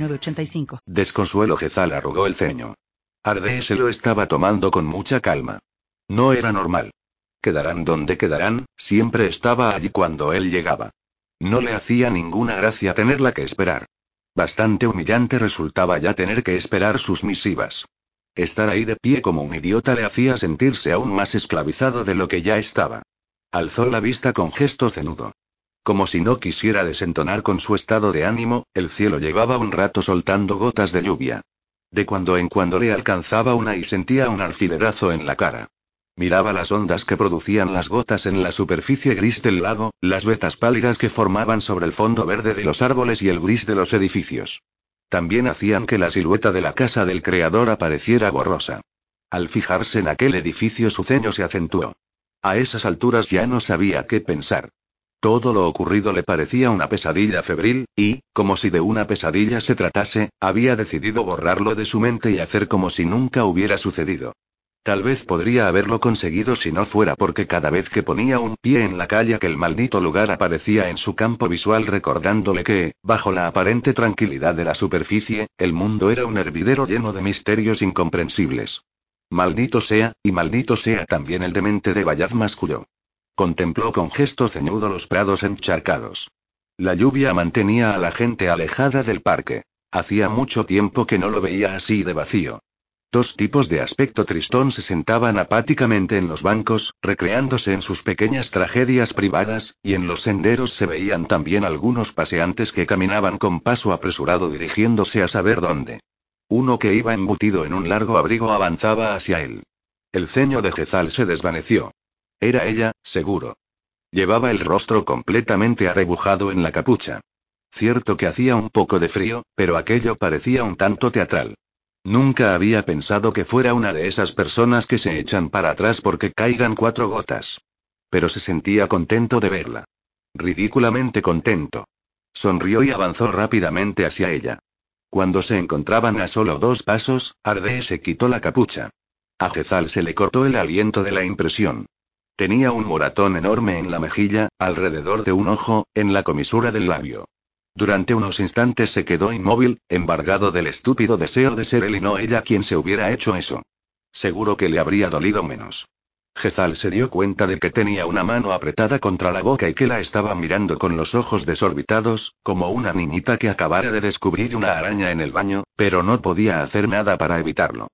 906985. Desconsuelo Gezal arrugó el ceño. Arde se lo estaba tomando con mucha calma. No era normal. Quedarán donde quedarán, siempre estaba allí cuando él llegaba. No le hacía ninguna gracia tenerla que esperar. Bastante humillante resultaba ya tener que esperar sus misivas. Estar ahí de pie como un idiota le hacía sentirse aún más esclavizado de lo que ya estaba. Alzó la vista con gesto cenudo. Como si no quisiera desentonar con su estado de ánimo, el cielo llevaba un rato soltando gotas de lluvia. De cuando en cuando le alcanzaba una y sentía un alfilerazo en la cara. Miraba las ondas que producían las gotas en la superficie gris del lago, las vetas pálidas que formaban sobre el fondo verde de los árboles y el gris de los edificios. También hacían que la silueta de la casa del creador apareciera borrosa. Al fijarse en aquel edificio su ceño se acentuó. A esas alturas ya no sabía qué pensar. Todo lo ocurrido le parecía una pesadilla febril, y, como si de una pesadilla se tratase, había decidido borrarlo de su mente y hacer como si nunca hubiera sucedido. Tal vez podría haberlo conseguido si no fuera porque cada vez que ponía un pie en la calle aquel maldito lugar aparecía en su campo visual recordándole que, bajo la aparente tranquilidad de la superficie, el mundo era un hervidero lleno de misterios incomprensibles. Maldito sea, y maldito sea también el demente de Bayard Masculo. Contempló con gesto ceñudo los prados encharcados. La lluvia mantenía a la gente alejada del parque. Hacía mucho tiempo que no lo veía así de vacío. Dos tipos de aspecto tristón se sentaban apáticamente en los bancos, recreándose en sus pequeñas tragedias privadas, y en los senderos se veían también algunos paseantes que caminaban con paso apresurado dirigiéndose a saber dónde. Uno que iba embutido en un largo abrigo avanzaba hacia él. El ceño de Jezal se desvaneció. Era ella, seguro. Llevaba el rostro completamente arrebujado en la capucha. Cierto que hacía un poco de frío, pero aquello parecía un tanto teatral. Nunca había pensado que fuera una de esas personas que se echan para atrás porque caigan cuatro gotas. Pero se sentía contento de verla. Ridículamente contento. Sonrió y avanzó rápidamente hacia ella. Cuando se encontraban a solo dos pasos, Arde se quitó la capucha. A Jezal se le cortó el aliento de la impresión. Tenía un moratón enorme en la mejilla, alrededor de un ojo, en la comisura del labio. Durante unos instantes se quedó inmóvil, embargado del estúpido deseo de ser él y no ella quien se hubiera hecho eso. Seguro que le habría dolido menos. Jezal se dio cuenta de que tenía una mano apretada contra la boca y que la estaba mirando con los ojos desorbitados, como una niñita que acabara de descubrir una araña en el baño, pero no podía hacer nada para evitarlo.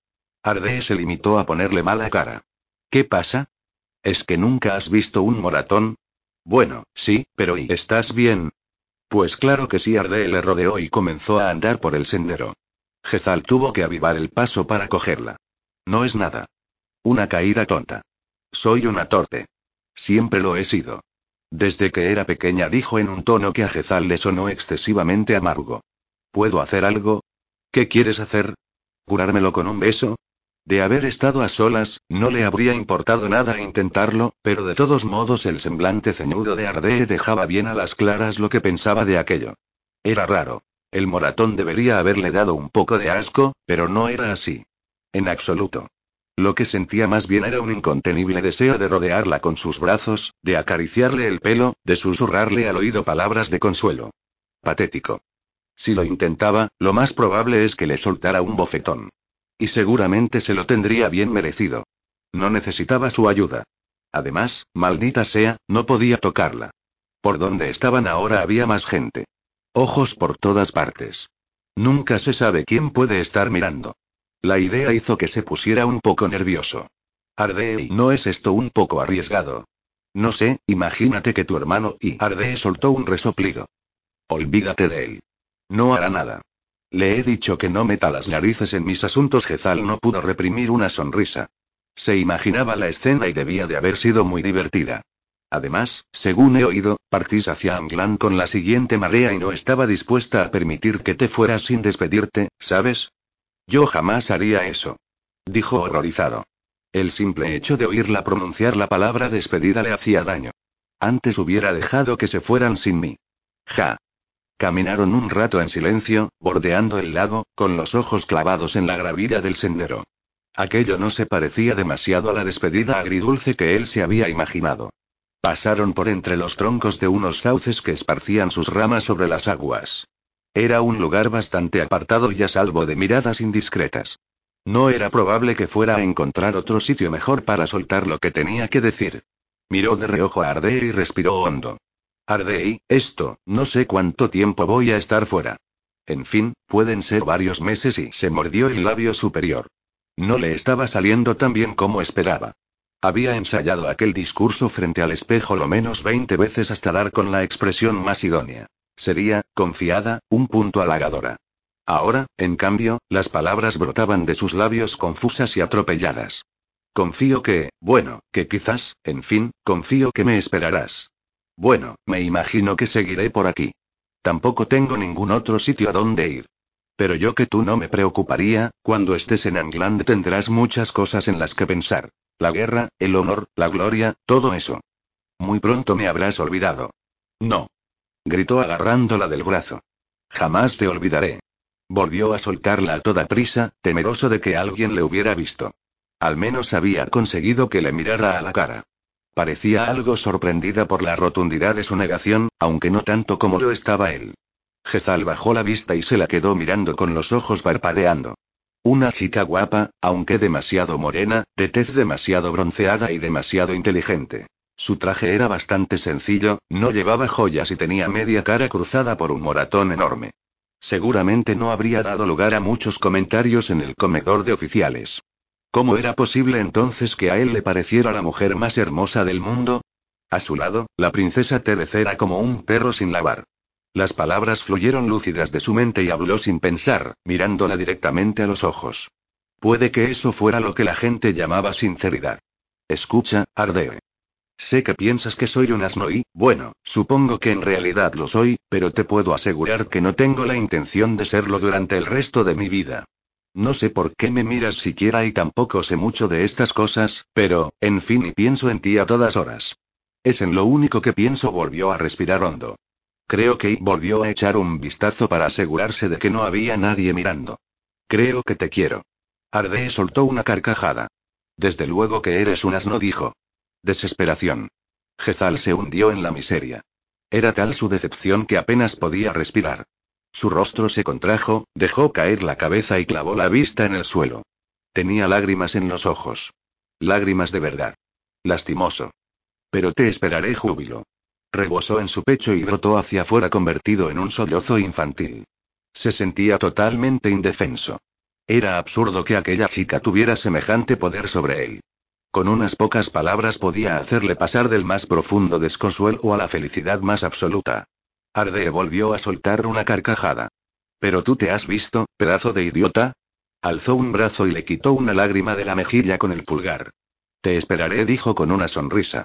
Arde se limitó a ponerle mala cara. ¿Qué pasa? ¿Es que nunca has visto un moratón? Bueno, sí, pero ¿y estás bien? Pues claro que sí, Arde le rodeó y comenzó a andar por el sendero. Jezal tuvo que avivar el paso para cogerla. No es nada. Una caída tonta. Soy una torpe. Siempre lo he sido. Desde que era pequeña dijo en un tono que a Jezal le sonó excesivamente amargo. ¿Puedo hacer algo? ¿Qué quieres hacer? ¿Curármelo con un beso? De haber estado a solas, no le habría importado nada intentarlo, pero de todos modos el semblante ceñudo de Ardee dejaba bien a las claras lo que pensaba de aquello. Era raro. El moratón debería haberle dado un poco de asco, pero no era así. En absoluto. Lo que sentía más bien era un incontenible deseo de rodearla con sus brazos, de acariciarle el pelo, de susurrarle al oído palabras de consuelo. Patético. Si lo intentaba, lo más probable es que le soltara un bofetón. Y seguramente se lo tendría bien merecido. No necesitaba su ayuda. Además, maldita sea, no podía tocarla. Por donde estaban ahora había más gente. Ojos por todas partes. Nunca se sabe quién puede estar mirando. La idea hizo que se pusiera un poco nervioso. Ardee, ¿no es esto un poco arriesgado? No sé, imagínate que tu hermano y Ardee soltó un resoplido. Olvídate de él. No hará nada. Le he dicho que no meta las narices en mis asuntos. Jezal no pudo reprimir una sonrisa. Se imaginaba la escena y debía de haber sido muy divertida. Además, según he oído, partís hacia Anglan con la siguiente marea y no estaba dispuesta a permitir que te fueras sin despedirte, ¿sabes? Yo jamás haría eso. Dijo horrorizado. El simple hecho de oírla pronunciar la palabra despedida le hacía daño. Antes hubiera dejado que se fueran sin mí. Ja. Caminaron un rato en silencio, bordeando el lago, con los ojos clavados en la gravilla del sendero. Aquello no se parecía demasiado a la despedida agridulce que él se había imaginado. Pasaron por entre los troncos de unos sauces que esparcían sus ramas sobre las aguas. Era un lugar bastante apartado y a salvo de miradas indiscretas. No era probable que fuera a encontrar otro sitio mejor para soltar lo que tenía que decir. Miró de reojo a Ardei y respiró hondo. Ardei, esto, no sé cuánto tiempo voy a estar fuera. En fin, pueden ser varios meses y se mordió el labio superior. No le estaba saliendo tan bien como esperaba. Había ensayado aquel discurso frente al espejo lo menos 20 veces hasta dar con la expresión más idónea. Sería, confiada, un punto halagadora. Ahora, en cambio, las palabras brotaban de sus labios confusas y atropelladas. Confío que, bueno, que quizás, en fin, confío que me esperarás. Bueno, me imagino que seguiré por aquí. Tampoco tengo ningún otro sitio a donde ir. Pero yo que tú no me preocuparía, cuando estés en Angland tendrás muchas cosas en las que pensar. La guerra, el honor, la gloria, todo eso. Muy pronto me habrás olvidado. No. Gritó agarrándola del brazo. Jamás te olvidaré. Volvió a soltarla a toda prisa, temeroso de que alguien le hubiera visto. Al menos había conseguido que le mirara a la cara. Parecía algo sorprendida por la rotundidad de su negación, aunque no tanto como lo estaba él. Jezal bajó la vista y se la quedó mirando con los ojos parpadeando. Una chica guapa, aunque demasiado morena, de tez demasiado bronceada y demasiado inteligente. Su traje era bastante sencillo, no llevaba joyas y tenía media cara cruzada por un moratón enorme. Seguramente no habría dado lugar a muchos comentarios en el comedor de oficiales. ¿Cómo era posible entonces que a él le pareciera la mujer más hermosa del mundo? A su lado, la princesa Teresa era como un perro sin lavar. Las palabras fluyeron lúcidas de su mente y habló sin pensar, mirándola directamente a los ojos. Puede que eso fuera lo que la gente llamaba sinceridad. Escucha, Ardee. Sé que piensas que soy un asno y, bueno, supongo que en realidad lo soy, pero te puedo asegurar que no tengo la intención de serlo durante el resto de mi vida. No sé por qué me miras siquiera y tampoco sé mucho de estas cosas, pero, en fin, y pienso en ti a todas horas. Es en lo único que pienso, volvió a respirar hondo. Creo que volvió a echar un vistazo para asegurarse de que no había nadie mirando. Creo que te quiero. Arde soltó una carcajada. Desde luego que eres un asno, dijo. Desesperación. Jezal se hundió en la miseria. Era tal su decepción que apenas podía respirar. Su rostro se contrajo, dejó caer la cabeza y clavó la vista en el suelo. Tenía lágrimas en los ojos. Lágrimas de verdad. Lastimoso. Pero te esperaré júbilo. Rebosó en su pecho y brotó hacia afuera convertido en un sollozo infantil. Se sentía totalmente indefenso. Era absurdo que aquella chica tuviera semejante poder sobre él. Con unas pocas palabras podía hacerle pasar del más profundo desconsuelo a la felicidad más absoluta. Arde volvió a soltar una carcajada. ¿Pero tú te has visto, pedazo de idiota? Alzó un brazo y le quitó una lágrima de la mejilla con el pulgar. Te esperaré, dijo con una sonrisa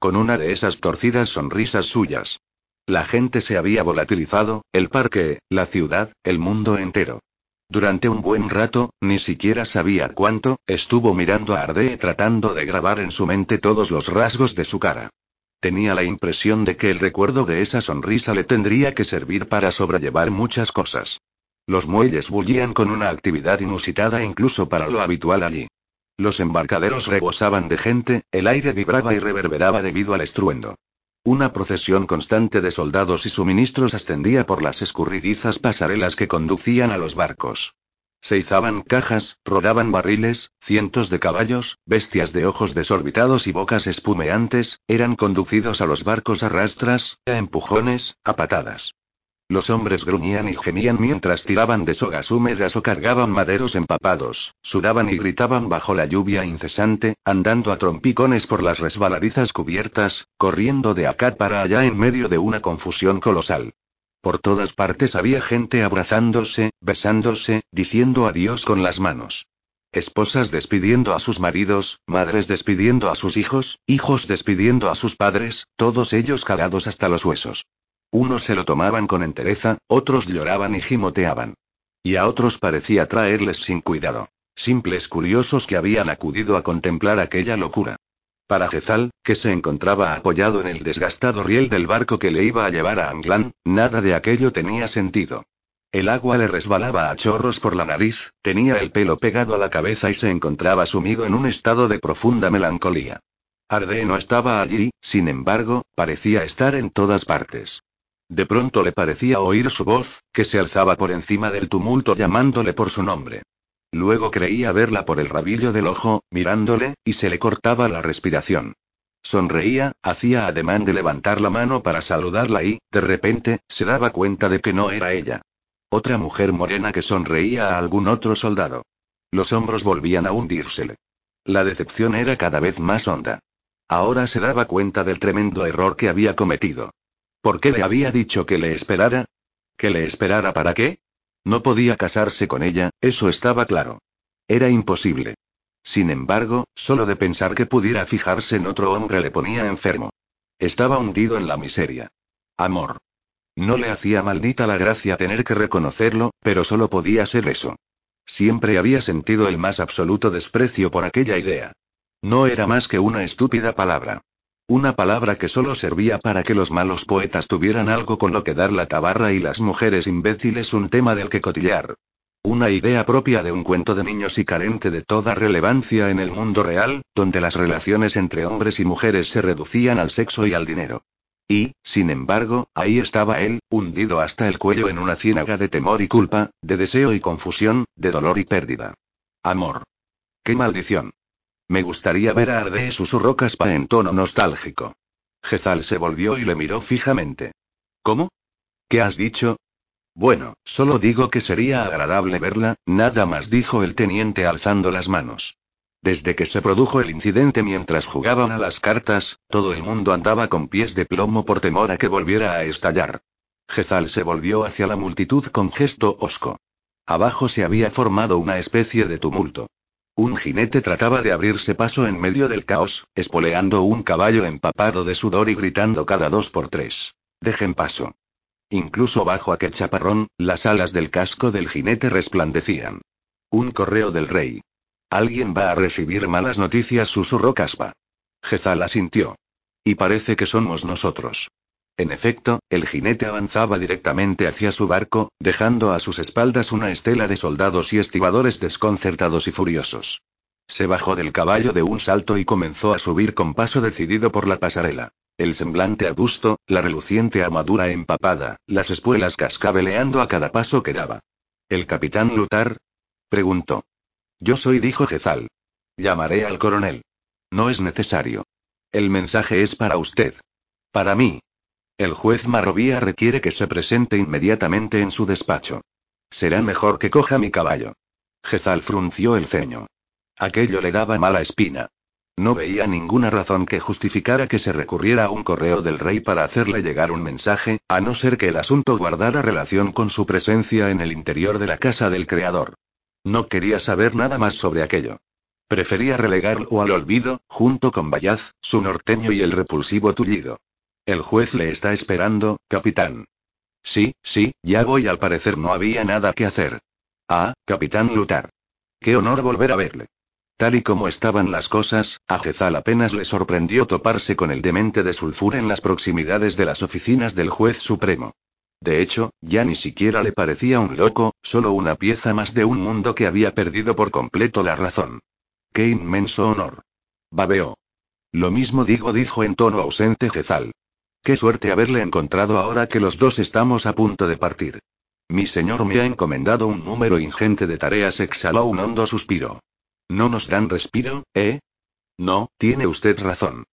con una de esas torcidas sonrisas suyas. La gente se había volatilizado, el parque, la ciudad, el mundo entero. Durante un buen rato, ni siquiera sabía cuánto, estuvo mirando a Ardee tratando de grabar en su mente todos los rasgos de su cara. Tenía la impresión de que el recuerdo de esa sonrisa le tendría que servir para sobrellevar muchas cosas. Los muelles bullían con una actividad inusitada incluso para lo habitual allí. Los embarcaderos rebosaban de gente, el aire vibraba y reverberaba debido al estruendo. Una procesión constante de soldados y suministros ascendía por las escurridizas pasarelas que conducían a los barcos. Se izaban cajas, rodaban barriles, cientos de caballos, bestias de ojos desorbitados y bocas espumeantes, eran conducidos a los barcos a rastras, a empujones, a patadas. Los hombres gruñían y gemían mientras tiraban de sogas húmedas o cargaban maderos empapados, sudaban y gritaban bajo la lluvia incesante, andando a trompicones por las resbaladizas cubiertas, corriendo de acá para allá en medio de una confusión colosal. Por todas partes había gente abrazándose, besándose, diciendo adiós con las manos. Esposas despidiendo a sus maridos, madres despidiendo a sus hijos, hijos despidiendo a sus padres, todos ellos calados hasta los huesos. Unos se lo tomaban con entereza, otros lloraban y gimoteaban. Y a otros parecía traerles sin cuidado. Simples curiosos que habían acudido a contemplar aquella locura. Para Jezal, que se encontraba apoyado en el desgastado riel del barco que le iba a llevar a Anglán, nada de aquello tenía sentido. El agua le resbalaba a chorros por la nariz, tenía el pelo pegado a la cabeza y se encontraba sumido en un estado de profunda melancolía. Arde no estaba allí, sin embargo, parecía estar en todas partes. De pronto le parecía oír su voz, que se alzaba por encima del tumulto llamándole por su nombre. Luego creía verla por el rabillo del ojo, mirándole, y se le cortaba la respiración. Sonreía, hacía ademán de levantar la mano para saludarla y, de repente, se daba cuenta de que no era ella. Otra mujer morena que sonreía a algún otro soldado. Los hombros volvían a hundírsele. La decepción era cada vez más honda. Ahora se daba cuenta del tremendo error que había cometido. ¿Por qué le había dicho que le esperara? ¿Que le esperara para qué? No podía casarse con ella, eso estaba claro. Era imposible. Sin embargo, solo de pensar que pudiera fijarse en otro hombre le ponía enfermo. Estaba hundido en la miseria. Amor. No le hacía maldita la gracia tener que reconocerlo, pero solo podía ser eso. Siempre había sentido el más absoluto desprecio por aquella idea. No era más que una estúpida palabra. Una palabra que solo servía para que los malos poetas tuvieran algo con lo que dar la tabarra y las mujeres imbéciles un tema del que cotillar. Una idea propia de un cuento de niños y carente de toda relevancia en el mundo real, donde las relaciones entre hombres y mujeres se reducían al sexo y al dinero. Y, sin embargo, ahí estaba él, hundido hasta el cuello en una ciénaga de temor y culpa, de deseo y confusión, de dolor y pérdida. Amor. ¡Qué maldición! Me gustaría ver a Arde, susurró Caspa en tono nostálgico. Jezal se volvió y le miró fijamente. ¿Cómo? ¿Qué has dicho? Bueno, solo digo que sería agradable verla, nada más dijo el teniente alzando las manos. Desde que se produjo el incidente mientras jugaban a las cartas, todo el mundo andaba con pies de plomo por temor a que volviera a estallar. Jezal se volvió hacia la multitud con gesto hosco. Abajo se había formado una especie de tumulto. Un jinete trataba de abrirse paso en medio del caos, espoleando un caballo empapado de sudor y gritando cada dos por tres. Dejen paso. Incluso bajo aquel chaparrón, las alas del casco del jinete resplandecían. Un correo del rey. Alguien va a recibir malas noticias, susurró Caspa. Jezal asintió. Y parece que somos nosotros. En efecto, el jinete avanzaba directamente hacia su barco, dejando a sus espaldas una estela de soldados y estibadores desconcertados y furiosos. Se bajó del caballo de un salto y comenzó a subir con paso decidido por la pasarela. El semblante adusto, la reluciente armadura empapada, las espuelas cascabeleando a cada paso que daba. ¿El capitán Lutar? preguntó. Yo soy, dijo Jezal. Llamaré al coronel. No es necesario. El mensaje es para usted. Para mí. El juez Marrovía requiere que se presente inmediatamente en su despacho. Será mejor que coja mi caballo. Jezal frunció el ceño. Aquello le daba mala espina. No veía ninguna razón que justificara que se recurriera a un correo del rey para hacerle llegar un mensaje, a no ser que el asunto guardara relación con su presencia en el interior de la casa del creador. No quería saber nada más sobre aquello. Prefería relegarlo al olvido, junto con Bayaz, su norteño y el repulsivo tullido. El juez le está esperando, capitán. Sí, sí, ya voy. Al parecer no había nada que hacer. Ah, capitán Lutar. Qué honor volver a verle. Tal y como estaban las cosas, a Jezal apenas le sorprendió toparse con el demente de Sulfur en las proximidades de las oficinas del juez supremo. De hecho, ya ni siquiera le parecía un loco, solo una pieza más de un mundo que había perdido por completo la razón. ¡Qué inmenso honor! Babeó. Lo mismo digo, dijo en tono ausente Jezal. Qué suerte haberle encontrado ahora que los dos estamos a punto de partir. Mi señor me ha encomendado un número ingente de tareas, exhaló un hondo suspiro. ¿No nos dan respiro, eh? No, tiene usted razón.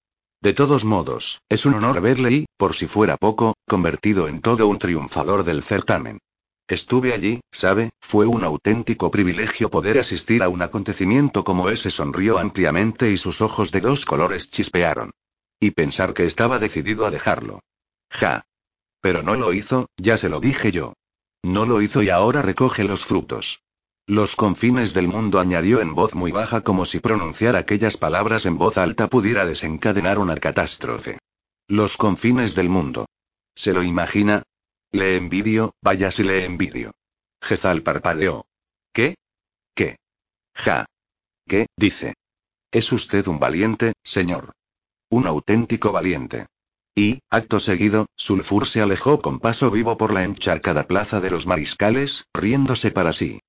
De todos modos, es un honor verle y, por si fuera poco, convertido en todo un triunfador del certamen. Estuve allí, sabe, fue un auténtico privilegio poder asistir a un acontecimiento como ese. Sonrió ampliamente y sus ojos de dos colores chispearon. Y pensar que estaba decidido a dejarlo. Ja. Pero no lo hizo, ya se lo dije yo. No lo hizo y ahora recoge los frutos. Los confines del mundo añadió en voz muy baja como si pronunciar aquellas palabras en voz alta pudiera desencadenar una catástrofe. Los confines del mundo. ¿Se lo imagina? Le envidio, vaya si le envidio. Jezal parpadeó. ¿Qué? ¿Qué? Ja. ¿Qué? dice. Es usted un valiente, señor. Un auténtico valiente. Y, acto seguido, Sulfur se alejó con paso vivo por la encharcada plaza de los mariscales, riéndose para sí.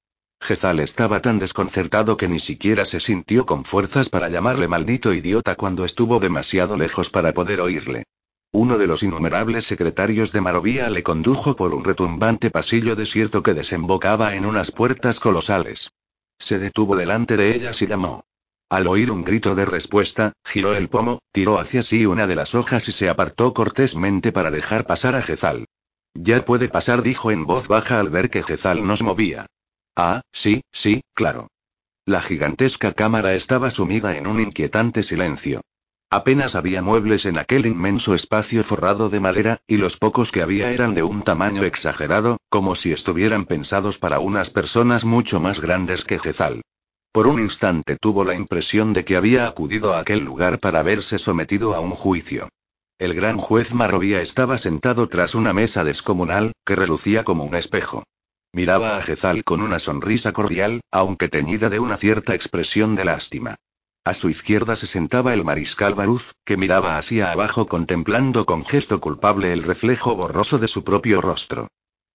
Jezal estaba tan desconcertado que ni siquiera se sintió con fuerzas para llamarle maldito idiota cuando estuvo demasiado lejos para poder oírle. Uno de los innumerables secretarios de Marovía le condujo por un retumbante pasillo desierto que desembocaba en unas puertas colosales. Se detuvo delante de ellas y llamó. Al oír un grito de respuesta, giró el pomo, tiró hacia sí una de las hojas y se apartó cortésmente para dejar pasar a Jezal. Ya puede pasar, dijo en voz baja al ver que Jezal nos movía. Ah, sí, sí, claro. La gigantesca cámara estaba sumida en un inquietante silencio. Apenas había muebles en aquel inmenso espacio forrado de madera, y los pocos que había eran de un tamaño exagerado, como si estuvieran pensados para unas personas mucho más grandes que Jezal. Por un instante tuvo la impresión de que había acudido a aquel lugar para verse sometido a un juicio. El gran juez Marrovía estaba sentado tras una mesa descomunal, que relucía como un espejo. Miraba a Jezal con una sonrisa cordial, aunque teñida de una cierta expresión de lástima. A su izquierda se sentaba el mariscal Baruz, que miraba hacia abajo contemplando con gesto culpable el reflejo borroso de su propio rostro.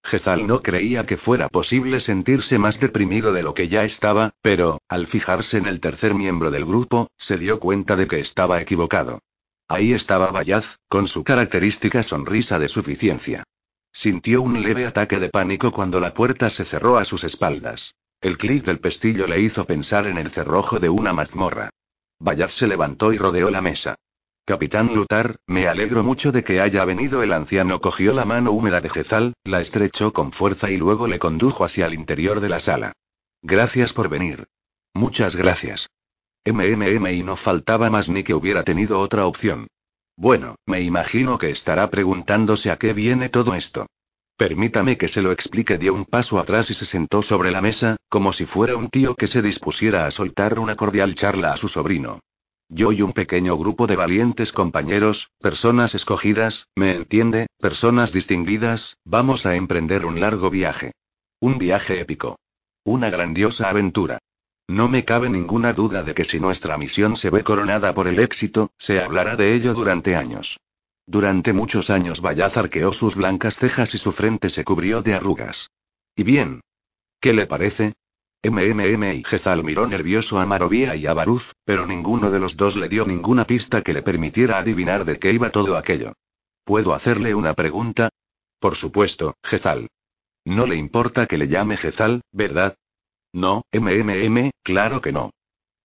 Jezal no creía que fuera posible sentirse más deprimido de lo que ya estaba, pero, al fijarse en el tercer miembro del grupo, se dio cuenta de que estaba equivocado. Ahí estaba Bayaz, con su característica sonrisa de suficiencia. Sintió un leve ataque de pánico cuando la puerta se cerró a sus espaldas. El clic del pestillo le hizo pensar en el cerrojo de una mazmorra. Bayaz se levantó y rodeó la mesa. Capitán Lutar, me alegro mucho de que haya venido. El anciano cogió la mano húmeda de Jezal, la estrechó con fuerza y luego le condujo hacia el interior de la sala. Gracias por venir. Muchas gracias. MMM y no faltaba más ni que hubiera tenido otra opción. Bueno, me imagino que estará preguntándose a qué viene todo esto. Permítame que se lo explique. Dio un paso atrás y se sentó sobre la mesa, como si fuera un tío que se dispusiera a soltar una cordial charla a su sobrino. Yo y un pequeño grupo de valientes compañeros, personas escogidas, me entiende, personas distinguidas, vamos a emprender un largo viaje. Un viaje épico. Una grandiosa aventura. No me cabe ninguna duda de que si nuestra misión se ve coronada por el éxito, se hablará de ello durante años. Durante muchos años Bayaz arqueó sus blancas cejas y su frente se cubrió de arrugas. ¿Y bien? ¿Qué le parece? MMM Jezal miró nervioso a Marovía y a Baruz, pero ninguno de los dos le dio ninguna pista que le permitiera adivinar de qué iba todo aquello. ¿Puedo hacerle una pregunta? Por supuesto, Jezal. No le importa que le llame Jezal, ¿verdad? No, MMM, claro que no.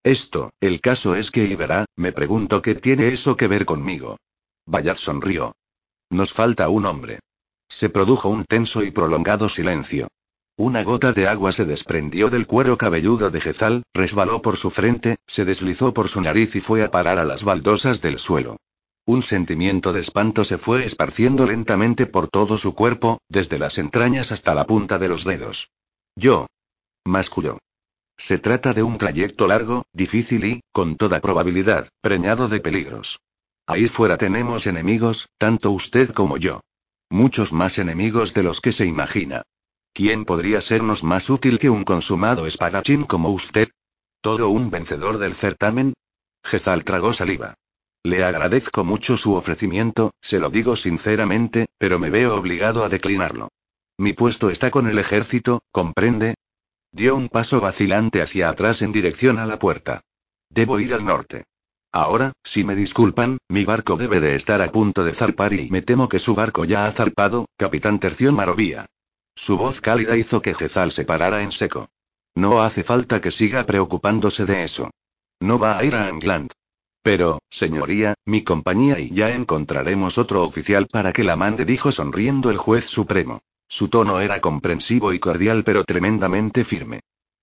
Esto, el caso es que Iberá, me pregunto qué tiene eso que ver conmigo. Bayard sonrió. Nos falta un hombre. Se produjo un tenso y prolongado silencio. Una gota de agua se desprendió del cuero cabelludo de Jezal, resbaló por su frente, se deslizó por su nariz y fue a parar a las baldosas del suelo. Un sentimiento de espanto se fue esparciendo lentamente por todo su cuerpo, desde las entrañas hasta la punta de los dedos. Yo. Masculló. Se trata de un trayecto largo, difícil y, con toda probabilidad, preñado de peligros. Ahí fuera tenemos enemigos, tanto usted como yo. Muchos más enemigos de los que se imagina. ¿Quién podría sernos más útil que un consumado espadachín como usted? ¿Todo un vencedor del certamen? Jezal tragó saliva. Le agradezco mucho su ofrecimiento, se lo digo sinceramente, pero me veo obligado a declinarlo. Mi puesto está con el ejército, ¿comprende? Dio un paso vacilante hacia atrás en dirección a la puerta. Debo ir al norte. Ahora, si me disculpan, mi barco debe de estar a punto de zarpar y me temo que su barco ya ha zarpado, capitán Terción Marovía. Su voz cálida hizo que Jezal se parara en seco. No hace falta que siga preocupándose de eso. No va a ir a England. Pero, señoría, mi compañía y ya encontraremos otro oficial para que la mande, dijo sonriendo el juez supremo. Su tono era comprensivo y cordial pero tremendamente firme.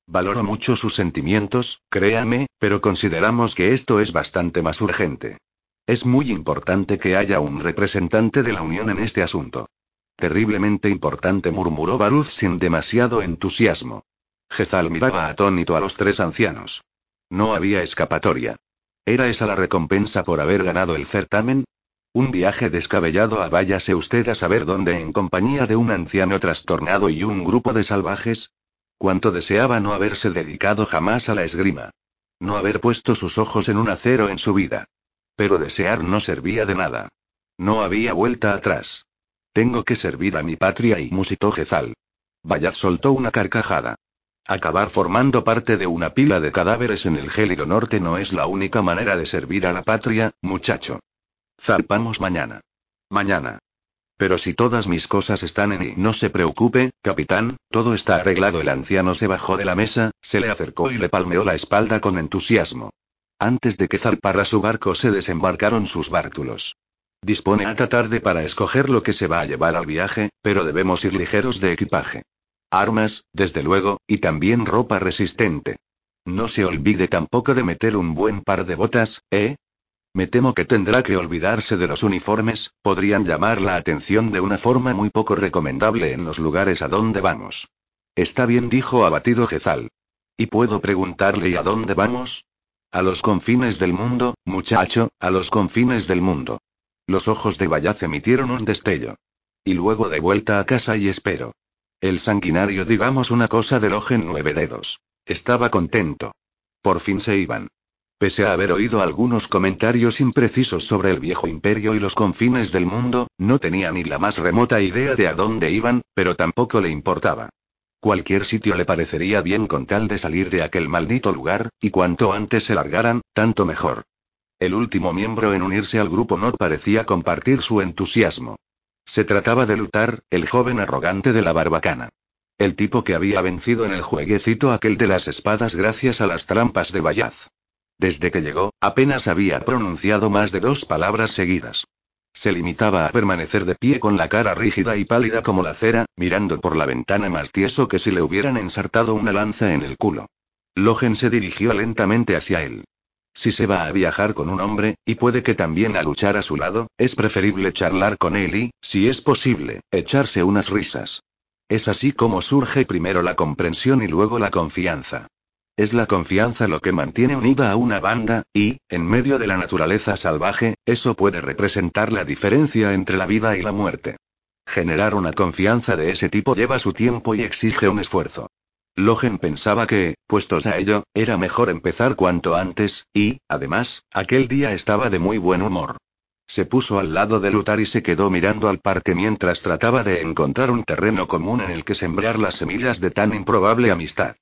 Valoro mucho sus sentimientos, créame, pero consideramos que esto es bastante más urgente. Es muy importante que haya un representante de la Unión en este asunto. Terriblemente importante, murmuró Baruz sin demasiado entusiasmo. Jezal miraba atónito a los tres ancianos. No había escapatoria. ¿Era esa la recompensa por haber ganado el certamen? Un viaje descabellado a váyase usted a saber dónde en compañía de un anciano trastornado y un grupo de salvajes. Cuánto deseaba no haberse dedicado jamás a la esgrima. No haber puesto sus ojos en un acero en su vida. Pero desear no servía de nada. No había vuelta atrás. Tengo que servir a mi patria y musitó Jezal. Bayat soltó una carcajada. Acabar formando parte de una pila de cadáveres en el gélido norte no es la única manera de servir a la patria, muchacho. Zarpamos mañana. Mañana. Pero si todas mis cosas están en y no se preocupe, capitán, todo está arreglado. El anciano se bajó de la mesa, se le acercó y le palmeó la espalda con entusiasmo. Antes de que zarpara su barco se desembarcaron sus bártulos. Dispone hasta tarde para escoger lo que se va a llevar al viaje, pero debemos ir ligeros de equipaje. Armas, desde luego, y también ropa resistente. No se olvide tampoco de meter un buen par de botas, ¿eh? Me temo que tendrá que olvidarse de los uniformes, podrían llamar la atención de una forma muy poco recomendable en los lugares a donde vamos. Está bien, dijo abatido Jezal. ¿Y puedo preguntarle ¿y a dónde vamos? A los confines del mundo, muchacho, a los confines del mundo. Los ojos de Bayaz emitieron un destello. Y luego de vuelta a casa y espero. El sanguinario, digamos una cosa del ojo en nueve dedos. Estaba contento. Por fin se iban. Pese a haber oído algunos comentarios imprecisos sobre el viejo imperio y los confines del mundo, no tenía ni la más remota idea de a dónde iban, pero tampoco le importaba. Cualquier sitio le parecería bien con tal de salir de aquel maldito lugar, y cuanto antes se largaran, tanto mejor. El último miembro en unirse al grupo no parecía compartir su entusiasmo. Se trataba de Lutar, el joven arrogante de la barbacana. El tipo que había vencido en el jueguecito aquel de las espadas gracias a las trampas de Bayaz. Desde que llegó, apenas había pronunciado más de dos palabras seguidas. Se limitaba a permanecer de pie con la cara rígida y pálida como la cera, mirando por la ventana más tieso que si le hubieran ensartado una lanza en el culo. Logen se dirigió lentamente hacia él. Si se va a viajar con un hombre, y puede que también a luchar a su lado, es preferible charlar con él y, si es posible, echarse unas risas. Es así como surge primero la comprensión y luego la confianza. Es la confianza lo que mantiene unida a una banda, y, en medio de la naturaleza salvaje, eso puede representar la diferencia entre la vida y la muerte. Generar una confianza de ese tipo lleva su tiempo y exige un esfuerzo. Logen pensaba que, puestos a ello, era mejor empezar cuanto antes, y, además, aquel día estaba de muy buen humor. Se puso al lado de Lutar y se quedó mirando al parque mientras trataba de encontrar un terreno común en el que sembrar las semillas de tan improbable amistad.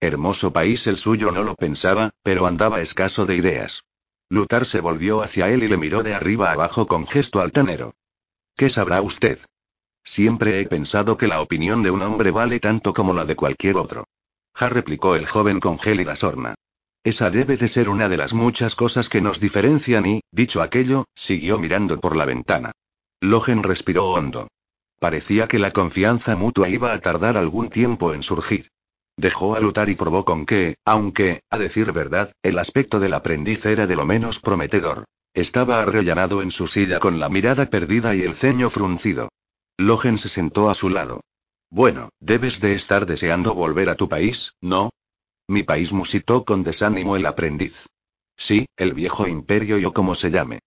Hermoso país el suyo no lo pensaba, pero andaba escaso de ideas. Lutar se volvió hacia él y le miró de arriba abajo con gesto altanero. ¿Qué sabrá usted? Siempre he pensado que la opinión de un hombre vale tanto como la de cualquier otro. Ja replicó el joven con gélida sorna. Esa debe de ser una de las muchas cosas que nos diferencian y, dicho aquello, siguió mirando por la ventana. Logen respiró hondo. Parecía que la confianza mutua iba a tardar algún tiempo en surgir. Dejó a lutar y probó con que, aunque, a decir verdad, el aspecto del aprendiz era de lo menos prometedor. Estaba arrellanado en su silla con la mirada perdida y el ceño fruncido. Logen se sentó a su lado. Bueno, debes de estar deseando volver a tu país, ¿no? Mi país musitó con desánimo el aprendiz. Sí, el viejo imperio o como se llame.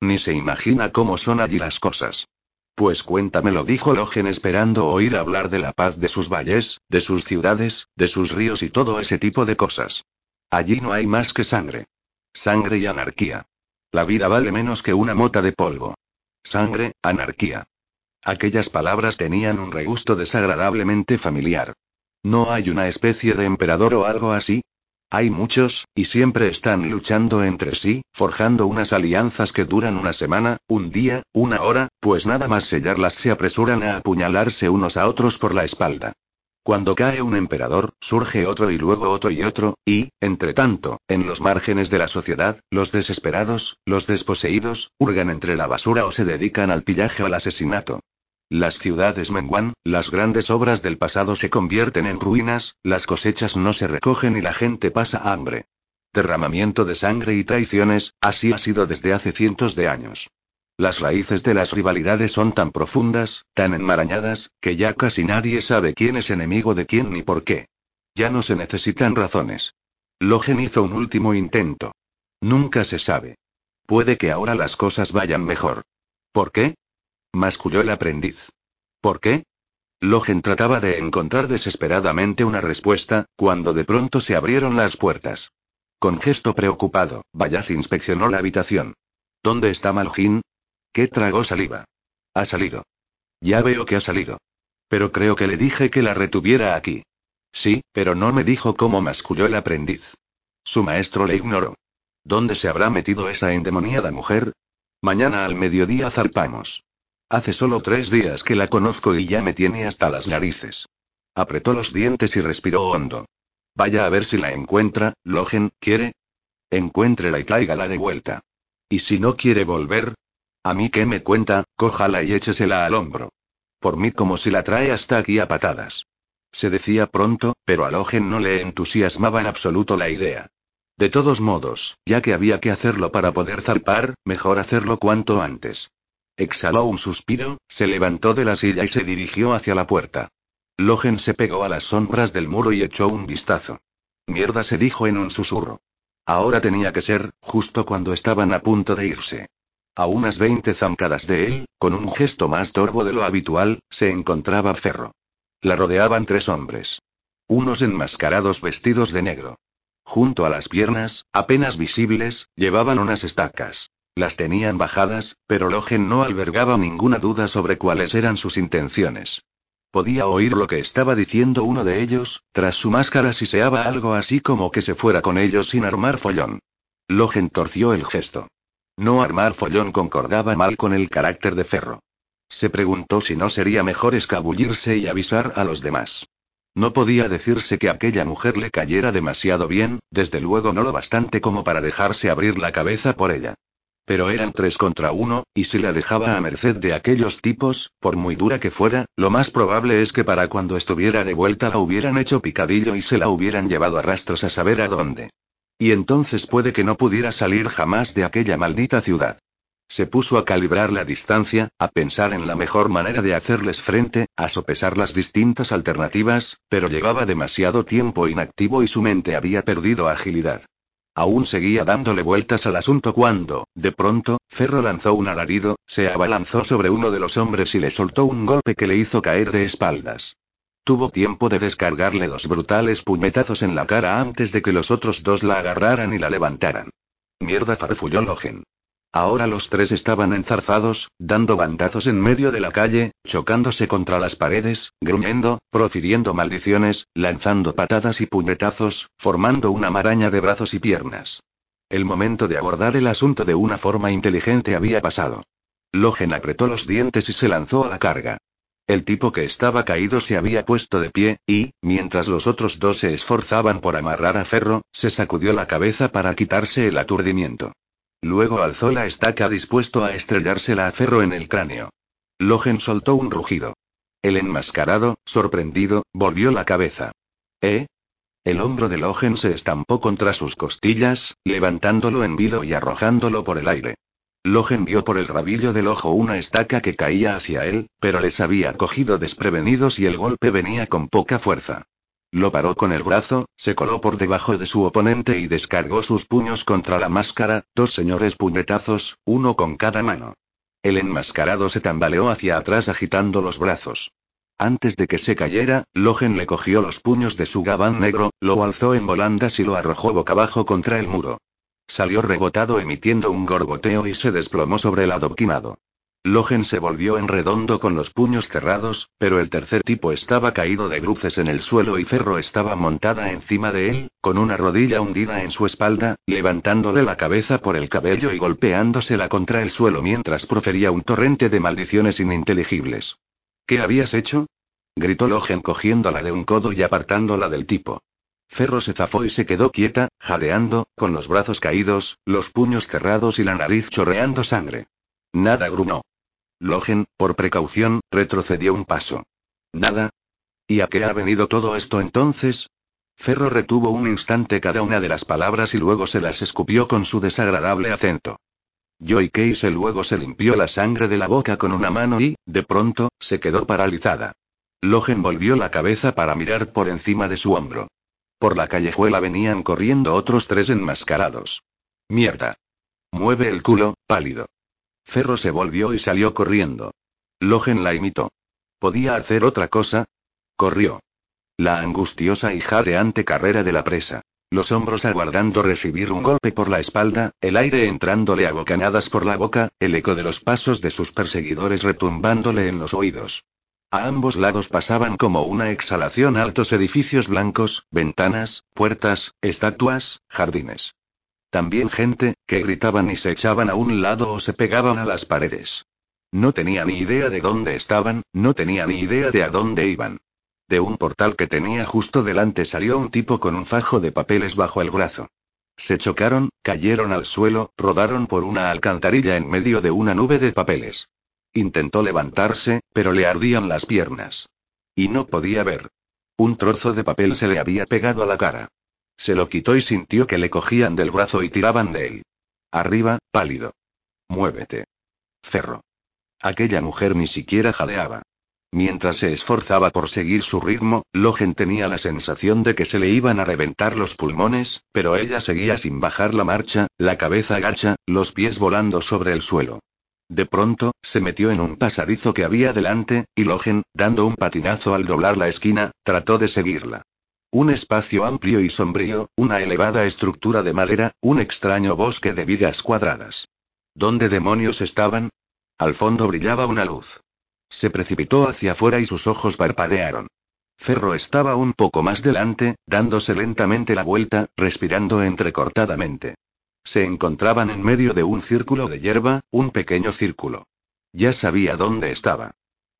Ni se imagina cómo son allí las cosas. Pues cuéntamelo, dijo Logen esperando oír hablar de la paz de sus valles, de sus ciudades, de sus ríos y todo ese tipo de cosas. Allí no hay más que sangre. Sangre y anarquía. La vida vale menos que una mota de polvo. Sangre, anarquía. Aquellas palabras tenían un regusto desagradablemente familiar. ¿No hay una especie de emperador o algo así? Hay muchos, y siempre están luchando entre sí, forjando unas alianzas que duran una semana, un día, una hora, pues nada más sellarlas se apresuran a apuñalarse unos a otros por la espalda. Cuando cae un emperador, surge otro y luego otro y otro, y, entre tanto, en los márgenes de la sociedad, los desesperados, los desposeídos, hurgan entre la basura o se dedican al pillaje o al asesinato. Las ciudades menguan, las grandes obras del pasado se convierten en ruinas, las cosechas no se recogen y la gente pasa hambre. Derramamiento de sangre y traiciones, así ha sido desde hace cientos de años. Las raíces de las rivalidades son tan profundas, tan enmarañadas, que ya casi nadie sabe quién es enemigo de quién ni por qué. Ya no se necesitan razones. Logen hizo un último intento. Nunca se sabe. Puede que ahora las cosas vayan mejor. ¿Por qué? Masculló el aprendiz. ¿Por qué? Logen trataba de encontrar desesperadamente una respuesta, cuando de pronto se abrieron las puertas. Con gesto preocupado, Bayaz inspeccionó la habitación. ¿Dónde está Maljin? ¿Qué tragó saliva? Ha salido. Ya veo que ha salido. Pero creo que le dije que la retuviera aquí. Sí, pero no me dijo cómo masculló el aprendiz. Su maestro le ignoró. ¿Dónde se habrá metido esa endemoniada mujer? Mañana al mediodía zarpamos. Hace solo tres días que la conozco y ya me tiene hasta las narices. Apretó los dientes y respiró hondo. Vaya a ver si la encuentra, Logen, ¿quiere? Encuéntrela y tráigala de vuelta. ¿Y si no quiere volver? A mí qué me cuenta, cójala y échesela al hombro. Por mí como si la trae hasta aquí a patadas. Se decía pronto, pero a Logen no le entusiasmaba en absoluto la idea. De todos modos, ya que había que hacerlo para poder zarpar, mejor hacerlo cuanto antes. Exhaló un suspiro, se levantó de la silla y se dirigió hacia la puerta. Logen se pegó a las sombras del muro y echó un vistazo. Mierda se dijo en un susurro. Ahora tenía que ser, justo cuando estaban a punto de irse. A unas veinte zancadas de él, con un gesto más torvo de lo habitual, se encontraba Ferro. La rodeaban tres hombres. Unos enmascarados vestidos de negro. Junto a las piernas, apenas visibles, llevaban unas estacas. Las tenían bajadas, pero Logen no albergaba ninguna duda sobre cuáles eran sus intenciones. Podía oír lo que estaba diciendo uno de ellos, tras su máscara siseaba algo así como que se fuera con ellos sin armar follón. Logen torció el gesto. No armar follón concordaba mal con el carácter de Ferro. Se preguntó si no sería mejor escabullirse y avisar a los demás. No podía decirse que aquella mujer le cayera demasiado bien, desde luego no lo bastante como para dejarse abrir la cabeza por ella. Pero eran tres contra uno, y si la dejaba a merced de aquellos tipos, por muy dura que fuera, lo más probable es que para cuando estuviera de vuelta la hubieran hecho picadillo y se la hubieran llevado a rastros a saber a dónde. Y entonces puede que no pudiera salir jamás de aquella maldita ciudad. Se puso a calibrar la distancia, a pensar en la mejor manera de hacerles frente, a sopesar las distintas alternativas, pero llevaba demasiado tiempo inactivo y su mente había perdido agilidad. Aún seguía dándole vueltas al asunto cuando, de pronto, Ferro lanzó un alarido, se abalanzó sobre uno de los hombres y le soltó un golpe que le hizo caer de espaldas. Tuvo tiempo de descargarle dos brutales puñetazos en la cara antes de que los otros dos la agarraran y la levantaran. Mierda, farfulló Logen. Ahora los tres estaban enzarzados, dando bandazos en medio de la calle, chocándose contra las paredes, gruñendo, profiriendo maldiciones, lanzando patadas y puñetazos, formando una maraña de brazos y piernas. El momento de abordar el asunto de una forma inteligente había pasado. Logen apretó los dientes y se lanzó a la carga. El tipo que estaba caído se había puesto de pie, y, mientras los otros dos se esforzaban por amarrar a Ferro, se sacudió la cabeza para quitarse el aturdimiento. Luego alzó la estaca dispuesto a estrellársela a Ferro en el cráneo. Logen soltó un rugido. El enmascarado, sorprendido, volvió la cabeza. ¿Eh? El hombro de Logen se estampó contra sus costillas, levantándolo en vilo y arrojándolo por el aire. Logen vio por el rabillo del ojo una estaca que caía hacia él, pero les había cogido desprevenidos y el golpe venía con poca fuerza. Lo paró con el brazo, se coló por debajo de su oponente y descargó sus puños contra la máscara, dos señores puñetazos, uno con cada mano. El enmascarado se tambaleó hacia atrás agitando los brazos. Antes de que se cayera, Logen le cogió los puños de su gabán negro, lo alzó en volandas y lo arrojó boca abajo contra el muro. Salió rebotado emitiendo un gorgoteo y se desplomó sobre el adoquinado. Logen se volvió en redondo con los puños cerrados, pero el tercer tipo estaba caído de bruces en el suelo y Ferro estaba montada encima de él, con una rodilla hundida en su espalda, levantándole la cabeza por el cabello y golpeándosela contra el suelo mientras profería un torrente de maldiciones ininteligibles. ¿Qué habías hecho? gritó Logen cogiéndola de un codo y apartándola del tipo. Ferro se zafó y se quedó quieta, jadeando, con los brazos caídos, los puños cerrados y la nariz chorreando sangre. Nada grunó. Logen, por precaución, retrocedió un paso. Nada. ¿Y a qué ha venido todo esto entonces? Ferro retuvo un instante cada una de las palabras y luego se las escupió con su desagradable acento. Joy Case luego se limpió la sangre de la boca con una mano y, de pronto, se quedó paralizada. Logen volvió la cabeza para mirar por encima de su hombro. Por la callejuela venían corriendo otros tres enmascarados. Mierda. Mueve el culo, pálido. Ferro se volvió y salió corriendo. Logen la imitó. ¿Podía hacer otra cosa? Corrió. La angustiosa y jadeante carrera de la presa. Los hombros aguardando recibir un golpe por la espalda, el aire entrándole a bocanadas por la boca, el eco de los pasos de sus perseguidores retumbándole en los oídos. A ambos lados pasaban como una exhalación altos edificios blancos, ventanas, puertas, estatuas, jardines. También gente, que gritaban y se echaban a un lado o se pegaban a las paredes. No tenía ni idea de dónde estaban, no tenía ni idea de a dónde iban. De un portal que tenía justo delante salió un tipo con un fajo de papeles bajo el brazo. Se chocaron, cayeron al suelo, rodaron por una alcantarilla en medio de una nube de papeles. Intentó levantarse, pero le ardían las piernas. Y no podía ver. Un trozo de papel se le había pegado a la cara. Se lo quitó y sintió que le cogían del brazo y tiraban de él. Arriba, pálido. Muévete. Ferro. Aquella mujer ni siquiera jadeaba. Mientras se esforzaba por seguir su ritmo, Logen tenía la sensación de que se le iban a reventar los pulmones, pero ella seguía sin bajar la marcha, la cabeza agacha, los pies volando sobre el suelo. De pronto, se metió en un pasadizo que había delante, y Logen, dando un patinazo al doblar la esquina, trató de seguirla. Un espacio amplio y sombrío, una elevada estructura de madera, un extraño bosque de vigas cuadradas. ¿Dónde demonios estaban? Al fondo brillaba una luz. Se precipitó hacia afuera y sus ojos parpadearon. Ferro estaba un poco más delante, dándose lentamente la vuelta, respirando entrecortadamente. Se encontraban en medio de un círculo de hierba, un pequeño círculo. Ya sabía dónde estaba.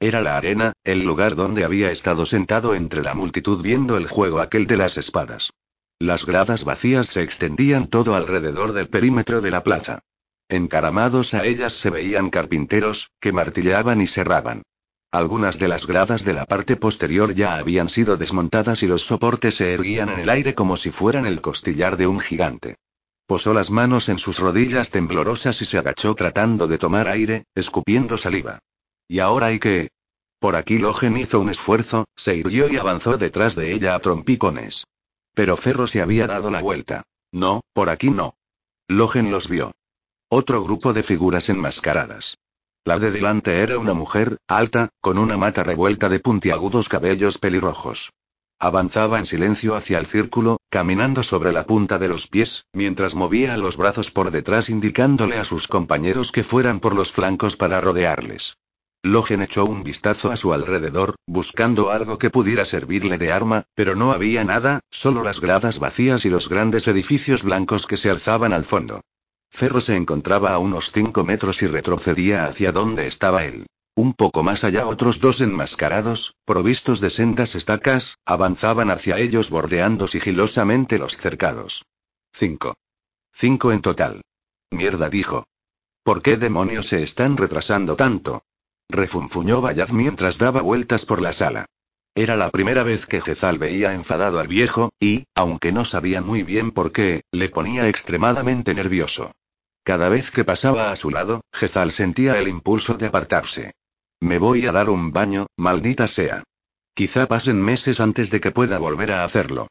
Era la arena, el lugar donde había estado sentado entre la multitud viendo el juego aquel de las espadas. Las gradas vacías se extendían todo alrededor del perímetro de la plaza. Encaramados a ellas se veían carpinteros, que martillaban y cerraban. Algunas de las gradas de la parte posterior ya habían sido desmontadas y los soportes se erguían en el aire como si fueran el costillar de un gigante. Posó las manos en sus rodillas temblorosas y se agachó tratando de tomar aire, escupiendo saliva. ¿Y ahora hay que? Por aquí Logen hizo un esfuerzo, se irguió y avanzó detrás de ella a trompicones. Pero Ferro se había dado la vuelta. No, por aquí no. Logen los vio. Otro grupo de figuras enmascaradas. La de delante era una mujer, alta, con una mata revuelta de puntiagudos cabellos pelirrojos. Avanzaba en silencio hacia el círculo, caminando sobre la punta de los pies, mientras movía los brazos por detrás indicándole a sus compañeros que fueran por los flancos para rodearles. Logen echó un vistazo a su alrededor, buscando algo que pudiera servirle de arma, pero no había nada, solo las gradas vacías y los grandes edificios blancos que se alzaban al fondo. Ferro se encontraba a unos cinco metros y retrocedía hacia donde estaba él. Un poco más allá otros dos enmascarados, provistos de sendas estacas, avanzaban hacia ellos bordeando sigilosamente los cercados. Cinco. Cinco en total. Mierda dijo. ¿Por qué demonios se están retrasando tanto? Refunfuñó Bayaz mientras daba vueltas por la sala. Era la primera vez que Jezal veía enfadado al viejo, y, aunque no sabía muy bien por qué, le ponía extremadamente nervioso. Cada vez que pasaba a su lado, Jezal sentía el impulso de apartarse. Me voy a dar un baño, maldita sea. Quizá pasen meses antes de que pueda volver a hacerlo.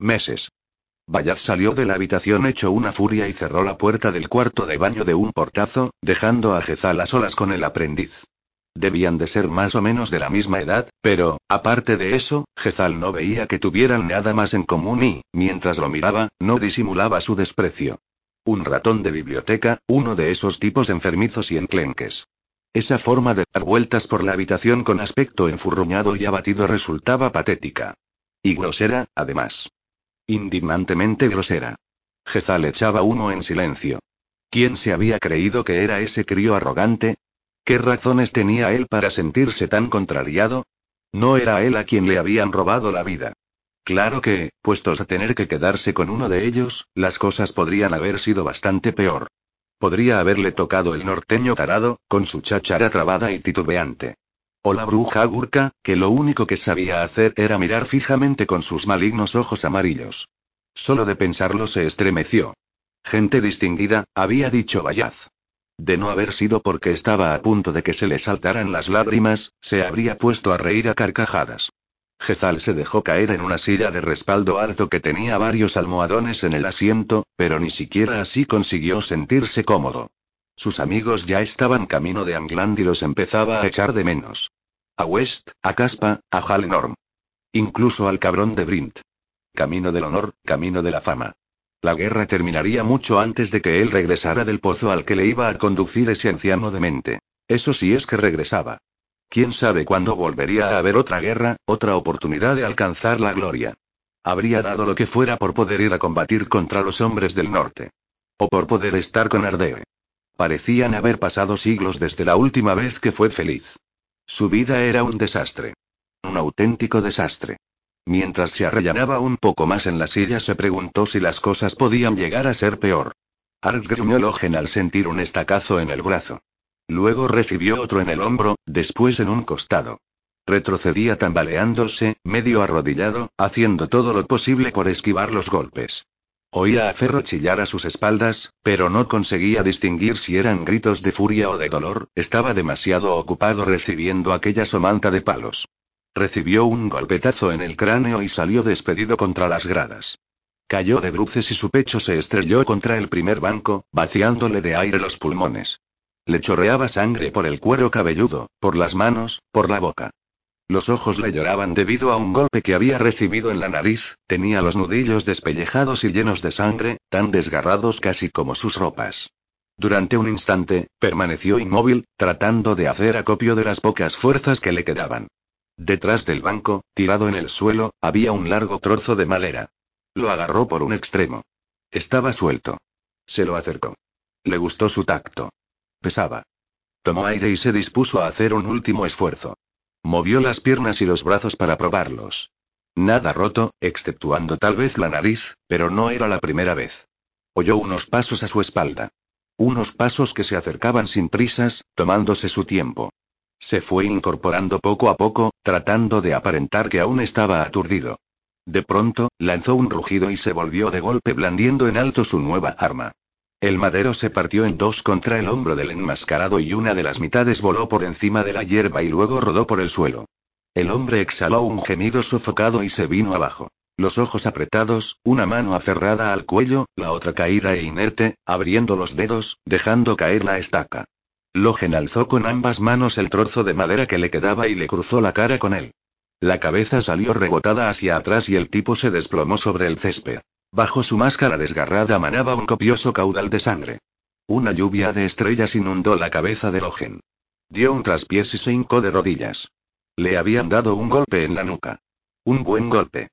Meses. Bayard salió de la habitación hecho una furia y cerró la puerta del cuarto de baño de un portazo, dejando a Jezal a solas con el aprendiz. Debían de ser más o menos de la misma edad, pero, aparte de eso, Jezal no veía que tuvieran nada más en común y, mientras lo miraba, no disimulaba su desprecio. Un ratón de biblioteca, uno de esos tipos enfermizos y enclenques. Esa forma de dar vueltas por la habitación con aspecto enfurruñado y abatido resultaba patética. Y grosera, además. Indignantemente grosera. Jezal echaba uno en silencio. ¿Quién se había creído que era ese crío arrogante? ¿Qué razones tenía él para sentirse tan contrariado? No era él a quien le habían robado la vida. Claro que, puestos a tener que quedarse con uno de ellos, las cosas podrían haber sido bastante peor. Podría haberle tocado el norteño tarado, con su cháchara trabada y titubeante. O la bruja gurka, que lo único que sabía hacer era mirar fijamente con sus malignos ojos amarillos. Solo de pensarlo se estremeció. Gente distinguida, había dicho Bayaz. De no haber sido porque estaba a punto de que se le saltaran las lágrimas, se habría puesto a reír a carcajadas. Gezal se dejó caer en una silla de respaldo alto que tenía varios almohadones en el asiento, pero ni siquiera así consiguió sentirse cómodo. Sus amigos ya estaban camino de Angland y los empezaba a echar de menos. A West, a Caspa, a Halenorm. Incluso al cabrón de Brint. Camino del honor, camino de la fama. La guerra terminaría mucho antes de que él regresara del pozo al que le iba a conducir ese anciano demente. Eso sí es que regresaba. ¿Quién sabe cuándo volvería a haber otra guerra, otra oportunidad de alcanzar la gloria? Habría dado lo que fuera por poder ir a combatir contra los hombres del norte. O por poder estar con Ardee. Parecían haber pasado siglos desde la última vez que fue feliz. Su vida era un desastre. Un auténtico desastre. Mientras se arrellanaba un poco más en la silla se preguntó si las cosas podían llegar a ser peor. Arg gruñó Logen al sentir un estacazo en el brazo. Luego recibió otro en el hombro, después en un costado. Retrocedía tambaleándose, medio arrodillado, haciendo todo lo posible por esquivar los golpes. Oía a Ferro chillar a sus espaldas, pero no conseguía distinguir si eran gritos de furia o de dolor, estaba demasiado ocupado recibiendo aquella somanta de palos. Recibió un golpetazo en el cráneo y salió despedido contra las gradas. Cayó de bruces y su pecho se estrelló contra el primer banco, vaciándole de aire los pulmones. Le chorreaba sangre por el cuero cabelludo, por las manos, por la boca. Los ojos le lloraban debido a un golpe que había recibido en la nariz, tenía los nudillos despellejados y llenos de sangre, tan desgarrados casi como sus ropas. Durante un instante, permaneció inmóvil, tratando de hacer acopio de las pocas fuerzas que le quedaban. Detrás del banco, tirado en el suelo, había un largo trozo de madera. Lo agarró por un extremo. Estaba suelto. Se lo acercó. Le gustó su tacto. Pesaba. Tomó aire y se dispuso a hacer un último esfuerzo. Movió las piernas y los brazos para probarlos. Nada roto, exceptuando tal vez la nariz, pero no era la primera vez. Oyó unos pasos a su espalda. Unos pasos que se acercaban sin prisas, tomándose su tiempo. Se fue incorporando poco a poco, tratando de aparentar que aún estaba aturdido. De pronto, lanzó un rugido y se volvió de golpe blandiendo en alto su nueva arma. El madero se partió en dos contra el hombro del enmascarado y una de las mitades voló por encima de la hierba y luego rodó por el suelo. El hombre exhaló un gemido sofocado y se vino abajo. Los ojos apretados, una mano aferrada al cuello, la otra caída e inerte, abriendo los dedos, dejando caer la estaca. Logen alzó con ambas manos el trozo de madera que le quedaba y le cruzó la cara con él. La cabeza salió rebotada hacia atrás y el tipo se desplomó sobre el césped. Bajo su máscara desgarrada manaba un copioso caudal de sangre. Una lluvia de estrellas inundó la cabeza de Logen. Dio un traspiés y se hincó de rodillas. Le habían dado un golpe en la nuca. Un buen golpe.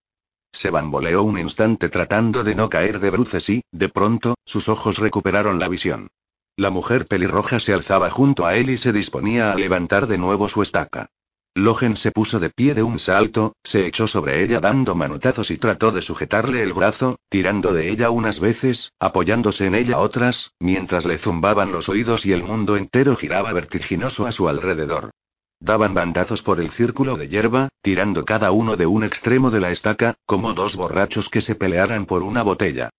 Se bamboleó un instante tratando de no caer de bruces y, de pronto, sus ojos recuperaron la visión. La mujer pelirroja se alzaba junto a él y se disponía a levantar de nuevo su estaca. Logen se puso de pie de un salto, se echó sobre ella dando manotazos y trató de sujetarle el brazo, tirando de ella unas veces, apoyándose en ella otras, mientras le zumbaban los oídos y el mundo entero giraba vertiginoso a su alrededor. Daban bandazos por el círculo de hierba, tirando cada uno de un extremo de la estaca, como dos borrachos que se pelearan por una botella.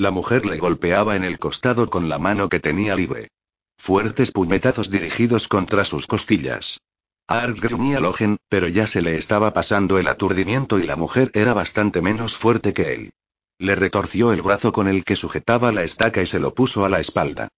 La mujer le golpeaba en el costado con la mano que tenía libre. Fuertes puñetazos dirigidos contra sus costillas. Arg gruñía Logen, pero ya se le estaba pasando el aturdimiento y la mujer era bastante menos fuerte que él. Le retorció el brazo con el que sujetaba la estaca y se lo puso a la espalda.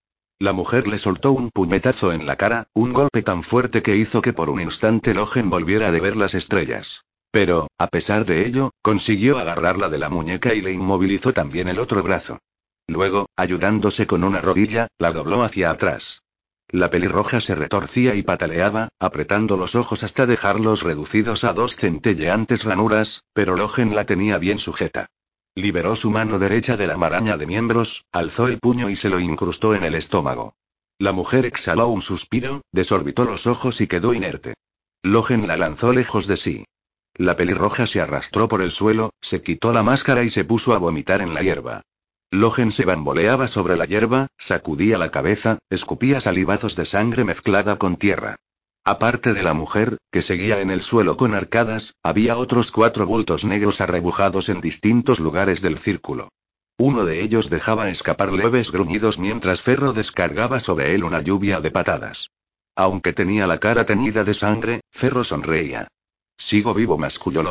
La mujer le soltó un puñetazo en la cara, un golpe tan fuerte que hizo que por un instante Logen volviera a ver las estrellas. Pero, a pesar de ello, consiguió agarrarla de la muñeca y le inmovilizó también el otro brazo. Luego, ayudándose con una rodilla, la dobló hacia atrás. La pelirroja se retorcía y pataleaba, apretando los ojos hasta dejarlos reducidos a dos centelleantes ranuras, pero Logen la tenía bien sujeta. Liberó su mano derecha de la maraña de miembros, alzó el puño y se lo incrustó en el estómago. La mujer exhaló un suspiro, desorbitó los ojos y quedó inerte. Logen la lanzó lejos de sí. La pelirroja se arrastró por el suelo, se quitó la máscara y se puso a vomitar en la hierba. Logen se bamboleaba sobre la hierba, sacudía la cabeza, escupía salivazos de sangre mezclada con tierra. Aparte de la mujer, que seguía en el suelo con arcadas, había otros cuatro bultos negros arrebujados en distintos lugares del círculo. Uno de ellos dejaba escapar leves gruñidos mientras Ferro descargaba sobre él una lluvia de patadas. Aunque tenía la cara teñida de sangre, Ferro sonreía. Sigo vivo, masculló.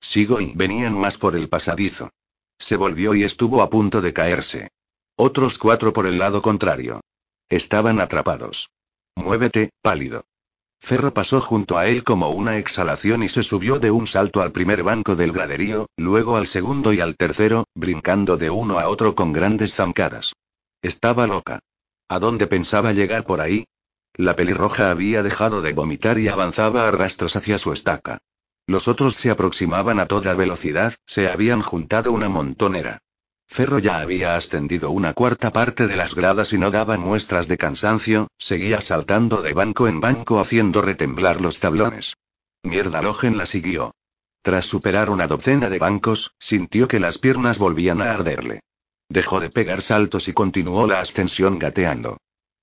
Sigo y venían más por el pasadizo. Se volvió y estuvo a punto de caerse. Otros cuatro por el lado contrario. Estaban atrapados. Muévete, pálido. Ferro pasó junto a él como una exhalación y se subió de un salto al primer banco del graderío, luego al segundo y al tercero, brincando de uno a otro con grandes zancadas. Estaba loca. ¿A dónde pensaba llegar por ahí? La pelirroja había dejado de vomitar y avanzaba a rastros hacia su estaca. Los otros se aproximaban a toda velocidad, se habían juntado una montonera. Ferro ya había ascendido una cuarta parte de las gradas y no daba muestras de cansancio, seguía saltando de banco en banco haciendo retemblar los tablones. Mierda Logen la siguió. Tras superar una docena de bancos, sintió que las piernas volvían a arderle. Dejó de pegar saltos y continuó la ascensión gateando.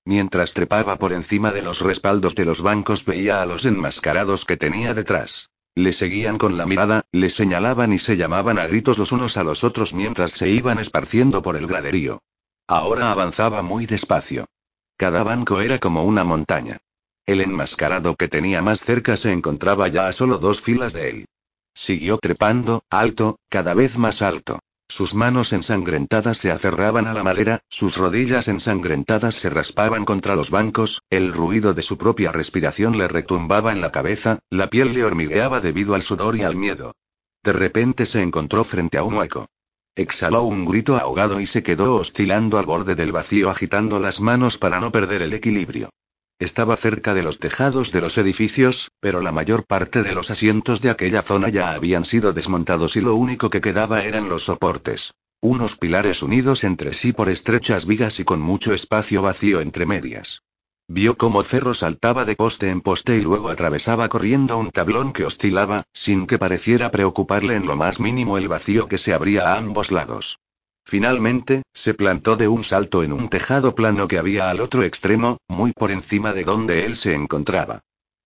Mientras trepaba por encima de los respaldos de los bancos veía a los enmascarados que tenía detrás. Le seguían con la mirada, le señalaban y se llamaban a gritos los unos a los otros mientras se iban esparciendo por el graderío. Ahora avanzaba muy despacio. Cada banco era como una montaña. El enmascarado que tenía más cerca se encontraba ya a solo dos filas de él. Siguió trepando, alto, cada vez más alto. Sus manos ensangrentadas se aferraban a la madera, sus rodillas ensangrentadas se raspaban contra los bancos, el ruido de su propia respiración le retumbaba en la cabeza, la piel le hormigueaba debido al sudor y al miedo. De repente se encontró frente a un hueco. Exhaló un grito ahogado y se quedó oscilando al borde del vacío agitando las manos para no perder el equilibrio. Estaba cerca de los tejados de los edificios, pero la mayor parte de los asientos de aquella zona ya habían sido desmontados y lo único que quedaba eran los soportes. Unos pilares unidos entre sí por estrechas vigas y con mucho espacio vacío entre medias. Vio cómo Ferro saltaba de poste en poste y luego atravesaba corriendo un tablón que oscilaba, sin que pareciera preocuparle en lo más mínimo el vacío que se abría a ambos lados. Finalmente, se plantó de un salto en un tejado plano que había al otro extremo, muy por encima de donde él se encontraba.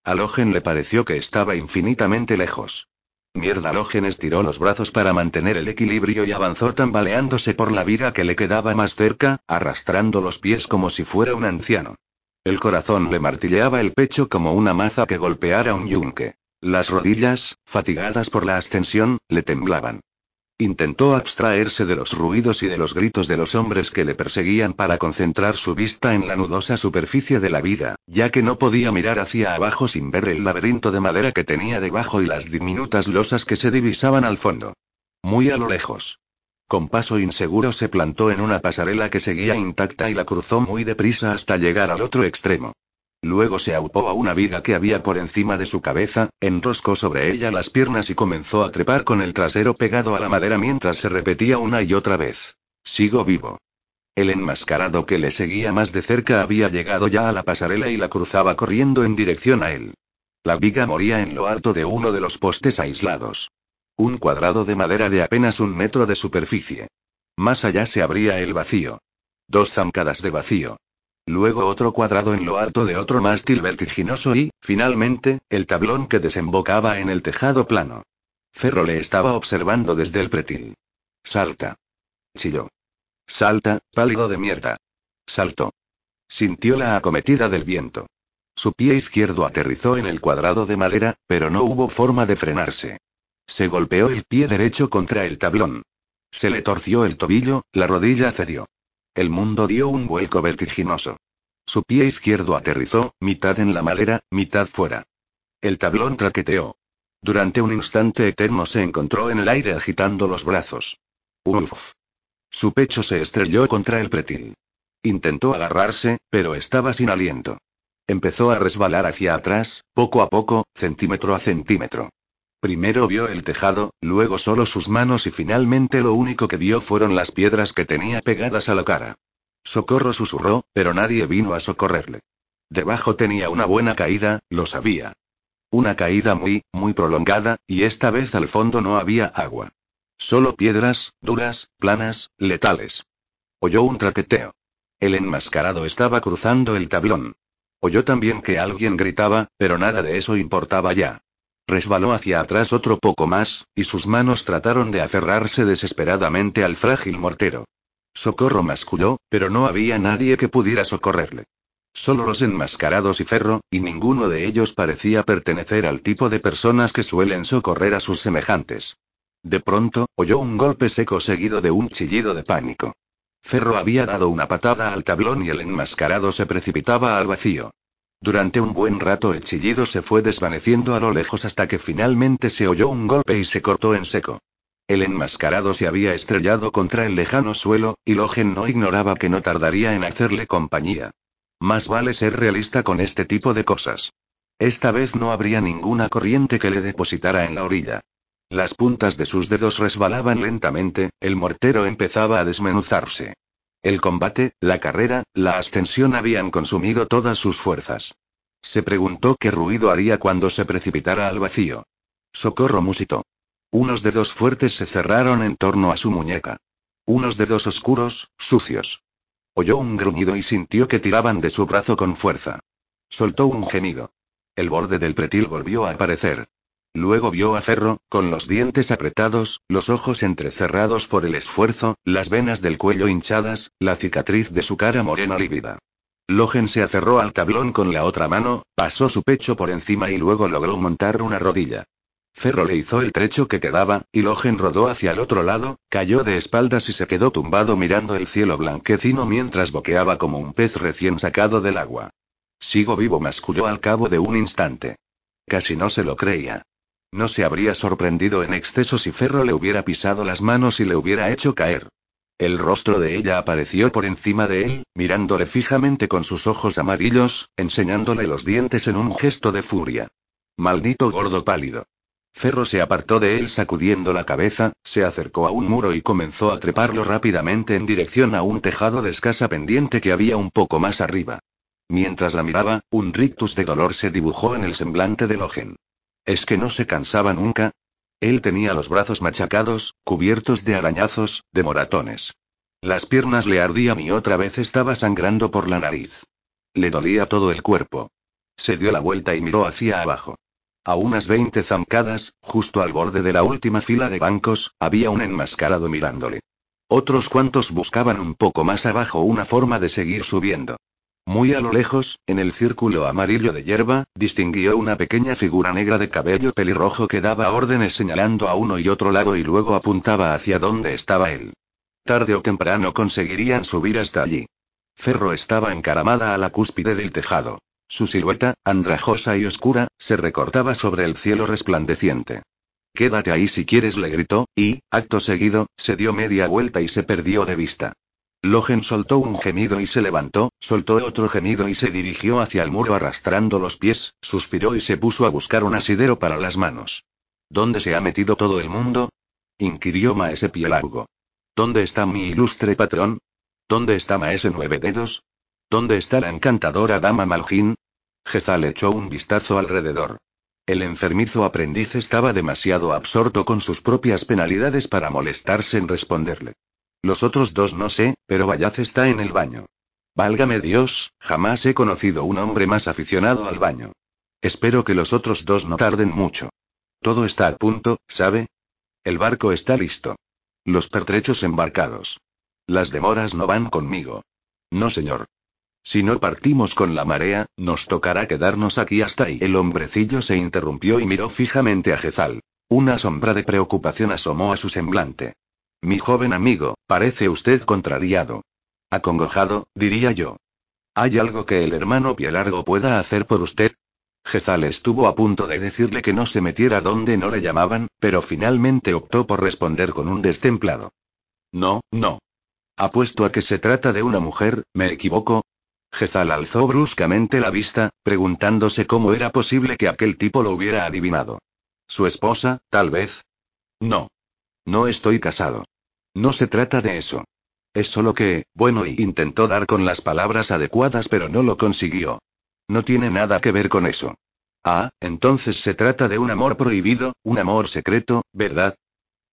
A Logen le pareció que estaba infinitamente lejos. Mierda Logen estiró los brazos para mantener el equilibrio y avanzó tambaleándose por la viga que le quedaba más cerca, arrastrando los pies como si fuera un anciano. El corazón le martilleaba el pecho como una maza que golpeara un yunque. Las rodillas, fatigadas por la ascensión, le temblaban. Intentó abstraerse de los ruidos y de los gritos de los hombres que le perseguían para concentrar su vista en la nudosa superficie de la vida, ya que no podía mirar hacia abajo sin ver el laberinto de madera que tenía debajo y las diminutas losas que se divisaban al fondo. Muy a lo lejos. Con paso inseguro se plantó en una pasarela que seguía intacta y la cruzó muy deprisa hasta llegar al otro extremo. Luego se aupó a una viga que había por encima de su cabeza, enroscó sobre ella las piernas y comenzó a trepar con el trasero pegado a la madera mientras se repetía una y otra vez. Sigo vivo. El enmascarado que le seguía más de cerca había llegado ya a la pasarela y la cruzaba corriendo en dirección a él. La viga moría en lo alto de uno de los postes aislados. Un cuadrado de madera de apenas un metro de superficie. Más allá se abría el vacío. Dos zancadas de vacío. Luego otro cuadrado en lo alto de otro mástil vertiginoso y, finalmente, el tablón que desembocaba en el tejado plano. Ferro le estaba observando desde el pretil. Salta. Chilló. Salta, pálido de mierda. Saltó. Sintió la acometida del viento. Su pie izquierdo aterrizó en el cuadrado de madera, pero no hubo forma de frenarse. Se golpeó el pie derecho contra el tablón. Se le torció el tobillo, la rodilla cedió. El mundo dio un vuelco vertiginoso. Su pie izquierdo aterrizó, mitad en la madera, mitad fuera. El tablón traqueteó. Durante un instante eterno se encontró en el aire agitando los brazos. Uf. Su pecho se estrelló contra el pretil. Intentó agarrarse, pero estaba sin aliento. Empezó a resbalar hacia atrás, poco a poco, centímetro a centímetro. Primero vio el tejado, luego solo sus manos y finalmente lo único que vio fueron las piedras que tenía pegadas a la cara. Socorro susurró, pero nadie vino a socorrerle. Debajo tenía una buena caída, lo sabía. Una caída muy, muy prolongada, y esta vez al fondo no había agua. Solo piedras, duras, planas, letales. Oyó un traqueteo. El enmascarado estaba cruzando el tablón. Oyó también que alguien gritaba, pero nada de eso importaba ya. Resbaló hacia atrás otro poco más, y sus manos trataron de aferrarse desesperadamente al frágil mortero. Socorro masculló, pero no había nadie que pudiera socorrerle. Solo los enmascarados y Ferro, y ninguno de ellos parecía pertenecer al tipo de personas que suelen socorrer a sus semejantes. De pronto, oyó un golpe seco seguido de un chillido de pánico. Ferro había dado una patada al tablón y el enmascarado se precipitaba al vacío. Durante un buen rato el chillido se fue desvaneciendo a lo lejos hasta que finalmente se oyó un golpe y se cortó en seco. El enmascarado se había estrellado contra el lejano suelo, y Logen no ignoraba que no tardaría en hacerle compañía. Más vale ser realista con este tipo de cosas. Esta vez no habría ninguna corriente que le depositara en la orilla. Las puntas de sus dedos resbalaban lentamente, el mortero empezaba a desmenuzarse. El combate, la carrera, la ascensión habían consumido todas sus fuerzas. Se preguntó qué ruido haría cuando se precipitara al vacío. Socorro musitó. Unos dedos fuertes se cerraron en torno a su muñeca. Unos dedos oscuros, sucios. Oyó un gruñido y sintió que tiraban de su brazo con fuerza. Soltó un gemido. El borde del pretil volvió a aparecer. Luego vio a Ferro, con los dientes apretados, los ojos entrecerrados por el esfuerzo, las venas del cuello hinchadas, la cicatriz de su cara morena lívida. Logen se aferró al tablón con la otra mano, pasó su pecho por encima y luego logró montar una rodilla. Ferro le hizo el trecho que quedaba, y Logen rodó hacia el otro lado, cayó de espaldas y se quedó tumbado mirando el cielo blanquecino mientras boqueaba como un pez recién sacado del agua. Sigo vivo, masculló al cabo de un instante. Casi no se lo creía. No se habría sorprendido en exceso si Ferro le hubiera pisado las manos y le hubiera hecho caer. El rostro de ella apareció por encima de él, mirándole fijamente con sus ojos amarillos, enseñándole los dientes en un gesto de furia. Maldito gordo pálido. Ferro se apartó de él sacudiendo la cabeza, se acercó a un muro y comenzó a treparlo rápidamente en dirección a un tejado de escasa pendiente que había un poco más arriba. Mientras la miraba, un rictus de dolor se dibujó en el semblante de Logen. ¿Es que no se cansaba nunca? Él tenía los brazos machacados, cubiertos de arañazos, de moratones. Las piernas le ardían y otra vez estaba sangrando por la nariz. Le dolía todo el cuerpo. Se dio la vuelta y miró hacia abajo. A unas veinte zancadas, justo al borde de la última fila de bancos, había un enmascarado mirándole. Otros cuantos buscaban un poco más abajo una forma de seguir subiendo. Muy a lo lejos, en el círculo amarillo de hierba, distinguió una pequeña figura negra de cabello pelirrojo que daba órdenes señalando a uno y otro lado y luego apuntaba hacia donde estaba él. Tarde o temprano conseguirían subir hasta allí. Ferro estaba encaramada a la cúspide del tejado. Su silueta, andrajosa y oscura, se recortaba sobre el cielo resplandeciente. Quédate ahí si quieres, le gritó, y, acto seguido, se dio media vuelta y se perdió de vista. Logen soltó un gemido y se levantó, soltó otro gemido y se dirigió hacia el muro arrastrando los pies, suspiró y se puso a buscar un asidero para las manos. ¿Dónde se ha metido todo el mundo? inquirió Maese Pielargo. ¿Dónde está mi ilustre patrón? ¿Dónde está Maese Nueve Dedos? ¿Dónde está la encantadora dama Maljín? Gezal echó un vistazo alrededor. El enfermizo aprendiz estaba demasiado absorto con sus propias penalidades para molestarse en responderle. Los otros dos no sé, pero Vallaz está en el baño. Válgame Dios, jamás he conocido un hombre más aficionado al baño. Espero que los otros dos no tarden mucho. Todo está a punto, ¿sabe? El barco está listo. Los pertrechos embarcados. Las demoras no van conmigo. No, señor. Si no partimos con la marea, nos tocará quedarnos aquí hasta ahí. El hombrecillo se interrumpió y miró fijamente a Jezal. Una sombra de preocupación asomó a su semblante. Mi joven amigo, parece usted contrariado. Acongojado, diría yo. ¿Hay algo que el hermano Pielargo pueda hacer por usted? Jezal estuvo a punto de decirle que no se metiera donde no le llamaban, pero finalmente optó por responder con un destemplado. No, no. Apuesto a que se trata de una mujer, ¿me equivoco? Gezal alzó bruscamente la vista, preguntándose cómo era posible que aquel tipo lo hubiera adivinado. ¿Su esposa, tal vez? No. No estoy casado. No se trata de eso. Es solo que, bueno, y intentó dar con las palabras adecuadas pero no lo consiguió. No tiene nada que ver con eso. Ah, entonces se trata de un amor prohibido, un amor secreto, ¿verdad?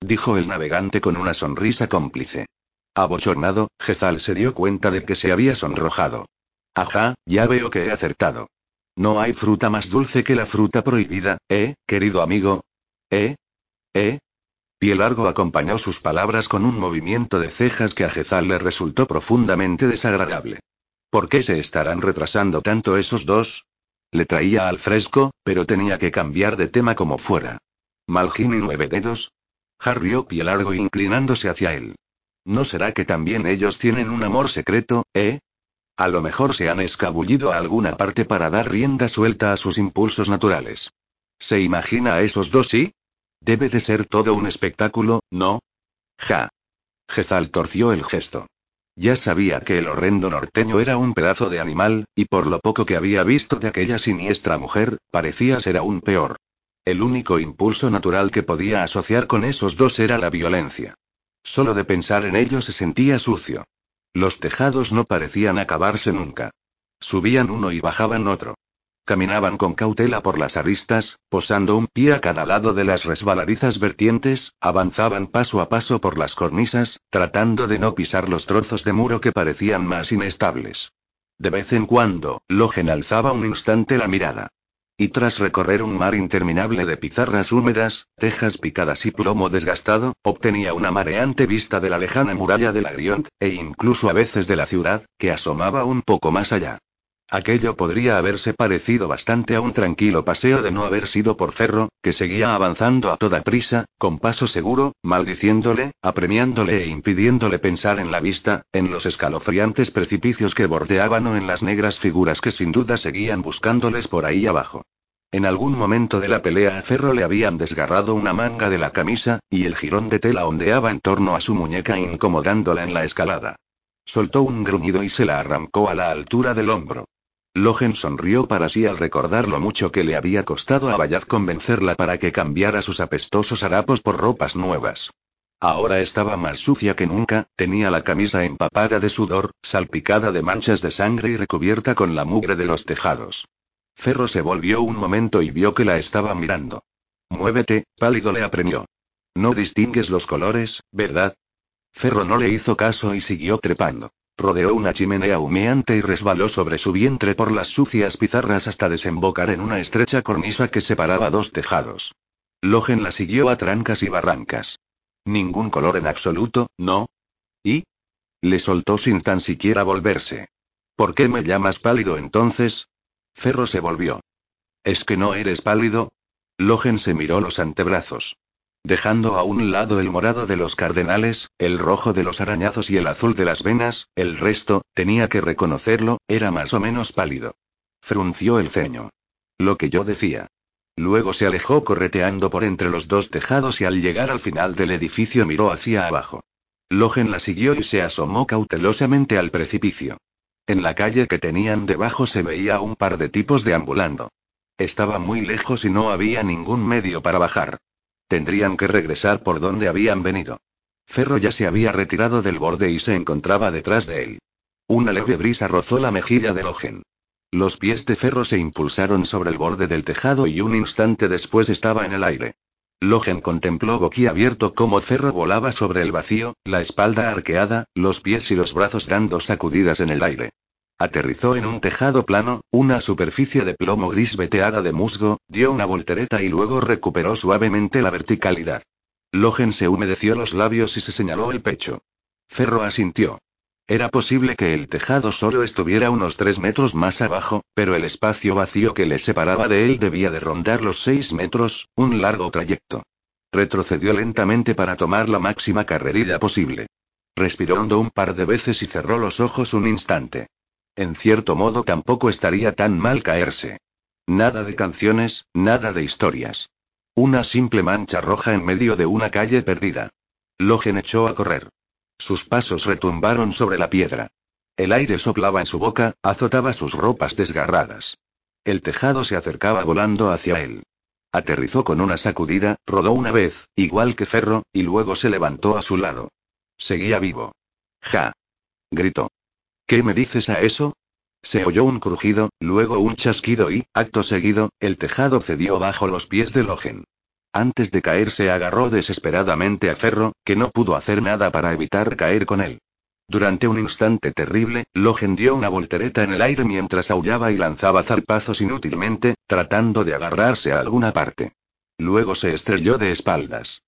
Dijo el navegante con una sonrisa cómplice. Abochornado, Gezal se dio cuenta de que se había sonrojado. Ajá, ya veo que he acertado. No hay fruta más dulce que la fruta prohibida, ¿eh, querido amigo? ¿Eh? ¿Eh? Pielargo acompañó sus palabras con un movimiento de cejas que a Jezal le resultó profundamente desagradable. ¿Por qué se estarán retrasando tanto esos dos? Le traía al fresco, pero tenía que cambiar de tema como fuera. Malgin y nueve dedos. Harrió pie largo inclinándose hacia él. ¿No será que también ellos tienen un amor secreto, eh? A lo mejor se han escabullido a alguna parte para dar rienda suelta a sus impulsos naturales. ¿Se imagina a esos dos, sí? Debe de ser todo un espectáculo, ¿no? Ja. Jezal torció el gesto. Ya sabía que el horrendo norteño era un pedazo de animal, y por lo poco que había visto de aquella siniestra mujer, parecía ser aún peor. El único impulso natural que podía asociar con esos dos era la violencia. Solo de pensar en ello se sentía sucio. Los tejados no parecían acabarse nunca. Subían uno y bajaban otro. Caminaban con cautela por las aristas, posando un pie a cada lado de las resbaladizas vertientes, avanzaban paso a paso por las cornisas, tratando de no pisar los trozos de muro que parecían más inestables. De vez en cuando, Logen alzaba un instante la mirada. Y tras recorrer un mar interminable de pizarras húmedas, tejas picadas y plomo desgastado, obtenía una mareante vista de la lejana muralla de la e incluso a veces de la ciudad, que asomaba un poco más allá. Aquello podría haberse parecido bastante a un tranquilo paseo de no haber sido por Ferro, que seguía avanzando a toda prisa, con paso seguro, maldiciéndole, apremiándole e impidiéndole pensar en la vista, en los escalofriantes precipicios que bordeaban o en las negras figuras que sin duda seguían buscándoles por ahí abajo. En algún momento de la pelea a Ferro le habían desgarrado una manga de la camisa, y el jirón de tela ondeaba en torno a su muñeca incomodándola en la escalada. Soltó un gruñido y se la arrancó a la altura del hombro. Logen sonrió para sí al recordar lo mucho que le había costado a Bayat convencerla para que cambiara sus apestosos harapos por ropas nuevas. Ahora estaba más sucia que nunca, tenía la camisa empapada de sudor, salpicada de manchas de sangre y recubierta con la mugre de los tejados. Ferro se volvió un momento y vio que la estaba mirando. Muévete, pálido le apremió. No distingues los colores, ¿verdad? Ferro no le hizo caso y siguió trepando. Rodeó una chimenea humeante y resbaló sobre su vientre por las sucias pizarras hasta desembocar en una estrecha cornisa que separaba dos tejados. Logen la siguió a trancas y barrancas. Ningún color en absoluto, ¿no? ¿Y? Le soltó sin tan siquiera volverse. ¿Por qué me llamas pálido entonces? Ferro se volvió. ¿Es que no eres pálido? Logen se miró los antebrazos. Dejando a un lado el morado de los cardenales, el rojo de los arañazos y el azul de las venas, el resto, tenía que reconocerlo, era más o menos pálido. Frunció el ceño. Lo que yo decía. Luego se alejó correteando por entre los dos tejados y al llegar al final del edificio miró hacia abajo. Logen la siguió y se asomó cautelosamente al precipicio. En la calle que tenían debajo se veía un par de tipos deambulando. Estaba muy lejos y no había ningún medio para bajar. Tendrían que regresar por donde habían venido. Ferro ya se había retirado del borde y se encontraba detrás de él. Una leve brisa rozó la mejilla de Logen. Los pies de Ferro se impulsaron sobre el borde del tejado y un instante después estaba en el aire. Logen contempló boquiabierto cómo Ferro volaba sobre el vacío, la espalda arqueada, los pies y los brazos dando sacudidas en el aire. Aterrizó en un tejado plano, una superficie de plomo gris veteada de musgo, dio una voltereta y luego recuperó suavemente la verticalidad. Logen se humedeció los labios y se señaló el pecho. Ferro asintió. Era posible que el tejado solo estuviera unos tres metros más abajo, pero el espacio vacío que le separaba de él debía de rondar los seis metros, un largo trayecto. Retrocedió lentamente para tomar la máxima carrerilla posible. Respiró hondo un par de veces y cerró los ojos un instante. En cierto modo tampoco estaría tan mal caerse. Nada de canciones, nada de historias. Una simple mancha roja en medio de una calle perdida. Logen echó a correr. Sus pasos retumbaron sobre la piedra. El aire soplaba en su boca, azotaba sus ropas desgarradas. El tejado se acercaba volando hacia él. Aterrizó con una sacudida, rodó una vez, igual que Ferro, y luego se levantó a su lado. Seguía vivo. Ja. Gritó. ¿Qué me dices a eso? Se oyó un crujido, luego un chasquido y, acto seguido, el tejado cedió bajo los pies de Logen. Antes de caer se agarró desesperadamente a Ferro, que no pudo hacer nada para evitar caer con él. Durante un instante terrible, Logen dio una voltereta en el aire mientras aullaba y lanzaba zarpazos inútilmente, tratando de agarrarse a alguna parte. Luego se estrelló de espaldas.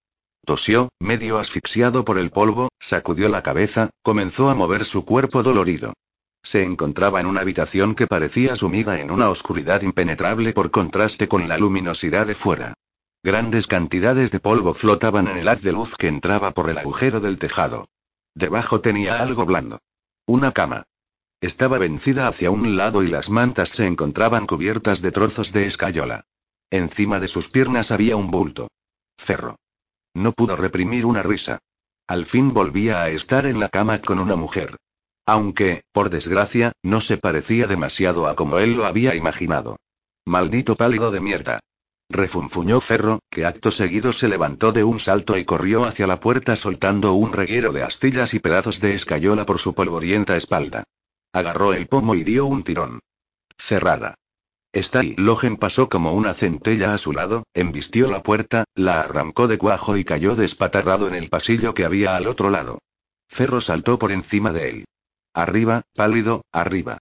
Tosió, medio asfixiado por el polvo, sacudió la cabeza, comenzó a mover su cuerpo dolorido. Se encontraba en una habitación que parecía sumida en una oscuridad impenetrable por contraste con la luminosidad de fuera. Grandes cantidades de polvo flotaban en el haz de luz que entraba por el agujero del tejado. Debajo tenía algo blando. Una cama. Estaba vencida hacia un lado y las mantas se encontraban cubiertas de trozos de escayola. Encima de sus piernas había un bulto. Ferro. No pudo reprimir una risa. Al fin volvía a estar en la cama con una mujer. Aunque, por desgracia, no se parecía demasiado a como él lo había imaginado. Maldito pálido de mierda. Refunfuñó Ferro, que acto seguido se levantó de un salto y corrió hacia la puerta soltando un reguero de astillas y pedazos de escayola por su polvorienta espalda. Agarró el pomo y dio un tirón. Cerrada. Está ahí. Logen pasó como una centella a su lado, embistió la puerta, la arrancó de cuajo y cayó despatarrado en el pasillo que había al otro lado. Ferro saltó por encima de él. Arriba, pálido, arriba.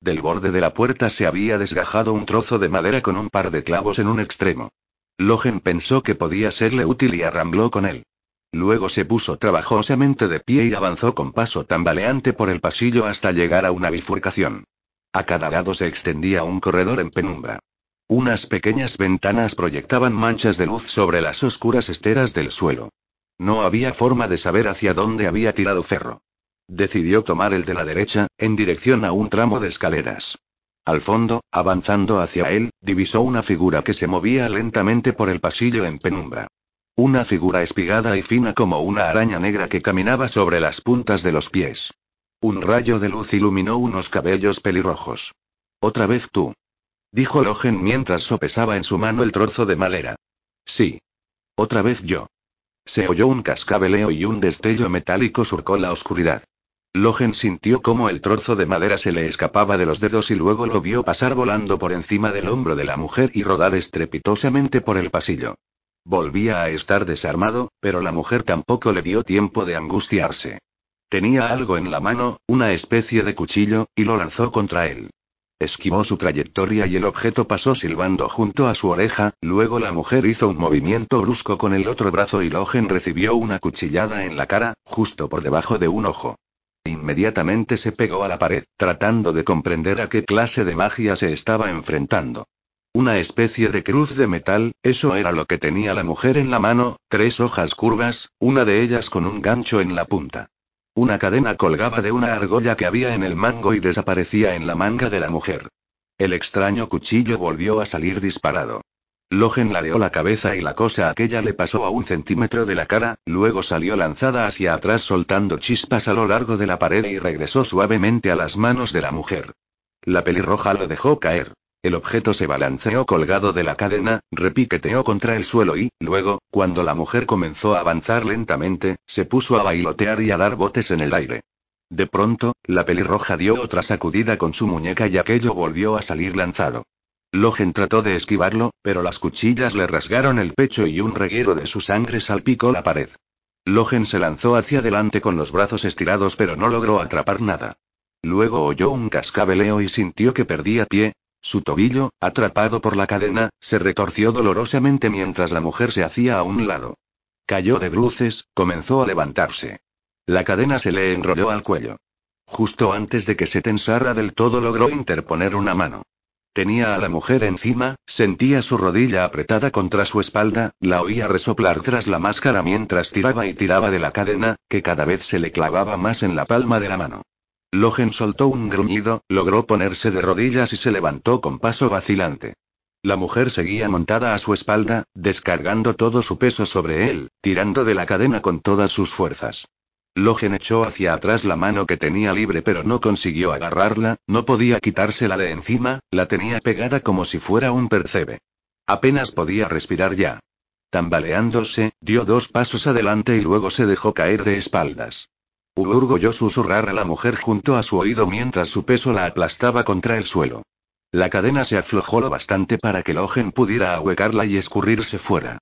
Del borde de la puerta se había desgajado un trozo de madera con un par de clavos en un extremo. Logen pensó que podía serle útil y arrambló con él. Luego se puso trabajosamente de pie y avanzó con paso tambaleante por el pasillo hasta llegar a una bifurcación. A cada lado se extendía un corredor en penumbra. Unas pequeñas ventanas proyectaban manchas de luz sobre las oscuras esteras del suelo. No había forma de saber hacia dónde había tirado Ferro. Decidió tomar el de la derecha, en dirección a un tramo de escaleras. Al fondo, avanzando hacia él, divisó una figura que se movía lentamente por el pasillo en penumbra. Una figura espigada y fina como una araña negra que caminaba sobre las puntas de los pies. Un rayo de luz iluminó unos cabellos pelirrojos. Otra vez tú. Dijo Logen mientras sopesaba en su mano el trozo de madera. Sí. Otra vez yo. Se oyó un cascabeleo y un destello metálico surcó la oscuridad. Logen sintió como el trozo de madera se le escapaba de los dedos y luego lo vio pasar volando por encima del hombro de la mujer y rodar estrepitosamente por el pasillo. Volvía a estar desarmado, pero la mujer tampoco le dio tiempo de angustiarse. Tenía algo en la mano, una especie de cuchillo, y lo lanzó contra él. Esquivó su trayectoria y el objeto pasó silbando junto a su oreja, luego la mujer hizo un movimiento brusco con el otro brazo y Logen recibió una cuchillada en la cara, justo por debajo de un ojo. Inmediatamente se pegó a la pared, tratando de comprender a qué clase de magia se estaba enfrentando. Una especie de cruz de metal, eso era lo que tenía la mujer en la mano, tres hojas curvas, una de ellas con un gancho en la punta. Una cadena colgaba de una argolla que había en el mango y desaparecía en la manga de la mujer. El extraño cuchillo volvió a salir disparado. Logen ladeó la cabeza y la cosa aquella le pasó a un centímetro de la cara, luego salió lanzada hacia atrás soltando chispas a lo largo de la pared y regresó suavemente a las manos de la mujer. La pelirroja lo dejó caer. El objeto se balanceó colgado de la cadena, repiqueteó contra el suelo y, luego, cuando la mujer comenzó a avanzar lentamente, se puso a bailotear y a dar botes en el aire. De pronto, la pelirroja dio otra sacudida con su muñeca y aquello volvió a salir lanzado. Logen trató de esquivarlo, pero las cuchillas le rasgaron el pecho y un reguero de su sangre salpicó la pared. Logen se lanzó hacia adelante con los brazos estirados pero no logró atrapar nada. Luego oyó un cascabeleo y sintió que perdía pie. Su tobillo, atrapado por la cadena, se retorció dolorosamente mientras la mujer se hacía a un lado. Cayó de bruces, comenzó a levantarse. La cadena se le enrolló al cuello. Justo antes de que se tensara del todo logró interponer una mano. Tenía a la mujer encima, sentía su rodilla apretada contra su espalda, la oía resoplar tras la máscara mientras tiraba y tiraba de la cadena, que cada vez se le clavaba más en la palma de la mano. Logen soltó un gruñido, logró ponerse de rodillas y se levantó con paso vacilante. La mujer seguía montada a su espalda, descargando todo su peso sobre él, tirando de la cadena con todas sus fuerzas. Logen echó hacia atrás la mano que tenía libre pero no consiguió agarrarla, no podía quitársela de encima, la tenía pegada como si fuera un percebe. Apenas podía respirar ya. Tambaleándose, dio dos pasos adelante y luego se dejó caer de espaldas. Oyó susurrar a la mujer junto a su oído mientras su peso la aplastaba contra el suelo. La cadena se aflojó lo bastante para que Logen pudiera ahuecarla y escurrirse fuera.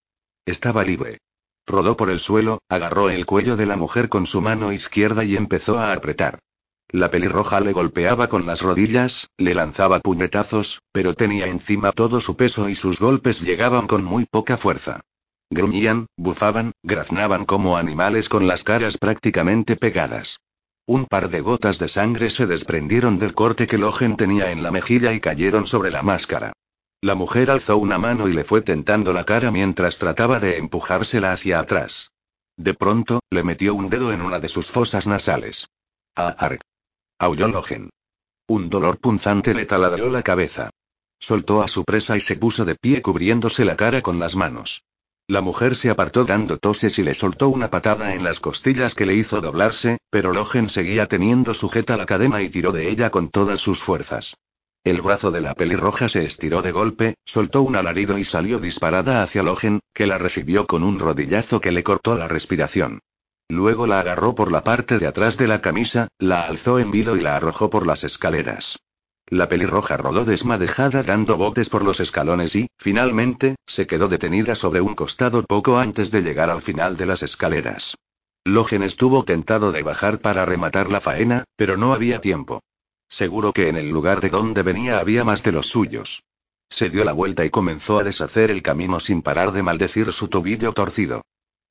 Estaba libre. Rodó por el suelo, agarró el cuello de la mujer con su mano izquierda y empezó a apretar. La pelirroja le golpeaba con las rodillas, le lanzaba puñetazos, pero tenía encima todo su peso y sus golpes llegaban con muy poca fuerza. Gruñían, bufaban, graznaban como animales con las caras prácticamente pegadas. Un par de gotas de sangre se desprendieron del corte que Logen tenía en la mejilla y cayeron sobre la máscara. La mujer alzó una mano y le fue tentando la cara mientras trataba de empujársela hacia atrás. De pronto, le metió un dedo en una de sus fosas nasales. Ah, arg. Aulló Logen. Un dolor punzante le taladró la cabeza. Soltó a su presa y se puso de pie cubriéndose la cara con las manos. La mujer se apartó dando toses y le soltó una patada en las costillas que le hizo doblarse, pero Logen seguía teniendo sujeta la cadena y tiró de ella con todas sus fuerzas. El brazo de la pelirroja se estiró de golpe, soltó un alarido y salió disparada hacia Logen, que la recibió con un rodillazo que le cortó la respiración. Luego la agarró por la parte de atrás de la camisa, la alzó en vilo y la arrojó por las escaleras. La pelirroja rodó desmadejada dando botes por los escalones y, finalmente, se quedó detenida sobre un costado poco antes de llegar al final de las escaleras. Logen estuvo tentado de bajar para rematar la faena, pero no había tiempo. Seguro que en el lugar de donde venía había más de los suyos. Se dio la vuelta y comenzó a deshacer el camino sin parar de maldecir su tobillo torcido.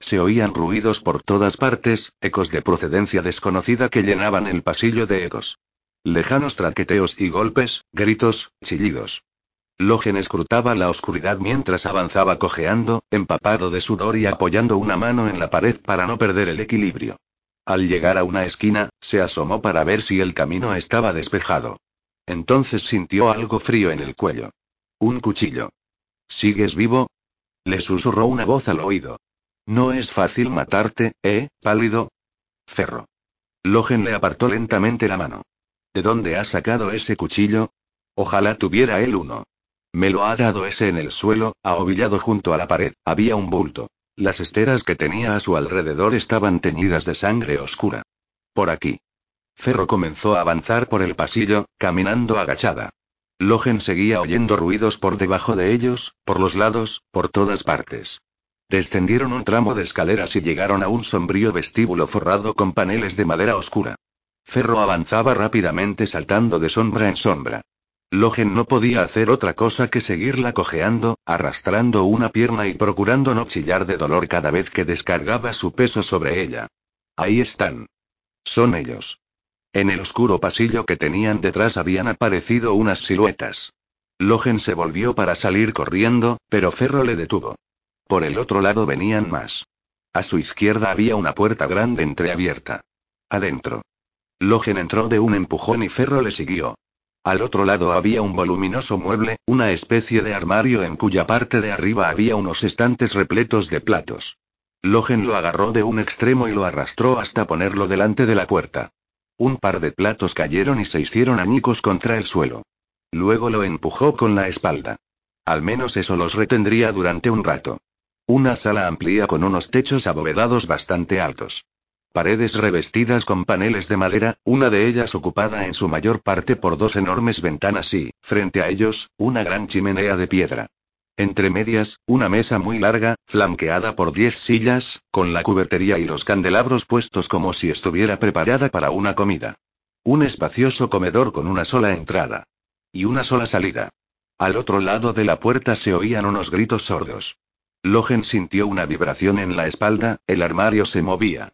Se oían ruidos por todas partes, ecos de procedencia desconocida que llenaban el pasillo de ecos. Lejanos traqueteos y golpes, gritos, chillidos. Logen escrutaba la oscuridad mientras avanzaba cojeando, empapado de sudor y apoyando una mano en la pared para no perder el equilibrio. Al llegar a una esquina, se asomó para ver si el camino estaba despejado. Entonces sintió algo frío en el cuello. Un cuchillo. ¿Sigues vivo? Le susurró una voz al oído. No es fácil matarte, ¿eh, pálido? Ferro. Logen le apartó lentamente la mano. ¿De dónde ha sacado ese cuchillo? Ojalá tuviera él uno. Me lo ha dado ese en el suelo, ahobillado junto a la pared. Había un bulto. Las esteras que tenía a su alrededor estaban teñidas de sangre oscura. Por aquí. Ferro comenzó a avanzar por el pasillo, caminando agachada. Logen seguía oyendo ruidos por debajo de ellos, por los lados, por todas partes. Descendieron un tramo de escaleras y llegaron a un sombrío vestíbulo forrado con paneles de madera oscura. Ferro avanzaba rápidamente saltando de sombra en sombra. Logen no podía hacer otra cosa que seguirla cojeando, arrastrando una pierna y procurando no chillar de dolor cada vez que descargaba su peso sobre ella. Ahí están. Son ellos. En el oscuro pasillo que tenían detrás habían aparecido unas siluetas. Logen se volvió para salir corriendo, pero Ferro le detuvo. Por el otro lado venían más. A su izquierda había una puerta grande entreabierta. Adentro. Logen entró de un empujón y Ferro le siguió. Al otro lado había un voluminoso mueble, una especie de armario en cuya parte de arriba había unos estantes repletos de platos. Logen lo agarró de un extremo y lo arrastró hasta ponerlo delante de la puerta. Un par de platos cayeron y se hicieron añicos contra el suelo. Luego lo empujó con la espalda. Al menos eso los retendría durante un rato. Una sala amplia con unos techos abovedados bastante altos. Paredes revestidas con paneles de madera, una de ellas ocupada en su mayor parte por dos enormes ventanas y, frente a ellos, una gran chimenea de piedra. Entre medias, una mesa muy larga, flanqueada por diez sillas, con la cubertería y los candelabros puestos como si estuviera preparada para una comida. Un espacioso comedor con una sola entrada. Y una sola salida. Al otro lado de la puerta se oían unos gritos sordos. Logen sintió una vibración en la espalda, el armario se movía.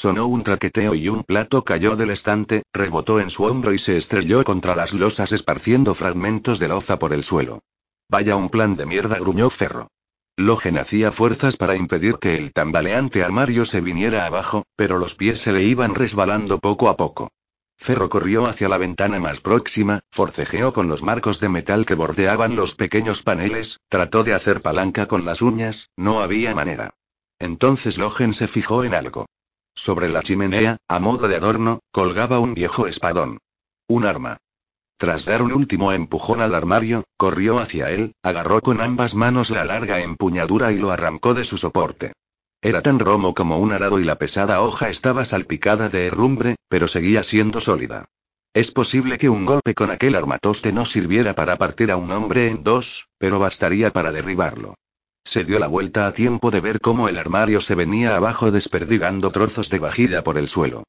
Sonó un traqueteo y un plato cayó del estante, rebotó en su hombro y se estrelló contra las losas esparciendo fragmentos de loza por el suelo. Vaya un plan de mierda, gruñó Ferro. Logen hacía fuerzas para impedir que el tambaleante armario se viniera abajo, pero los pies se le iban resbalando poco a poco. Ferro corrió hacia la ventana más próxima, forcejeó con los marcos de metal que bordeaban los pequeños paneles, trató de hacer palanca con las uñas, no había manera. Entonces Logen se fijó en algo. Sobre la chimenea, a modo de adorno, colgaba un viejo espadón. Un arma. Tras dar un último empujón al armario, corrió hacia él, agarró con ambas manos la larga empuñadura y lo arrancó de su soporte. Era tan romo como un arado y la pesada hoja estaba salpicada de herrumbre, pero seguía siendo sólida. Es posible que un golpe con aquel armatoste no sirviera para partir a un hombre en dos, pero bastaría para derribarlo. Se dio la vuelta a tiempo de ver cómo el armario se venía abajo desperdigando trozos de vajilla por el suelo.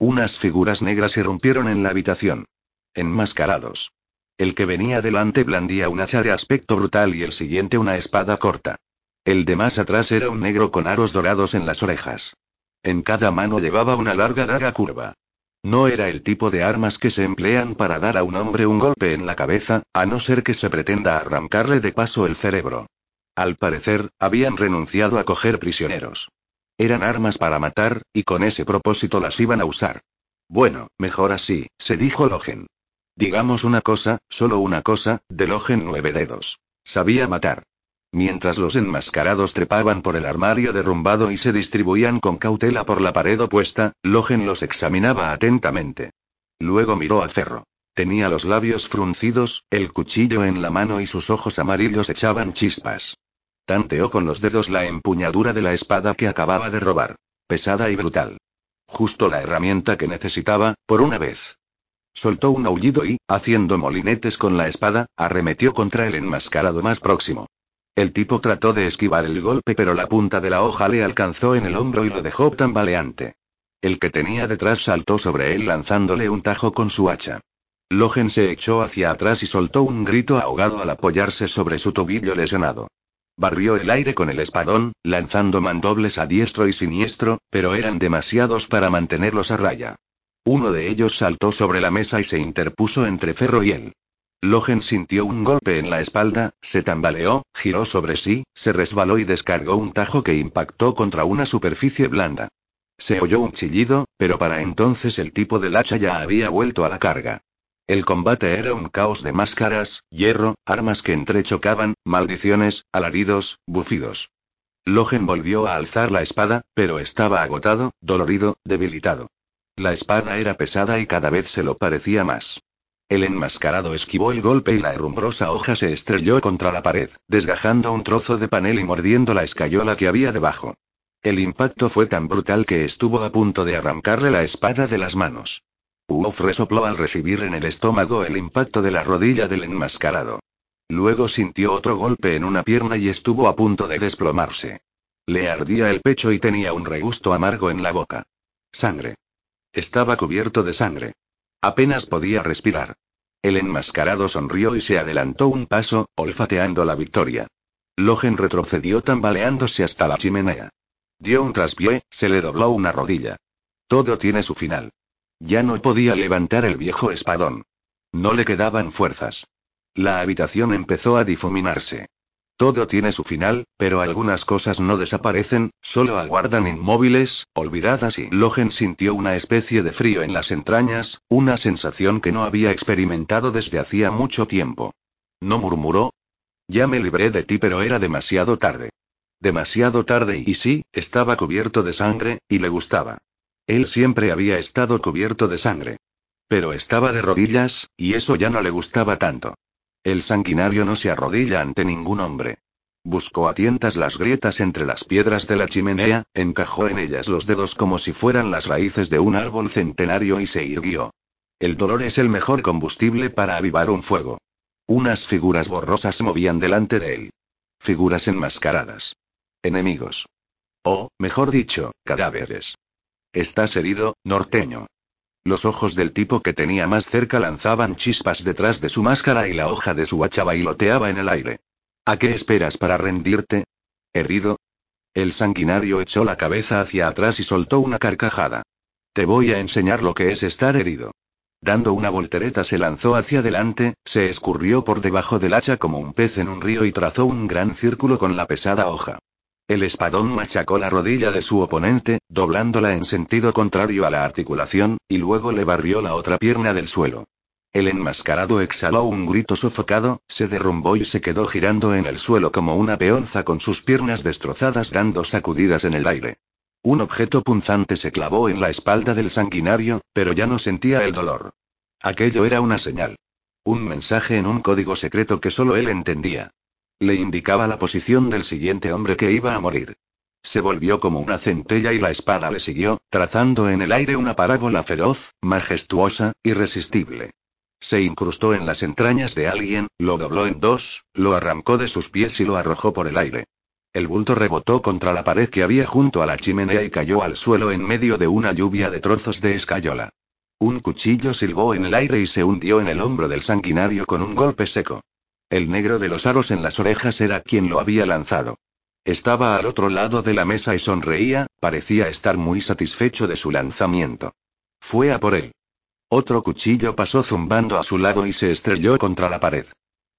Unas figuras negras irrumpieron en la habitación. Enmascarados. El que venía delante blandía un hacha de aspecto brutal y el siguiente una espada corta. El de más atrás era un negro con aros dorados en las orejas. En cada mano llevaba una larga daga curva. No era el tipo de armas que se emplean para dar a un hombre un golpe en la cabeza, a no ser que se pretenda arrancarle de paso el cerebro. Al parecer, habían renunciado a coger prisioneros. Eran armas para matar, y con ese propósito las iban a usar. Bueno, mejor así, se dijo Logen. Digamos una cosa, solo una cosa, de Logen nueve dedos. Sabía matar. Mientras los enmascarados trepaban por el armario derrumbado y se distribuían con cautela por la pared opuesta, Logen los examinaba atentamente. Luego miró a Ferro. Tenía los labios fruncidos, el cuchillo en la mano y sus ojos amarillos echaban chispas. Tanteó con los dedos la empuñadura de la espada que acababa de robar. Pesada y brutal. Justo la herramienta que necesitaba, por una vez. Soltó un aullido y, haciendo molinetes con la espada, arremetió contra el enmascarado más próximo. El tipo trató de esquivar el golpe pero la punta de la hoja le alcanzó en el hombro y lo dejó tambaleante. El que tenía detrás saltó sobre él lanzándole un tajo con su hacha. Logen se echó hacia atrás y soltó un grito ahogado al apoyarse sobre su tobillo lesionado. Barrió el aire con el espadón, lanzando mandobles a diestro y siniestro, pero eran demasiados para mantenerlos a raya. Uno de ellos saltó sobre la mesa y se interpuso entre Ferro y él. Logen sintió un golpe en la espalda, se tambaleó, giró sobre sí, se resbaló y descargó un tajo que impactó contra una superficie blanda. Se oyó un chillido, pero para entonces el tipo del hacha ya había vuelto a la carga. El combate era un caos de máscaras, hierro, armas que entrechocaban, maldiciones, alaridos, bufidos. Logen volvió a alzar la espada, pero estaba agotado, dolorido, debilitado. La espada era pesada y cada vez se lo parecía más. El enmascarado esquivó el golpe y la herrumbrosa hoja se estrelló contra la pared, desgajando un trozo de panel y mordiendo la escayola que había debajo. El impacto fue tan brutal que estuvo a punto de arrancarle la espada de las manos. Uof resopló al recibir en el estómago el impacto de la rodilla del enmascarado. Luego sintió otro golpe en una pierna y estuvo a punto de desplomarse. Le ardía el pecho y tenía un regusto amargo en la boca. Sangre. Estaba cubierto de sangre. Apenas podía respirar. El enmascarado sonrió y se adelantó un paso, olfateando la victoria. Logen retrocedió tambaleándose hasta la chimenea. Dio un traspié, se le dobló una rodilla. Todo tiene su final. Ya no podía levantar el viejo espadón. No le quedaban fuerzas. La habitación empezó a difuminarse. Todo tiene su final, pero algunas cosas no desaparecen, solo aguardan inmóviles, olvidadas y Logen sintió una especie de frío en las entrañas, una sensación que no había experimentado desde hacía mucho tiempo. No murmuró. Ya me libré de ti, pero era demasiado tarde. Demasiado tarde y sí, estaba cubierto de sangre, y le gustaba. Él siempre había estado cubierto de sangre. Pero estaba de rodillas, y eso ya no le gustaba tanto. El sanguinario no se arrodilla ante ningún hombre. Buscó a tientas las grietas entre las piedras de la chimenea, encajó en ellas los dedos como si fueran las raíces de un árbol centenario y se irguió. El dolor es el mejor combustible para avivar un fuego. Unas figuras borrosas se movían delante de él. Figuras enmascaradas. Enemigos. O, mejor dicho, cadáveres. Estás herido, norteño. Los ojos del tipo que tenía más cerca lanzaban chispas detrás de su máscara y la hoja de su hacha bailoteaba en el aire. ¿A qué esperas para rendirte? ¿Herido? El sanguinario echó la cabeza hacia atrás y soltó una carcajada. Te voy a enseñar lo que es estar herido. Dando una voltereta se lanzó hacia adelante, se escurrió por debajo del hacha como un pez en un río y trazó un gran círculo con la pesada hoja. El espadón machacó la rodilla de su oponente, doblándola en sentido contrario a la articulación, y luego le barrió la otra pierna del suelo. El enmascarado exhaló un grito sofocado, se derrumbó y se quedó girando en el suelo como una peonza con sus piernas destrozadas dando sacudidas en el aire. Un objeto punzante se clavó en la espalda del sanguinario, pero ya no sentía el dolor. Aquello era una señal. Un mensaje en un código secreto que solo él entendía. Le indicaba la posición del siguiente hombre que iba a morir. Se volvió como una centella y la espada le siguió, trazando en el aire una parábola feroz, majestuosa, irresistible. Se incrustó en las entrañas de alguien, lo dobló en dos, lo arrancó de sus pies y lo arrojó por el aire. El bulto rebotó contra la pared que había junto a la chimenea y cayó al suelo en medio de una lluvia de trozos de escayola. Un cuchillo silbó en el aire y se hundió en el hombro del sanguinario con un golpe seco. El negro de los aros en las orejas era quien lo había lanzado. Estaba al otro lado de la mesa y sonreía, parecía estar muy satisfecho de su lanzamiento. Fue a por él. Otro cuchillo pasó zumbando a su lado y se estrelló contra la pared.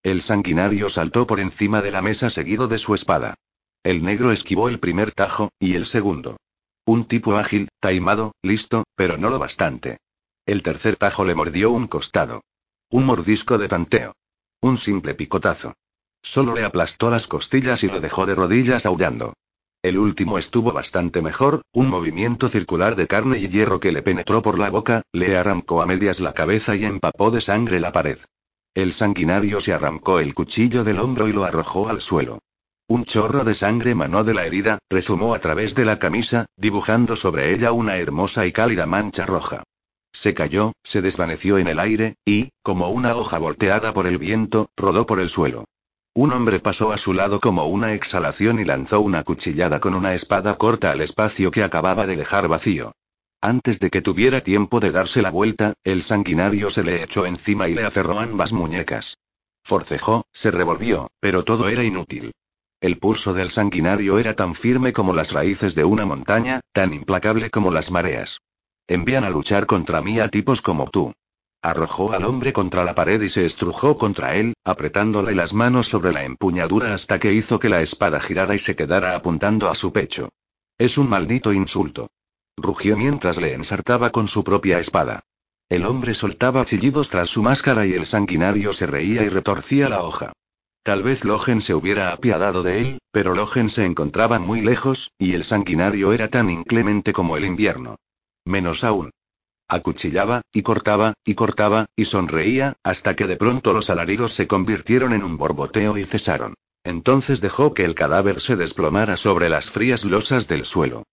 El sanguinario saltó por encima de la mesa seguido de su espada. El negro esquivó el primer tajo, y el segundo. Un tipo ágil, taimado, listo, pero no lo bastante. El tercer tajo le mordió un costado. Un mordisco de tanteo. Un simple picotazo. Solo le aplastó las costillas y lo dejó de rodillas aullando. El último estuvo bastante mejor, un movimiento circular de carne y hierro que le penetró por la boca, le arrancó a medias la cabeza y empapó de sangre la pared. El sanguinario se arrancó el cuchillo del hombro y lo arrojó al suelo. Un chorro de sangre manó de la herida, rezumó a través de la camisa, dibujando sobre ella una hermosa y cálida mancha roja. Se cayó, se desvaneció en el aire, y, como una hoja volteada por el viento, rodó por el suelo. Un hombre pasó a su lado como una exhalación y lanzó una cuchillada con una espada corta al espacio que acababa de dejar vacío. Antes de que tuviera tiempo de darse la vuelta, el sanguinario se le echó encima y le aferró ambas muñecas. Forcejó, se revolvió, pero todo era inútil. El pulso del sanguinario era tan firme como las raíces de una montaña, tan implacable como las mareas. Envían a luchar contra mí a tipos como tú. Arrojó al hombre contra la pared y se estrujó contra él, apretándole las manos sobre la empuñadura hasta que hizo que la espada girara y se quedara apuntando a su pecho. Es un maldito insulto. Rugió mientras le ensartaba con su propia espada. El hombre soltaba chillidos tras su máscara y el sanguinario se reía y retorcía la hoja. Tal vez Logen se hubiera apiadado de él, pero Logen se encontraba muy lejos, y el sanguinario era tan inclemente como el invierno. Menos aún. Acuchillaba, y cortaba, y cortaba, y sonreía, hasta que de pronto los alaridos se convirtieron en un borboteo y cesaron. Entonces dejó que el cadáver se desplomara sobre las frías losas del suelo.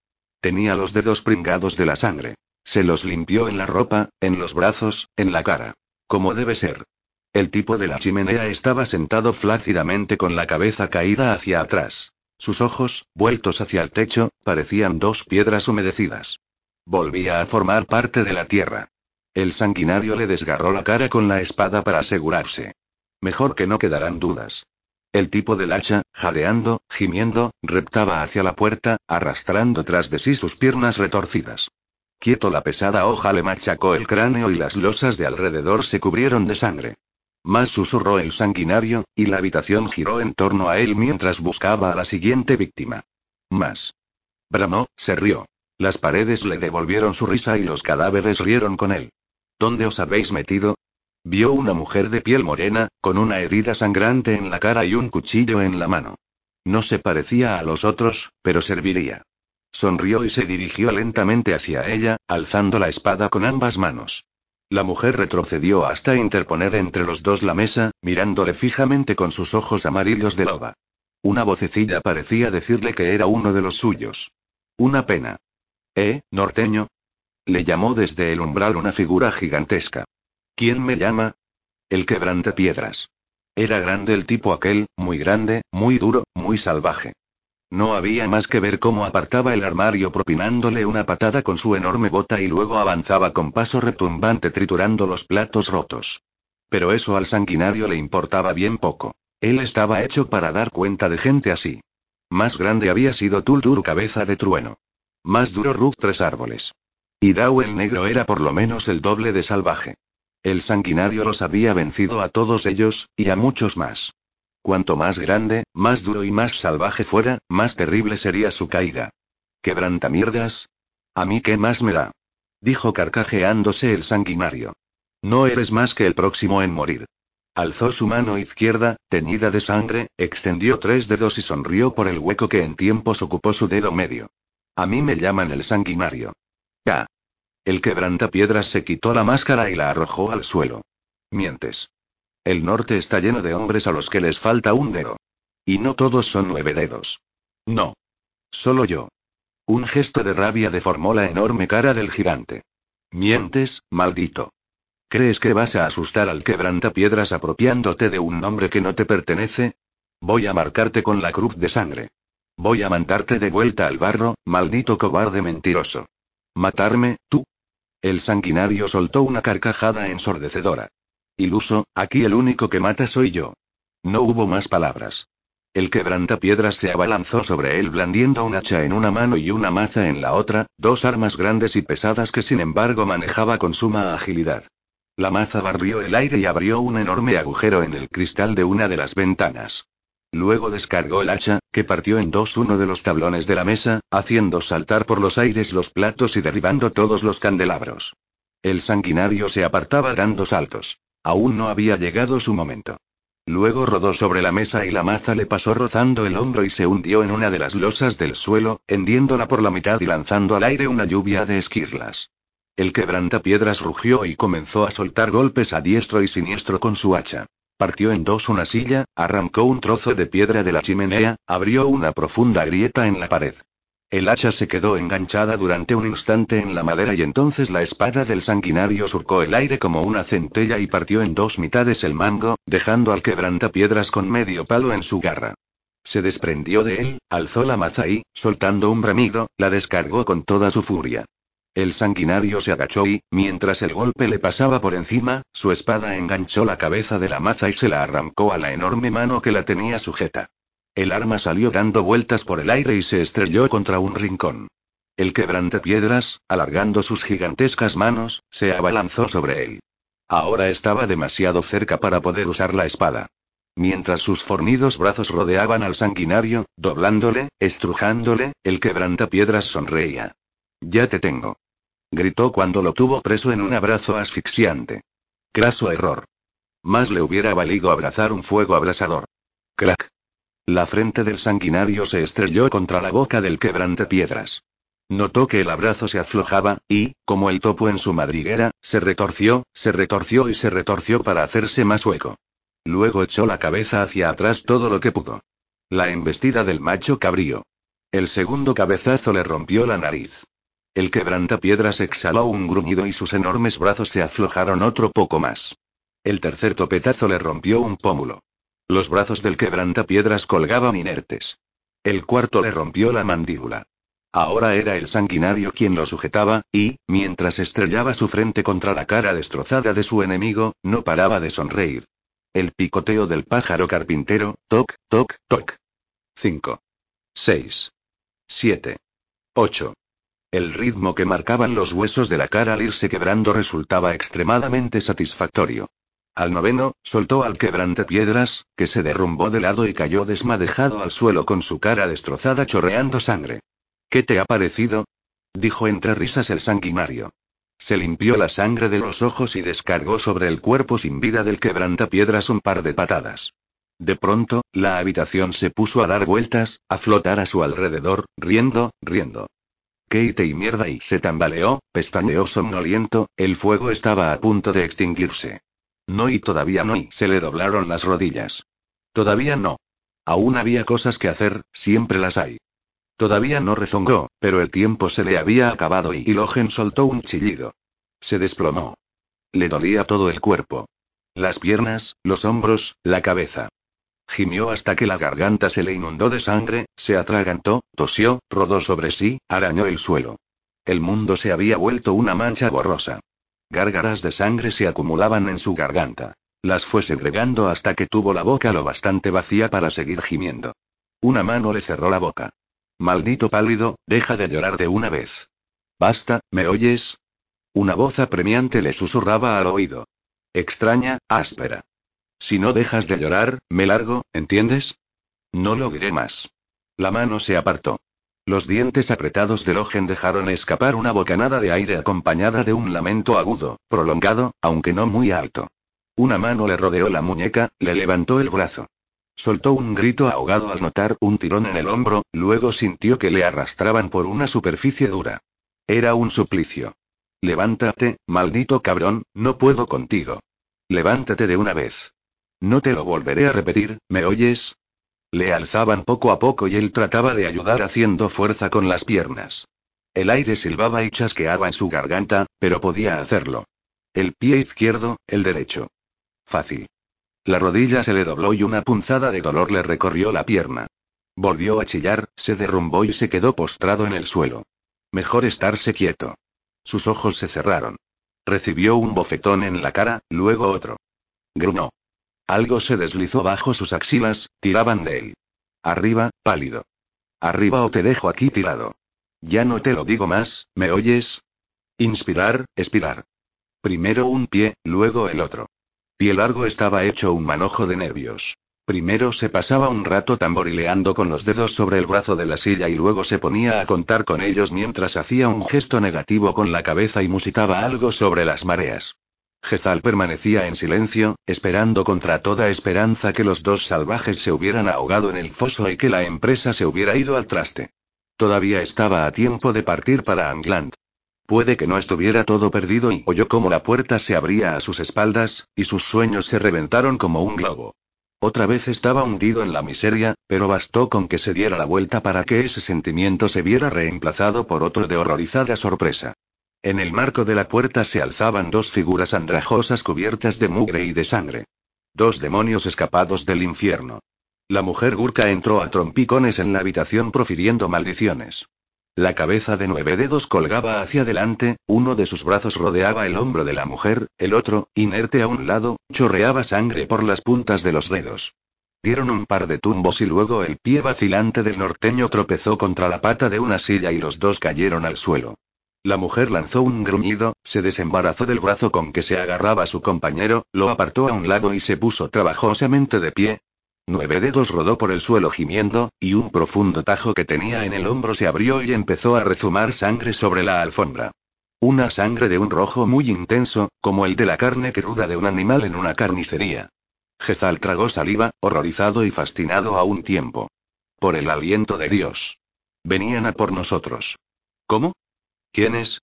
Tenía los dedos pringados de la sangre. Se los limpió en la ropa, en los brazos, en la cara. Como debe ser. El tipo de la chimenea estaba sentado flácidamente con la cabeza caída hacia atrás. Sus ojos, vueltos hacia el techo, parecían dos piedras humedecidas. Volvía a formar parte de la tierra. El sanguinario le desgarró la cara con la espada para asegurarse. Mejor que no quedaran dudas. El tipo del hacha, jadeando, gimiendo, reptaba hacia la puerta, arrastrando tras de sí sus piernas retorcidas. Quieto la pesada hoja le machacó el cráneo y las losas de alrededor se cubrieron de sangre. Más susurró el sanguinario, y la habitación giró en torno a él mientras buscaba a la siguiente víctima. Más. Bramó, se rió. Las paredes le devolvieron su risa y los cadáveres rieron con él. ¿Dónde os habéis metido? Vio una mujer de piel morena, con una herida sangrante en la cara y un cuchillo en la mano. No se parecía a los otros, pero serviría. Sonrió y se dirigió lentamente hacia ella, alzando la espada con ambas manos. La mujer retrocedió hasta interponer entre los dos la mesa, mirándole fijamente con sus ojos amarillos de loba. Una vocecilla parecía decirle que era uno de los suyos. Una pena. ¿Eh, norteño? Le llamó desde el umbral una figura gigantesca. ¿Quién me llama? El quebrante piedras. Era grande el tipo aquel, muy grande, muy duro, muy salvaje. No había más que ver cómo apartaba el armario propinándole una patada con su enorme bota y luego avanzaba con paso retumbante triturando los platos rotos. Pero eso al sanguinario le importaba bien poco. Él estaba hecho para dar cuenta de gente así. Más grande había sido Tultur cabeza de trueno. Más duro Rug tres árboles. Y Dao el negro era por lo menos el doble de salvaje. El sanguinario los había vencido a todos ellos, y a muchos más. Cuanto más grande, más duro y más salvaje fuera, más terrible sería su caída. ¿Quebrantamierdas? ¿A mí qué más me da? Dijo carcajeándose el sanguinario. No eres más que el próximo en morir. Alzó su mano izquierda, teñida de sangre, extendió tres dedos y sonrió por el hueco que en tiempos ocupó su dedo medio. A mí me llaman el sanguinario. Ya. El quebrantapiedras se quitó la máscara y la arrojó al suelo. Mientes. El norte está lleno de hombres a los que les falta un dedo. Y no todos son nueve dedos. No. Solo yo. Un gesto de rabia deformó la enorme cara del gigante. Mientes, maldito. ¿Crees que vas a asustar al quebrantapiedras apropiándote de un nombre que no te pertenece? Voy a marcarte con la cruz de sangre. Voy a mandarte de vuelta al barro, maldito cobarde mentiroso. ¿Matarme, tú? El sanguinario soltó una carcajada ensordecedora. Iluso, aquí el único que mata soy yo. No hubo más palabras. El quebrantapiedras se abalanzó sobre él blandiendo un hacha en una mano y una maza en la otra, dos armas grandes y pesadas que sin embargo manejaba con suma agilidad. La maza barrió el aire y abrió un enorme agujero en el cristal de una de las ventanas. Luego descargó el hacha, que partió en dos uno de los tablones de la mesa, haciendo saltar por los aires los platos y derribando todos los candelabros. El sanguinario se apartaba dando saltos. Aún no había llegado su momento. Luego rodó sobre la mesa y la maza le pasó rozando el hombro y se hundió en una de las losas del suelo, hendiéndola por la mitad y lanzando al aire una lluvia de esquirlas. El quebrantapiedras rugió y comenzó a soltar golpes a diestro y siniestro con su hacha. Partió en dos una silla, arrancó un trozo de piedra de la chimenea, abrió una profunda grieta en la pared. El hacha se quedó enganchada durante un instante en la madera y entonces la espada del sanguinario surcó el aire como una centella y partió en dos mitades el mango, dejando al quebrantapiedras con medio palo en su garra. Se desprendió de él, alzó la maza y, soltando un bramido, la descargó con toda su furia. El sanguinario se agachó y, mientras el golpe le pasaba por encima, su espada enganchó la cabeza de la maza y se la arrancó a la enorme mano que la tenía sujeta. El arma salió dando vueltas por el aire y se estrelló contra un rincón. El quebrantapiedras, alargando sus gigantescas manos, se abalanzó sobre él. Ahora estaba demasiado cerca para poder usar la espada. Mientras sus fornidos brazos rodeaban al sanguinario, doblándole, estrujándole, el quebrantapiedras sonreía. Ya te tengo. Gritó cuando lo tuvo preso en un abrazo asfixiante. Craso error. Más le hubiera valido abrazar un fuego abrasador. Crack. La frente del sanguinario se estrelló contra la boca del quebrantapiedras. Notó que el abrazo se aflojaba, y, como el topo en su madriguera, se retorció, se retorció y se retorció para hacerse más hueco. Luego echó la cabeza hacia atrás todo lo que pudo. La embestida del macho cabrío. El segundo cabezazo le rompió la nariz. El quebrantapiedras exhaló un gruñido y sus enormes brazos se aflojaron otro poco más. El tercer topetazo le rompió un pómulo. Los brazos del quebrantapiedras colgaban inertes. El cuarto le rompió la mandíbula. Ahora era el sanguinario quien lo sujetaba, y, mientras estrellaba su frente contra la cara destrozada de su enemigo, no paraba de sonreír. El picoteo del pájaro carpintero, toc, toc, toc. 5. 6. 7. 8. El ritmo que marcaban los huesos de la cara al irse quebrando resultaba extremadamente satisfactorio. Al noveno, soltó al quebrantapiedras, que se derrumbó de lado y cayó desmadejado al suelo con su cara destrozada chorreando sangre. ¿Qué te ha parecido? dijo entre risas el sanguinario. Se limpió la sangre de los ojos y descargó sobre el cuerpo sin vida del quebrantapiedras un par de patadas. De pronto, la habitación se puso a dar vueltas, a flotar a su alrededor, riendo, riendo. Kate y mierda y se tambaleó, pestañeó somnoliento, el fuego estaba a punto de extinguirse. No y todavía no y se le doblaron las rodillas. Todavía no. Aún había cosas que hacer, siempre las hay. Todavía no rezongó, pero el tiempo se le había acabado y Logen soltó un chillido. Se desplomó. Le dolía todo el cuerpo. Las piernas, los hombros, la cabeza. Gimió hasta que la garganta se le inundó de sangre, se atragantó, tosió, rodó sobre sí, arañó el suelo. El mundo se había vuelto una mancha borrosa. Gárgaras de sangre se acumulaban en su garganta. Las fue segregando hasta que tuvo la boca lo bastante vacía para seguir gimiendo. Una mano le cerró la boca. Maldito pálido, deja de llorar de una vez. Basta, ¿me oyes? Una voz apremiante le susurraba al oído. Extraña, áspera. Si no dejas de llorar, me largo, ¿entiendes? No lo diré más. La mano se apartó. Los dientes apretados de Logen dejaron escapar una bocanada de aire acompañada de un lamento agudo, prolongado, aunque no muy alto. Una mano le rodeó la muñeca, le levantó el brazo. Soltó un grito ahogado al notar un tirón en el hombro, luego sintió que le arrastraban por una superficie dura. Era un suplicio. Levántate, maldito cabrón, no puedo contigo. Levántate de una vez. No te lo volveré a repetir, ¿me oyes? Le alzaban poco a poco y él trataba de ayudar haciendo fuerza con las piernas. El aire silbaba y chasqueaba en su garganta, pero podía hacerlo. El pie izquierdo, el derecho. Fácil. La rodilla se le dobló y una punzada de dolor le recorrió la pierna. Volvió a chillar, se derrumbó y se quedó postrado en el suelo. Mejor estarse quieto. Sus ojos se cerraron. Recibió un bofetón en la cara, luego otro. Grunó. Algo se deslizó bajo sus axilas, tiraban de él. Arriba, pálido. Arriba o te dejo aquí tirado. Ya no te lo digo más, ¿me oyes? Inspirar, expirar. Primero un pie, luego el otro. Pie largo estaba hecho un manojo de nervios. Primero se pasaba un rato tamborileando con los dedos sobre el brazo de la silla y luego se ponía a contar con ellos mientras hacía un gesto negativo con la cabeza y musitaba algo sobre las mareas. Gezal permanecía en silencio, esperando contra toda esperanza que los dos salvajes se hubieran ahogado en el foso y que la empresa se hubiera ido al traste. Todavía estaba a tiempo de partir para Angland. Puede que no estuviera todo perdido y oyó cómo la puerta se abría a sus espaldas, y sus sueños se reventaron como un globo. Otra vez estaba hundido en la miseria, pero bastó con que se diera la vuelta para que ese sentimiento se viera reemplazado por otro de horrorizada sorpresa. En el marco de la puerta se alzaban dos figuras andrajosas cubiertas de mugre y de sangre. Dos demonios escapados del infierno. La mujer Gurka entró a trompicones en la habitación profiriendo maldiciones. La cabeza de nueve dedos colgaba hacia adelante, uno de sus brazos rodeaba el hombro de la mujer, el otro, inerte a un lado, chorreaba sangre por las puntas de los dedos. Dieron un par de tumbos y luego el pie vacilante del norteño tropezó contra la pata de una silla y los dos cayeron al suelo. La mujer lanzó un gruñido, se desembarazó del brazo con que se agarraba su compañero, lo apartó a un lado y se puso trabajosamente de pie, Nueve dedos rodó por el suelo gimiendo, y un profundo tajo que tenía en el hombro se abrió y empezó a rezumar sangre sobre la alfombra. Una sangre de un rojo muy intenso, como el de la carne cruda de un animal en una carnicería. Jezal tragó saliva, horrorizado y fascinado a un tiempo. Por el aliento de Dios. Venían a por nosotros. ¿Cómo? ¿Quiénes?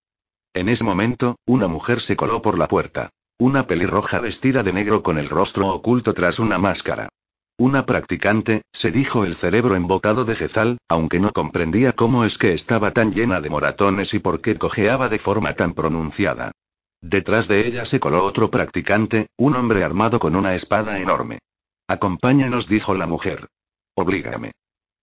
En ese momento, una mujer se coló por la puerta. Una pelirroja vestida de negro con el rostro oculto tras una máscara. Una practicante, se dijo el cerebro embocado de Jezal, aunque no comprendía cómo es que estaba tan llena de moratones y por qué cojeaba de forma tan pronunciada. Detrás de ella se coló otro practicante, un hombre armado con una espada enorme. Acompáñanos, dijo la mujer. Oblígame.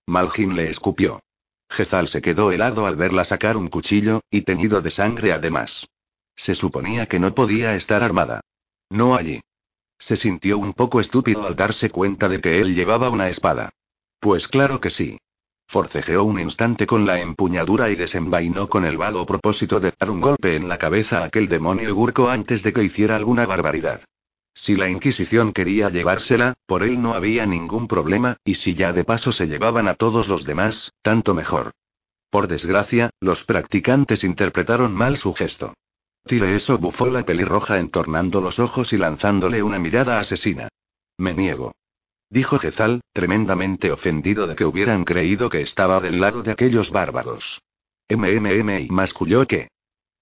Malgin le escupió. Jezal se quedó helado al verla sacar un cuchillo, y teñido de sangre además. Se suponía que no podía estar armada. No allí. Se sintió un poco estúpido al darse cuenta de que él llevaba una espada. Pues claro que sí. Forcejeó un instante con la empuñadura y desenvainó con el vago propósito de dar un golpe en la cabeza a aquel demonio gurco antes de que hiciera alguna barbaridad. Si la Inquisición quería llevársela, por él no había ningún problema, y si ya de paso se llevaban a todos los demás, tanto mejor. Por desgracia, los practicantes interpretaron mal su gesto. Tire eso, bufó la pelirroja entornando los ojos y lanzándole una mirada asesina. Me niego. Dijo Jezal, tremendamente ofendido de que hubieran creído que estaba del lado de aquellos bárbaros. MMM y masculló que.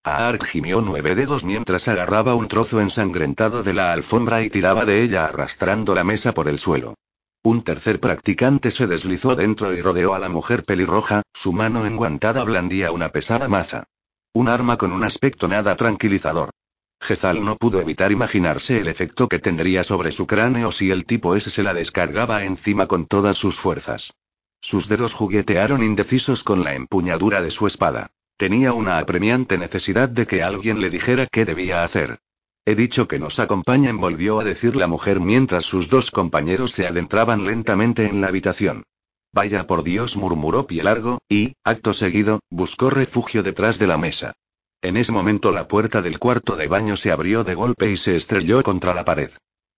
Aark gimió nueve dedos mientras agarraba un trozo ensangrentado de la alfombra y tiraba de ella arrastrando la mesa por el suelo. Un tercer practicante se deslizó dentro y rodeó a la mujer pelirroja, su mano enguantada blandía una pesada maza. Un arma con un aspecto nada tranquilizador. Jezal no pudo evitar imaginarse el efecto que tendría sobre su cráneo si el tipo ese se la descargaba encima con todas sus fuerzas. Sus dedos juguetearon indecisos con la empuñadura de su espada. Tenía una apremiante necesidad de que alguien le dijera qué debía hacer. He dicho que nos acompañen, volvió a decir la mujer mientras sus dos compañeros se adentraban lentamente en la habitación. Vaya por Dios, murmuró Pie Largo, y, acto seguido, buscó refugio detrás de la mesa. En ese momento la puerta del cuarto de baño se abrió de golpe y se estrelló contra la pared.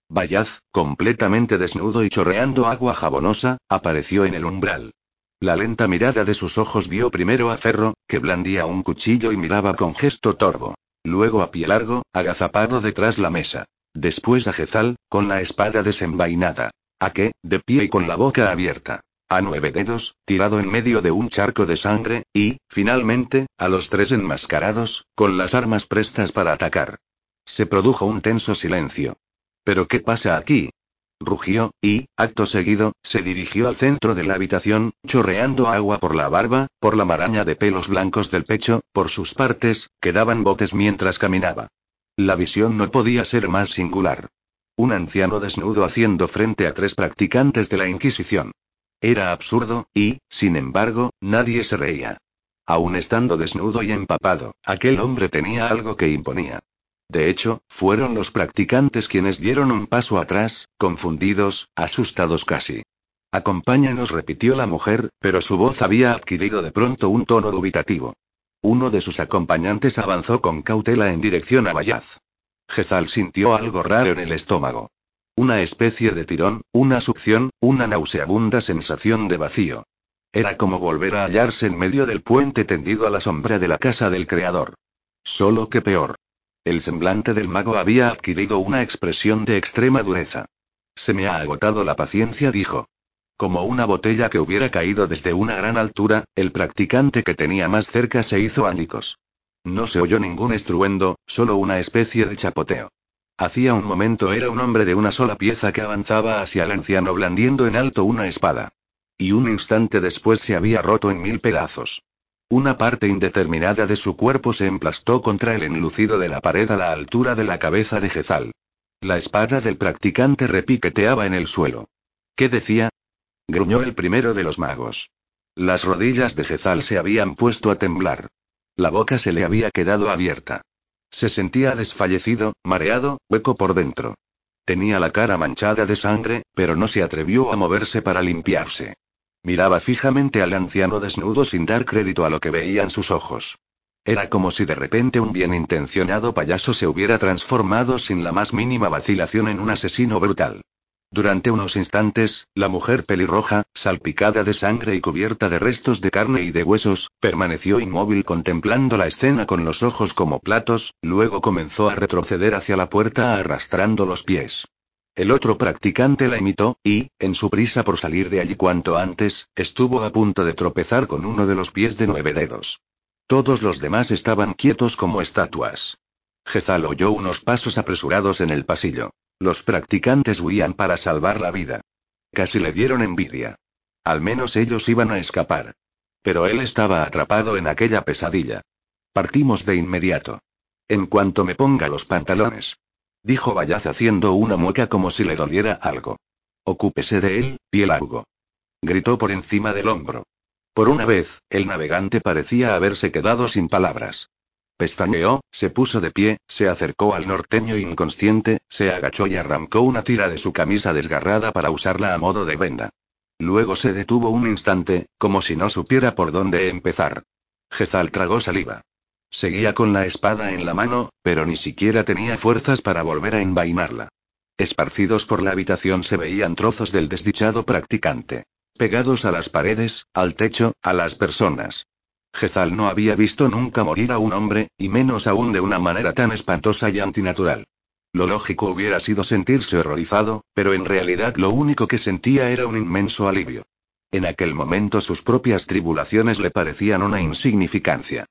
Bayaz, completamente desnudo y chorreando agua jabonosa, apareció en el umbral. La lenta mirada de sus ojos vio primero a Ferro, que blandía un cuchillo y miraba con gesto torvo. Luego a Pie Largo, agazapado detrás la mesa. Después a Jezal, con la espada desenvainada. A que, de pie y con la boca abierta a nueve dedos, tirado en medio de un charco de sangre, y, finalmente, a los tres enmascarados, con las armas prestas para atacar. Se produjo un tenso silencio. ¿Pero qué pasa aquí? Rugió, y, acto seguido, se dirigió al centro de la habitación, chorreando agua por la barba, por la maraña de pelos blancos del pecho, por sus partes, que daban botes mientras caminaba. La visión no podía ser más singular. Un anciano desnudo haciendo frente a tres practicantes de la Inquisición. Era absurdo, y, sin embargo, nadie se reía. Aún estando desnudo y empapado, aquel hombre tenía algo que imponía. De hecho, fueron los practicantes quienes dieron un paso atrás, confundidos, asustados casi. Acompáñanos, repitió la mujer, pero su voz había adquirido de pronto un tono dubitativo. Uno de sus acompañantes avanzó con cautela en dirección a Bayaz. Gezal sintió algo raro en el estómago. Una especie de tirón, una succión, una nauseabunda sensación de vacío. Era como volver a hallarse en medio del puente tendido a la sombra de la casa del Creador. Solo que peor. El semblante del mago había adquirido una expresión de extrema dureza. Se me ha agotado la paciencia, dijo. Como una botella que hubiera caído desde una gran altura, el practicante que tenía más cerca se hizo ánicos. No se oyó ningún estruendo, solo una especie de chapoteo. Hacía un momento era un hombre de una sola pieza que avanzaba hacia el anciano blandiendo en alto una espada. Y un instante después se había roto en mil pedazos. Una parte indeterminada de su cuerpo se emplastó contra el enlucido de la pared a la altura de la cabeza de Jezal. La espada del practicante repiqueteaba en el suelo. ¿Qué decía? gruñó el primero de los magos. Las rodillas de Jezal se habían puesto a temblar. La boca se le había quedado abierta. Se sentía desfallecido, mareado, hueco por dentro. Tenía la cara manchada de sangre, pero no se atrevió a moverse para limpiarse. Miraba fijamente al anciano desnudo sin dar crédito a lo que veían sus ojos. Era como si de repente un bien intencionado payaso se hubiera transformado sin la más mínima vacilación en un asesino brutal. Durante unos instantes, la mujer pelirroja, salpicada de sangre y cubierta de restos de carne y de huesos, permaneció inmóvil contemplando la escena con los ojos como platos, luego comenzó a retroceder hacia la puerta arrastrando los pies. El otro practicante la imitó, y, en su prisa por salir de allí cuanto antes, estuvo a punto de tropezar con uno de los pies de nueve dedos. Todos los demás estaban quietos como estatuas. Gezal oyó unos pasos apresurados en el pasillo. Los practicantes huían para salvar la vida. Casi le dieron envidia. Al menos ellos iban a escapar. Pero él estaba atrapado en aquella pesadilla. Partimos de inmediato. En cuanto me ponga los pantalones. Dijo Bayaz haciendo una mueca como si le doliera algo. Ocúpese de él, algo. Gritó por encima del hombro. Por una vez, el navegante parecía haberse quedado sin palabras. Pestañeó, se puso de pie, se acercó al norteño inconsciente, se agachó y arrancó una tira de su camisa desgarrada para usarla a modo de venda. Luego se detuvo un instante, como si no supiera por dónde empezar. Gezal tragó saliva. Seguía con la espada en la mano, pero ni siquiera tenía fuerzas para volver a envainarla. Esparcidos por la habitación se veían trozos del desdichado practicante. Pegados a las paredes, al techo, a las personas. Gezal no había visto nunca morir a un hombre, y menos aún de una manera tan espantosa y antinatural. Lo lógico hubiera sido sentirse horrorizado, pero en realidad lo único que sentía era un inmenso alivio. En aquel momento sus propias tribulaciones le parecían una insignificancia.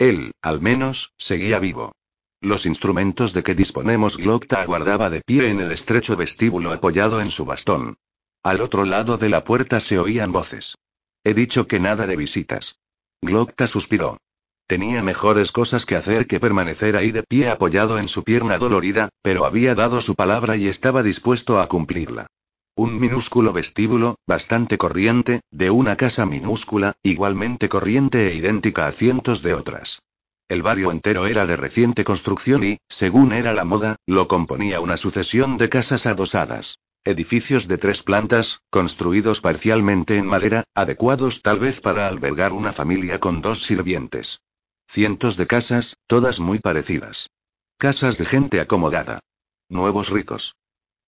Él, al menos, seguía vivo. Los instrumentos de que disponemos Glocta aguardaba de pie en el estrecho vestíbulo apoyado en su bastón. Al otro lado de la puerta se oían voces. He dicho que nada de visitas. Glocta suspiró. Tenía mejores cosas que hacer que permanecer ahí de pie apoyado en su pierna dolorida, pero había dado su palabra y estaba dispuesto a cumplirla. Un minúsculo vestíbulo, bastante corriente, de una casa minúscula, igualmente corriente e idéntica a cientos de otras. El barrio entero era de reciente construcción y, según era la moda, lo componía una sucesión de casas adosadas. Edificios de tres plantas, construidos parcialmente en madera, adecuados tal vez para albergar una familia con dos sirvientes. Cientos de casas, todas muy parecidas. Casas de gente acomodada. Nuevos ricos.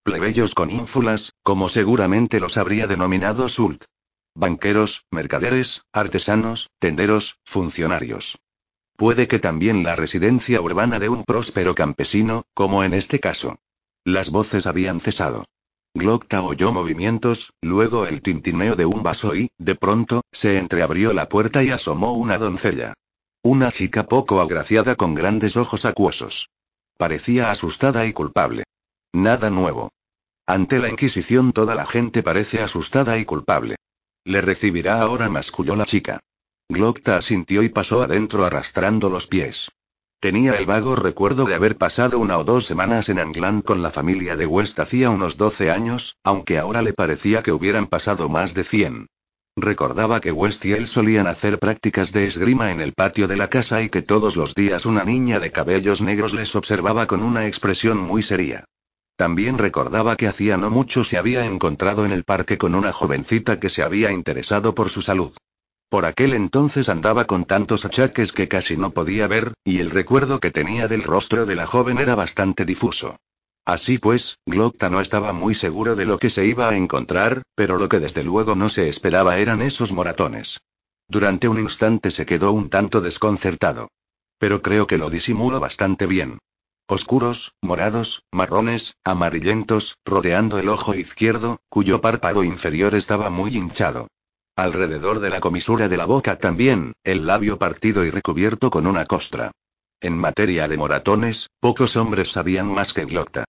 Plebeyos con ínfulas, como seguramente los habría denominado Sult. Banqueros, mercaderes, artesanos, tenderos, funcionarios. Puede que también la residencia urbana de un próspero campesino, como en este caso. Las voces habían cesado. Glocta oyó movimientos, luego el tintineo de un vaso y, de pronto, se entreabrió la puerta y asomó una doncella. Una chica poco agraciada con grandes ojos acuosos. Parecía asustada y culpable. Nada nuevo. Ante la Inquisición toda la gente parece asustada y culpable. Le recibirá ahora, masculló la chica. Glocta asintió y pasó adentro arrastrando los pies. Tenía el vago recuerdo de haber pasado una o dos semanas en Angland con la familia de West hacía unos 12 años, aunque ahora le parecía que hubieran pasado más de 100. Recordaba que West y él solían hacer prácticas de esgrima en el patio de la casa y que todos los días una niña de cabellos negros les observaba con una expresión muy seria. También recordaba que hacía no mucho se había encontrado en el parque con una jovencita que se había interesado por su salud. Por aquel entonces andaba con tantos achaques que casi no podía ver, y el recuerdo que tenía del rostro de la joven era bastante difuso. Así pues, Glocta no estaba muy seguro de lo que se iba a encontrar, pero lo que desde luego no se esperaba eran esos moratones. Durante un instante se quedó un tanto desconcertado. Pero creo que lo disimulo bastante bien. Oscuros, morados, marrones, amarillentos, rodeando el ojo izquierdo, cuyo párpado inferior estaba muy hinchado. Alrededor de la comisura de la boca también, el labio partido y recubierto con una costra. En materia de moratones, pocos hombres sabían más que Glocta.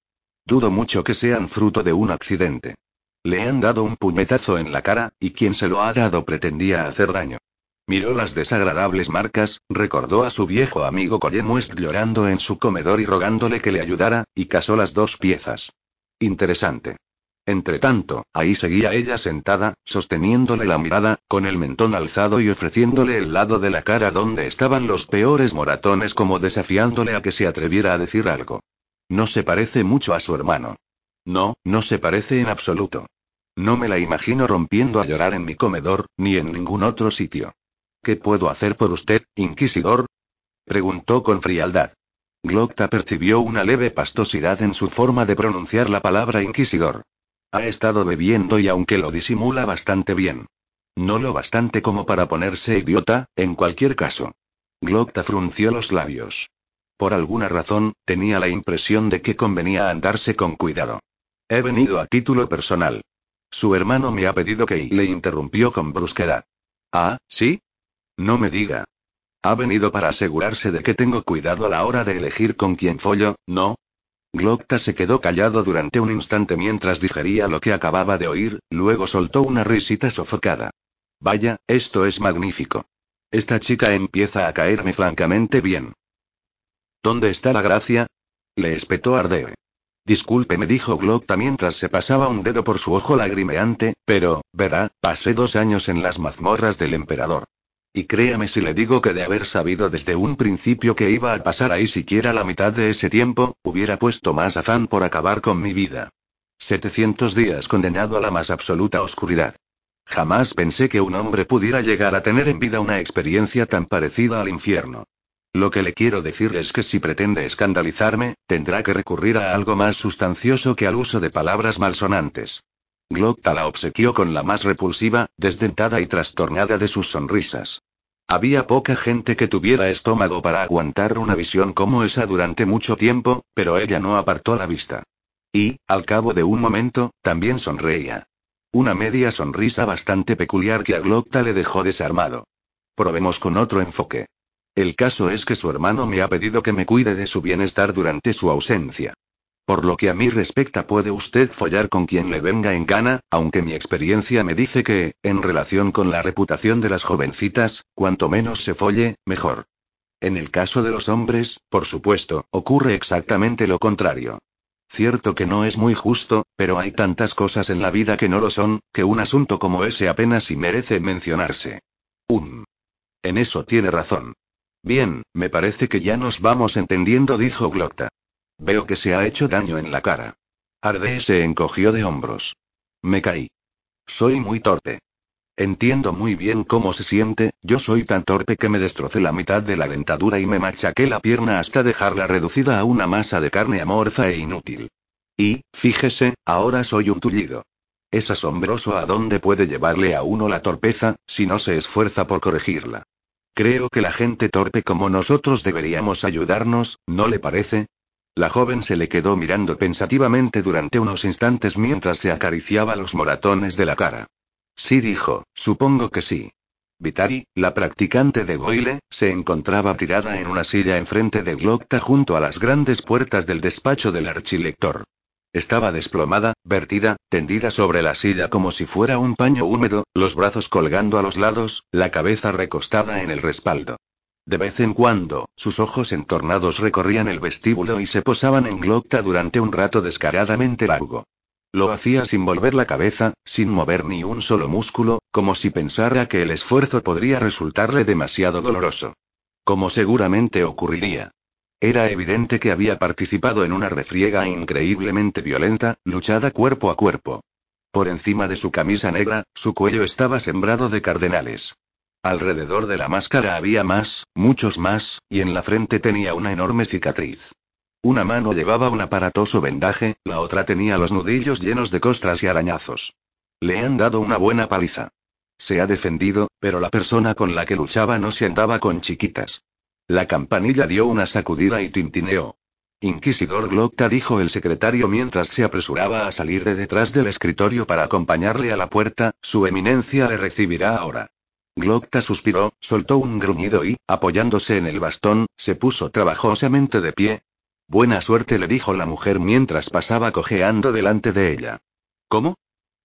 Dudo mucho que sean fruto de un accidente. Le han dado un puñetazo en la cara, y quien se lo ha dado pretendía hacer daño. Miró las desagradables marcas, recordó a su viejo amigo Colin West llorando en su comedor y rogándole que le ayudara, y casó las dos piezas. Interesante. Entretanto, ahí seguía ella sentada, sosteniéndole la mirada, con el mentón alzado y ofreciéndole el lado de la cara donde estaban los peores moratones como desafiándole a que se atreviera a decir algo. No se parece mucho a su hermano. No, no se parece en absoluto. No me la imagino rompiendo a llorar en mi comedor, ni en ningún otro sitio. ¿Qué puedo hacer por usted, inquisidor? preguntó con frialdad. Glocta percibió una leve pastosidad en su forma de pronunciar la palabra inquisidor. Ha estado bebiendo y aunque lo disimula bastante bien. No lo bastante como para ponerse idiota, en cualquier caso. Glocta frunció los labios. Por alguna razón, tenía la impresión de que convenía andarse con cuidado. He venido a título personal. Su hermano me ha pedido que... Y le interrumpió con brusquedad. Ah, ¿sí? No me diga. Ha venido para asegurarse de que tengo cuidado a la hora de elegir con quién follo, ¿no? Glocta se quedó callado durante un instante mientras digería lo que acababa de oír, luego soltó una risita sofocada. Vaya, esto es magnífico. Esta chica empieza a caerme francamente bien. ¿Dónde está la gracia? Le espetó Ardeo. Disculpe, me dijo Glocta mientras se pasaba un dedo por su ojo lagrimeante, pero, verá, pasé dos años en las mazmorras del emperador. Y créame si le digo que de haber sabido desde un principio que iba a pasar ahí siquiera la mitad de ese tiempo, hubiera puesto más afán por acabar con mi vida. 700 días condenado a la más absoluta oscuridad. Jamás pensé que un hombre pudiera llegar a tener en vida una experiencia tan parecida al infierno. Lo que le quiero decir es que si pretende escandalizarme, tendrá que recurrir a algo más sustancioso que al uso de palabras malsonantes. Glocta la obsequió con la más repulsiva, desdentada y trastornada de sus sonrisas. Había poca gente que tuviera estómago para aguantar una visión como esa durante mucho tiempo, pero ella no apartó la vista. Y, al cabo de un momento, también sonreía. Una media sonrisa bastante peculiar que a Glocta le dejó desarmado. Probemos con otro enfoque. El caso es que su hermano me ha pedido que me cuide de su bienestar durante su ausencia. Por lo que a mí respecta puede usted follar con quien le venga en gana, aunque mi experiencia me dice que, en relación con la reputación de las jovencitas, cuanto menos se folle, mejor. En el caso de los hombres, por supuesto, ocurre exactamente lo contrario. Cierto que no es muy justo, pero hay tantas cosas en la vida que no lo son, que un asunto como ese apenas si merece mencionarse. Un. En eso tiene razón. Bien, me parece que ya nos vamos entendiendo, dijo Glocta. Veo que se ha hecho daño en la cara. Arde se encogió de hombros. Me caí. Soy muy torpe. Entiendo muy bien cómo se siente, yo soy tan torpe que me destrocé la mitad de la dentadura y me machaqué la pierna hasta dejarla reducida a una masa de carne amorfa e inútil. Y, fíjese, ahora soy un tullido. Es asombroso a dónde puede llevarle a uno la torpeza, si no se esfuerza por corregirla. Creo que la gente torpe como nosotros deberíamos ayudarnos, ¿no le parece? La joven se le quedó mirando pensativamente durante unos instantes mientras se acariciaba los moratones de la cara. Sí dijo, supongo que sí. Vitari, la practicante de Goile, se encontraba tirada en una silla enfrente de Glocta junto a las grandes puertas del despacho del archilector. Estaba desplomada, vertida, tendida sobre la silla como si fuera un paño húmedo, los brazos colgando a los lados, la cabeza recostada en el respaldo. De vez en cuando, sus ojos entornados recorrían el vestíbulo y se posaban en Glocta durante un rato descaradamente largo. Lo hacía sin volver la cabeza, sin mover ni un solo músculo, como si pensara que el esfuerzo podría resultarle demasiado doloroso. Como seguramente ocurriría. Era evidente que había participado en una refriega increíblemente violenta, luchada cuerpo a cuerpo. Por encima de su camisa negra, su cuello estaba sembrado de cardenales. Alrededor de la máscara había más, muchos más, y en la frente tenía una enorme cicatriz. Una mano llevaba un aparatoso vendaje, la otra tenía los nudillos llenos de costras y arañazos. Le han dado una buena paliza. Se ha defendido, pero la persona con la que luchaba no se andaba con chiquitas. La campanilla dio una sacudida y tintineó. Inquisidor Glocta dijo el secretario mientras se apresuraba a salir de detrás del escritorio para acompañarle a la puerta, su eminencia le recibirá ahora. Glocta suspiró, soltó un gruñido y, apoyándose en el bastón, se puso trabajosamente de pie. Buena suerte le dijo la mujer mientras pasaba cojeando delante de ella. ¿Cómo?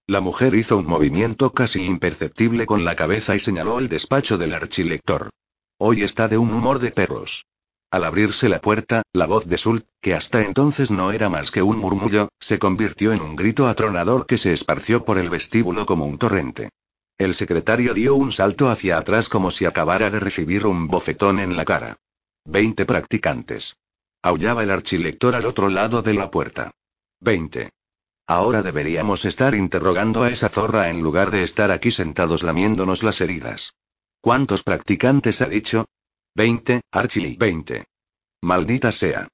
La mujer hizo un movimiento casi imperceptible con la cabeza y señaló el despacho del archilector. Hoy está de un humor de perros. Al abrirse la puerta, la voz de Sult, que hasta entonces no era más que un murmullo, se convirtió en un grito atronador que se esparció por el vestíbulo como un torrente. El secretario dio un salto hacia atrás como si acabara de recibir un bofetón en la cara. Veinte practicantes. Aullaba el archilector al otro lado de la puerta. Veinte. Ahora deberíamos estar interrogando a esa zorra en lugar de estar aquí sentados lamiéndonos las heridas. ¿Cuántos practicantes ha dicho? Veinte, Archie, veinte. Maldita sea.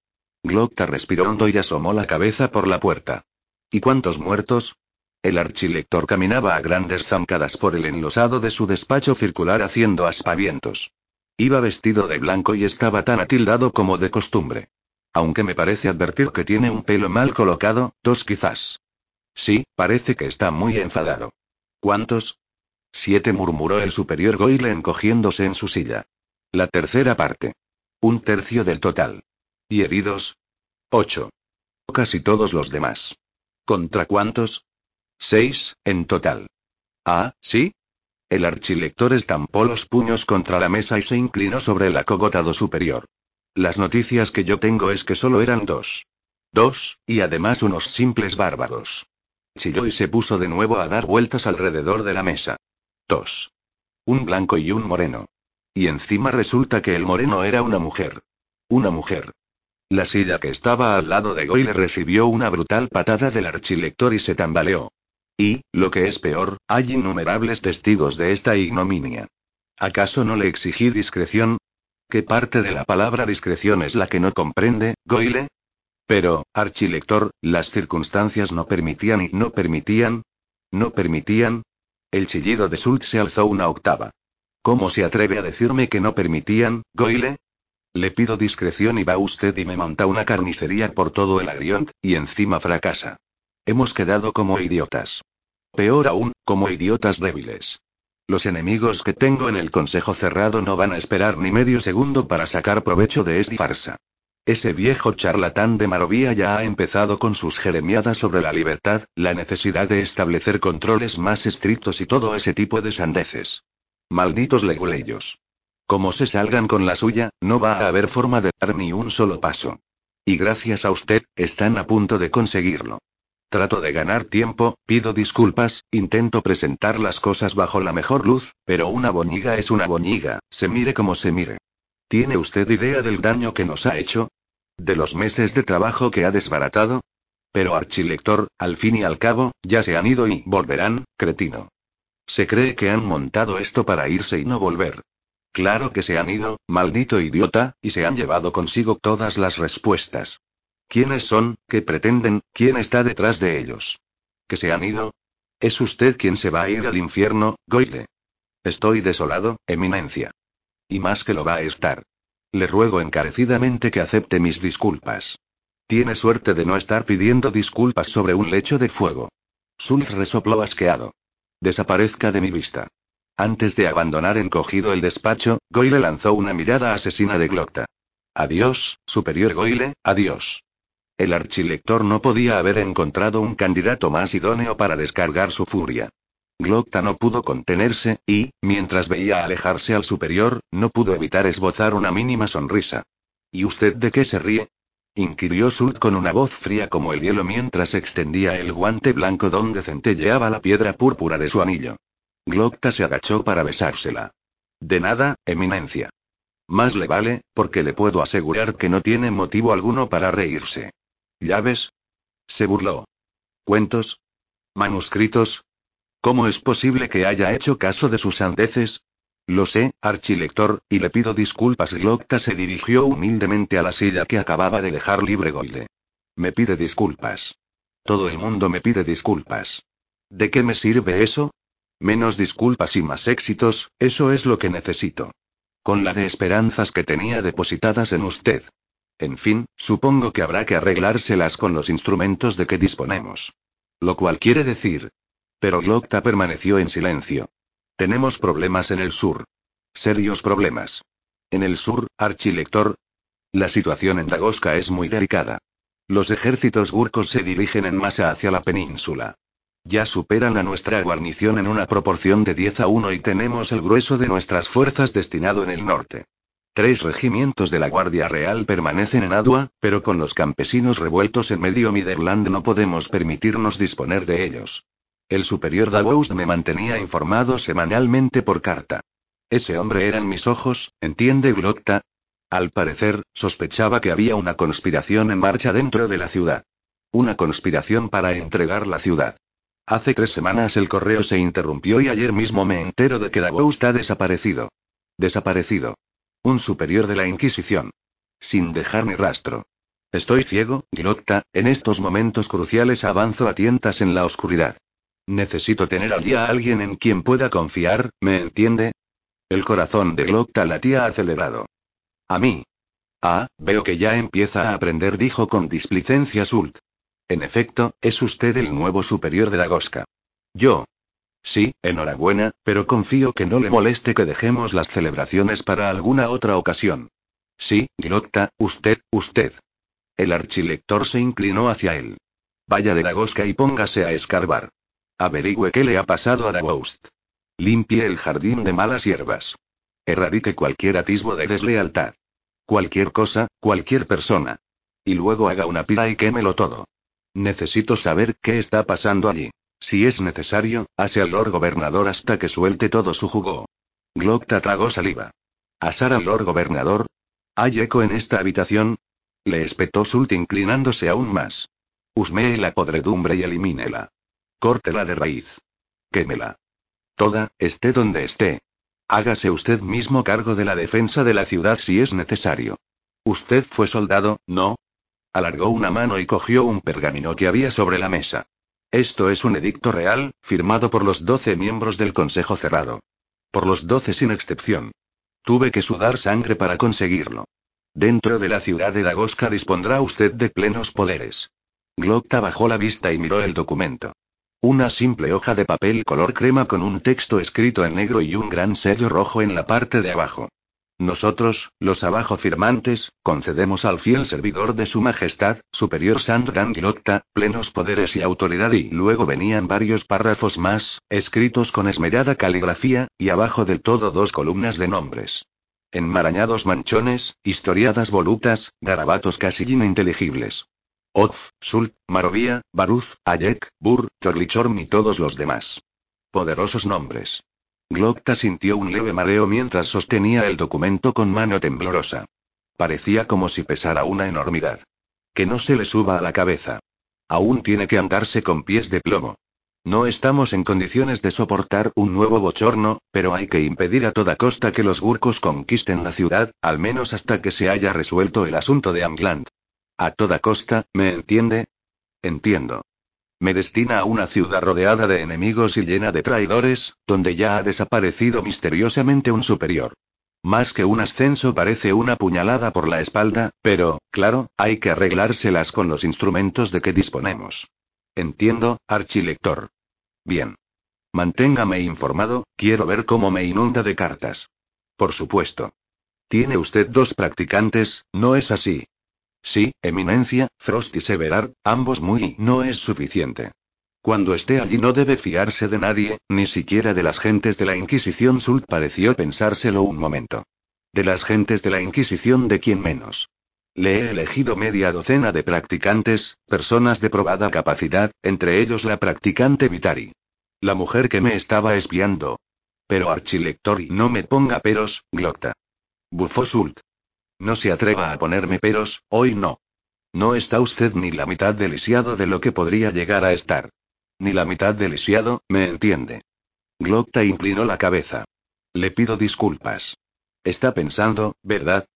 Glocta respiró hondo y asomó la cabeza por la puerta. ¿Y cuántos muertos? El archilector caminaba a grandes zancadas por el enlosado de su despacho circular haciendo aspavientos. Iba vestido de blanco y estaba tan atildado como de costumbre. Aunque me parece advertir que tiene un pelo mal colocado, dos quizás. Sí, parece que está muy enfadado. ¿Cuántos? Siete murmuró el superior Goyle encogiéndose en su silla. La tercera parte. Un tercio del total. ¿Y heridos? Ocho. Casi todos los demás. ¿Contra cuántos? Seis, en total. Ah, ¿sí? El archilector estampó los puños contra la mesa y se inclinó sobre el acogotado superior. Las noticias que yo tengo es que solo eran dos. Dos, y además unos simples bárbaros. Chilló y se puso de nuevo a dar vueltas alrededor de la mesa. Dos. Un blanco y un moreno. Y encima resulta que el moreno era una mujer. Una mujer. La silla que estaba al lado de Goyle recibió una brutal patada del archilector y se tambaleó. Y, lo que es peor, hay innumerables testigos de esta ignominia. ¿Acaso no le exigí discreción? ¿Qué parte de la palabra discreción es la que no comprende, Goyle? Pero, archilector, las circunstancias no permitían y no permitían. ¿No permitían? El chillido de Sult se alzó una octava. ¿Cómo se atreve a decirme que no permitían, Goyle? Le pido discreción y va usted y me monta una carnicería por todo el Agriont, y encima fracasa. Hemos quedado como idiotas. Peor aún, como idiotas débiles. Los enemigos que tengo en el consejo cerrado no van a esperar ni medio segundo para sacar provecho de esta farsa. Ese viejo charlatán de Marovía ya ha empezado con sus jeremiadas sobre la libertad, la necesidad de establecer controles más estrictos y todo ese tipo de sandeces. Malditos leguleyos. Como se salgan con la suya, no va a haber forma de dar ni un solo paso. Y gracias a usted, están a punto de conseguirlo. Trato de ganar tiempo, pido disculpas, intento presentar las cosas bajo la mejor luz, pero una boñiga es una boñiga, se mire como se mire. ¿Tiene usted idea del daño que nos ha hecho? ¿De los meses de trabajo que ha desbaratado? Pero archilector, al fin y al cabo, ya se han ido y volverán, cretino. Se cree que han montado esto para irse y no volver. Claro que se han ido, maldito idiota, y se han llevado consigo todas las respuestas. ¿Quiénes son? ¿Qué pretenden? ¿Quién está detrás de ellos? ¿Que se han ido? ¿Es usted quien se va a ir al infierno, Goyle? Estoy desolado, eminencia. Y más que lo va a estar. Le ruego encarecidamente que acepte mis disculpas. Tiene suerte de no estar pidiendo disculpas sobre un lecho de fuego. Sulz resopló asqueado. Desaparezca de mi vista. Antes de abandonar encogido el despacho, Goyle lanzó una mirada asesina de Glocta. Adiós, superior Goyle, adiós. El archilector no podía haber encontrado un candidato más idóneo para descargar su furia. Glocta no pudo contenerse, y, mientras veía alejarse al superior, no pudo evitar esbozar una mínima sonrisa. ¿Y usted de qué se ríe? inquirió Sult con una voz fría como el hielo mientras extendía el guante blanco donde centelleaba la piedra púrpura de su anillo. Glocta se agachó para besársela. De nada, eminencia. Más le vale, porque le puedo asegurar que no tiene motivo alguno para reírse. ¿Llaves? Se burló. ¿Cuentos? ¿Manuscritos? ¿Cómo es posible que haya hecho caso de sus sandeces? Lo sé, archilector, y le pido disculpas. Glocta se dirigió humildemente a la silla que acababa de dejar libre Goyle. Me pide disculpas. Todo el mundo me pide disculpas. ¿De qué me sirve eso? Menos disculpas y más éxitos, eso es lo que necesito. Con la de esperanzas que tenía depositadas en usted. En fin, supongo que habrá que arreglárselas con los instrumentos de que disponemos. Lo cual quiere decir. Pero Glocta permaneció en silencio. Tenemos problemas en el sur. Serios problemas. En el sur, archilector. La situación en Dagoska es muy delicada. Los ejércitos gurkos se dirigen en masa hacia la península. Ya superan a nuestra guarnición en una proporción de 10 a 1 y tenemos el grueso de nuestras fuerzas destinado en el norte. Tres regimientos de la Guardia Real permanecen en Adua, pero con los campesinos revueltos en medio Miderland no podemos permitirnos disponer de ellos. El superior Davoust me mantenía informado semanalmente por carta. Ese hombre eran mis ojos, ¿entiende Glotta? Al parecer, sospechaba que había una conspiración en marcha dentro de la ciudad. Una conspiración para entregar la ciudad. Hace tres semanas el correo se interrumpió y ayer mismo me entero de que Davoust ha desaparecido. Desaparecido. Un superior de la Inquisición. Sin dejar ni rastro. Estoy ciego, Glotta, en estos momentos cruciales avanzo a tientas en la oscuridad. Necesito tener allí a alguien en quien pueda confiar, ¿me entiende? El corazón de Glocta latía acelerado. A mí. Ah, veo que ya empieza a aprender, dijo con displicencia Sult. En efecto, es usted el nuevo superior de la Gosca. Yo. Sí, enhorabuena, pero confío que no le moleste que dejemos las celebraciones para alguna otra ocasión. Sí, Glocta, usted, usted. El archilector se inclinó hacia él. Vaya de la Gosca y póngase a escarbar. Averigüe qué le ha pasado a Davoust. Limpie el jardín de malas hierbas. Erradique cualquier atisbo de deslealtad. Cualquier cosa, cualquier persona. Y luego haga una pira y quémelo todo. Necesito saber qué está pasando allí. Si es necesario, hace al Lord Gobernador hasta que suelte todo su jugo. Glocta tragó saliva. ¿Asar al Lord Gobernador? ¿Hay eco en esta habitación? Le espetó Sult inclinándose aún más. Usmee la podredumbre y elimínela. Córtela de raíz. Quémela. Toda, esté donde esté. Hágase usted mismo cargo de la defensa de la ciudad si es necesario. Usted fue soldado, ¿no? Alargó una mano y cogió un pergamino que había sobre la mesa. Esto es un edicto real, firmado por los doce miembros del Consejo Cerrado. Por los doce sin excepción. Tuve que sudar sangre para conseguirlo. Dentro de la ciudad de Dagoska dispondrá usted de plenos poderes. Glocta bajó la vista y miró el documento. Una simple hoja de papel color crema con un texto escrito en negro y un gran sello rojo en la parte de abajo. Nosotros, los abajo firmantes, concedemos al fiel servidor de Su Majestad, Superior Sandran Glotta, plenos poderes y autoridad y luego venían varios párrafos más, escritos con esmerada caligrafía, y abajo del todo dos columnas de nombres. Enmarañados manchones, historiadas volutas, garabatos casi ininteligibles. Oz, Sult, Marovía, Baruz, Ayek, Bur, Chorlichorm y todos los demás. Poderosos nombres. Glocta sintió un leve mareo mientras sostenía el documento con mano temblorosa. Parecía como si pesara una enormidad. Que no se le suba a la cabeza. Aún tiene que andarse con pies de plomo. No estamos en condiciones de soportar un nuevo bochorno, pero hay que impedir a toda costa que los gurkos conquisten la ciudad, al menos hasta que se haya resuelto el asunto de Angland. A toda costa, ¿me entiende? Entiendo. Me destina a una ciudad rodeada de enemigos y llena de traidores, donde ya ha desaparecido misteriosamente un superior. Más que un ascenso parece una puñalada por la espalda, pero, claro, hay que arreglárselas con los instrumentos de que disponemos. Entiendo, archilector. Bien. Manténgame informado, quiero ver cómo me inunda de cartas. Por supuesto. Tiene usted dos practicantes, ¿no es así? Sí, Eminencia, Frost y Severar, ambos muy no es suficiente. Cuando esté allí no debe fiarse de nadie, ni siquiera de las gentes de la Inquisición. Sult pareció pensárselo un momento. De las gentes de la Inquisición de quien menos. Le he elegido media docena de practicantes, personas de probada capacidad, entre ellos la practicante Vitari. La mujer que me estaba espiando. Pero Archilectori no me ponga peros, Glocta. Bufó Sult. No se atreva a ponerme peros, hoy no. No está usted ni la mitad de lisiado de lo que podría llegar a estar. Ni la mitad de lisiado, me entiende. Glocta inclinó la cabeza. Le pido disculpas. Está pensando, ¿verdad?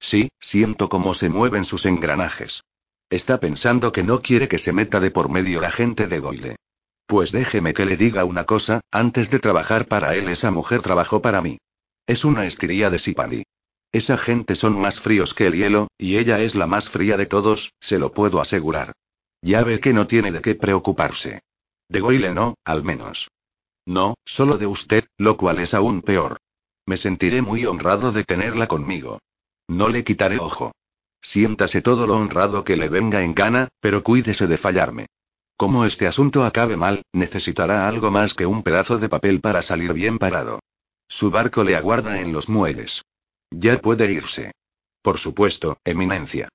Sí, siento cómo se mueven sus engranajes. Está pensando que no quiere que se meta de por medio la gente de Goyle. Pues déjeme que le diga una cosa, antes de trabajar para él esa mujer trabajó para mí. Es una estiría de Sipali. Esa gente son más fríos que el hielo, y ella es la más fría de todos, se lo puedo asegurar. Ya ve que no tiene de qué preocuparse. De Goyle no, al menos. No, solo de usted, lo cual es aún peor. Me sentiré muy honrado de tenerla conmigo. No le quitaré ojo. Siéntase todo lo honrado que le venga en gana, pero cuídese de fallarme. Como este asunto acabe mal, necesitará algo más que un pedazo de papel para salir bien parado. Su barco le aguarda en los muelles. Ya puede irse. Por supuesto, Eminencia.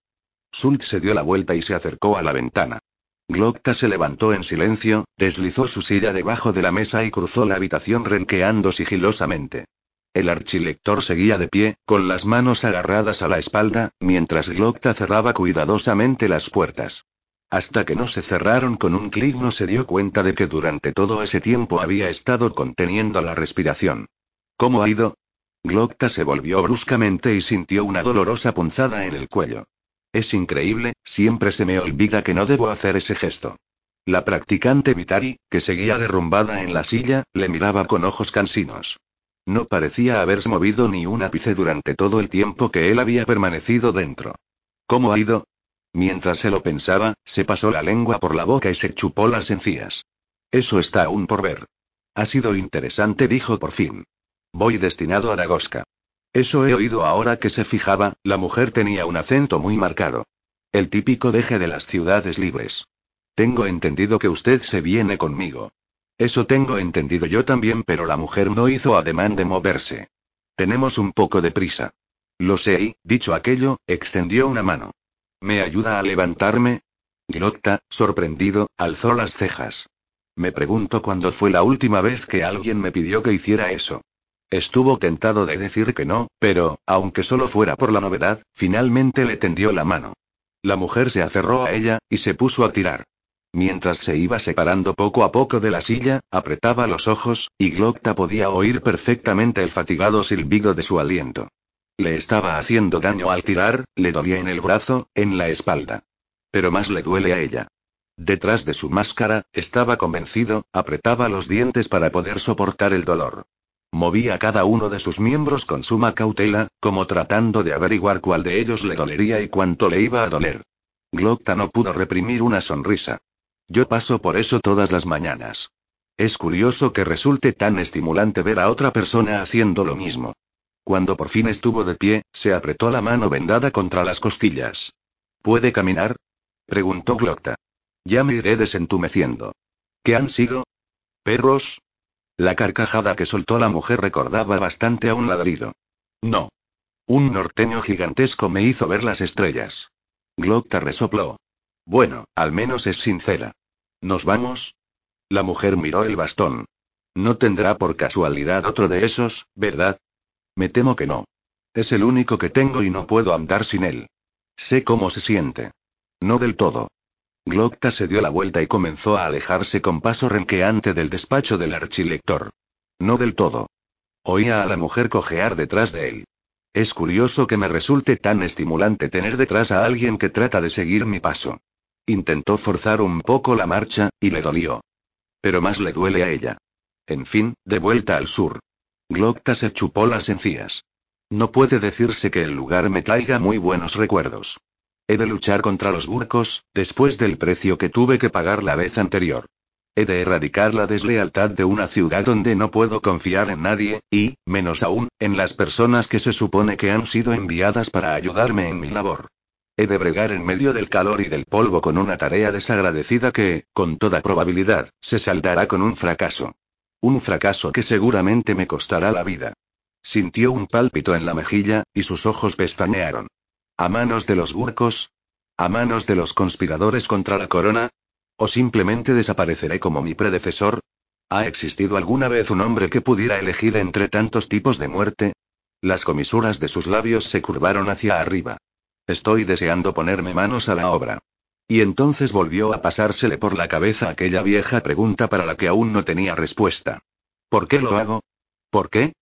Sult se dio la vuelta y se acercó a la ventana. Glocta se levantó en silencio, deslizó su silla debajo de la mesa y cruzó la habitación renqueando sigilosamente. El archilector seguía de pie, con las manos agarradas a la espalda, mientras Glocta cerraba cuidadosamente las puertas. Hasta que no se cerraron con un clic no se dio cuenta de que durante todo ese tiempo había estado conteniendo la respiración. ¿Cómo ha ido? Glocta se volvió bruscamente y sintió una dolorosa punzada en el cuello. Es increíble, siempre se me olvida que no debo hacer ese gesto. La practicante Vitari, que seguía derrumbada en la silla, le miraba con ojos cansinos. No parecía haberse movido ni un ápice durante todo el tiempo que él había permanecido dentro. ¿Cómo ha ido? Mientras se lo pensaba, se pasó la lengua por la boca y se chupó las encías. Eso está aún por ver. Ha sido interesante, dijo por fin. Voy destinado a Dagosca. Eso he oído ahora que se fijaba, la mujer tenía un acento muy marcado. El típico deje de las ciudades libres. Tengo entendido que usted se viene conmigo. Eso tengo entendido yo también, pero la mujer no hizo ademán de moverse. Tenemos un poco de prisa. Lo sé y, dicho aquello, extendió una mano. ¿Me ayuda a levantarme? Glotta, sorprendido, alzó las cejas. Me pregunto cuándo fue la última vez que alguien me pidió que hiciera eso. Estuvo tentado de decir que no, pero, aunque solo fuera por la novedad, finalmente le tendió la mano. La mujer se aferró a ella, y se puso a tirar. Mientras se iba separando poco a poco de la silla, apretaba los ojos, y Glocta podía oír perfectamente el fatigado silbido de su aliento. Le estaba haciendo daño al tirar, le dolía en el brazo, en la espalda. Pero más le duele a ella. Detrás de su máscara, estaba convencido, apretaba los dientes para poder soportar el dolor. Movía cada uno de sus miembros con suma cautela, como tratando de averiguar cuál de ellos le dolería y cuánto le iba a doler. Glocta no pudo reprimir una sonrisa. Yo paso por eso todas las mañanas. Es curioso que resulte tan estimulante ver a otra persona haciendo lo mismo. Cuando por fin estuvo de pie, se apretó la mano vendada contra las costillas. ¿Puede caminar? preguntó Glocta. Ya me iré desentumeciendo. ¿Qué han sido? ¿Perros? La carcajada que soltó la mujer recordaba bastante a un ladrido. No. Un norteño gigantesco me hizo ver las estrellas. Glocta resopló. Bueno, al menos es sincera. ¿Nos vamos? La mujer miró el bastón. No tendrá por casualidad otro de esos, ¿verdad? Me temo que no. Es el único que tengo y no puedo andar sin él. Sé cómo se siente. No del todo. Glocta se dio la vuelta y comenzó a alejarse con paso renqueante del despacho del archilector. No del todo. Oía a la mujer cojear detrás de él. Es curioso que me resulte tan estimulante tener detrás a alguien que trata de seguir mi paso. Intentó forzar un poco la marcha, y le dolió. Pero más le duele a ella. En fin, de vuelta al sur. Glocta se chupó las encías. No puede decirse que el lugar me traiga muy buenos recuerdos. He de luchar contra los burcos, después del precio que tuve que pagar la vez anterior. He de erradicar la deslealtad de una ciudad donde no puedo confiar en nadie, y, menos aún, en las personas que se supone que han sido enviadas para ayudarme en mi labor. He de bregar en medio del calor y del polvo con una tarea desagradecida que, con toda probabilidad, se saldará con un fracaso. Un fracaso que seguramente me costará la vida. Sintió un pálpito en la mejilla, y sus ojos pestañearon. ¿A manos de los burcos? ¿A manos de los conspiradores contra la corona? ¿O simplemente desapareceré como mi predecesor? ¿Ha existido alguna vez un hombre que pudiera elegir entre tantos tipos de muerte? Las comisuras de sus labios se curvaron hacia arriba. Estoy deseando ponerme manos a la obra. Y entonces volvió a pasársele por la cabeza aquella vieja pregunta para la que aún no tenía respuesta. ¿Por qué lo hago? ¿Por qué?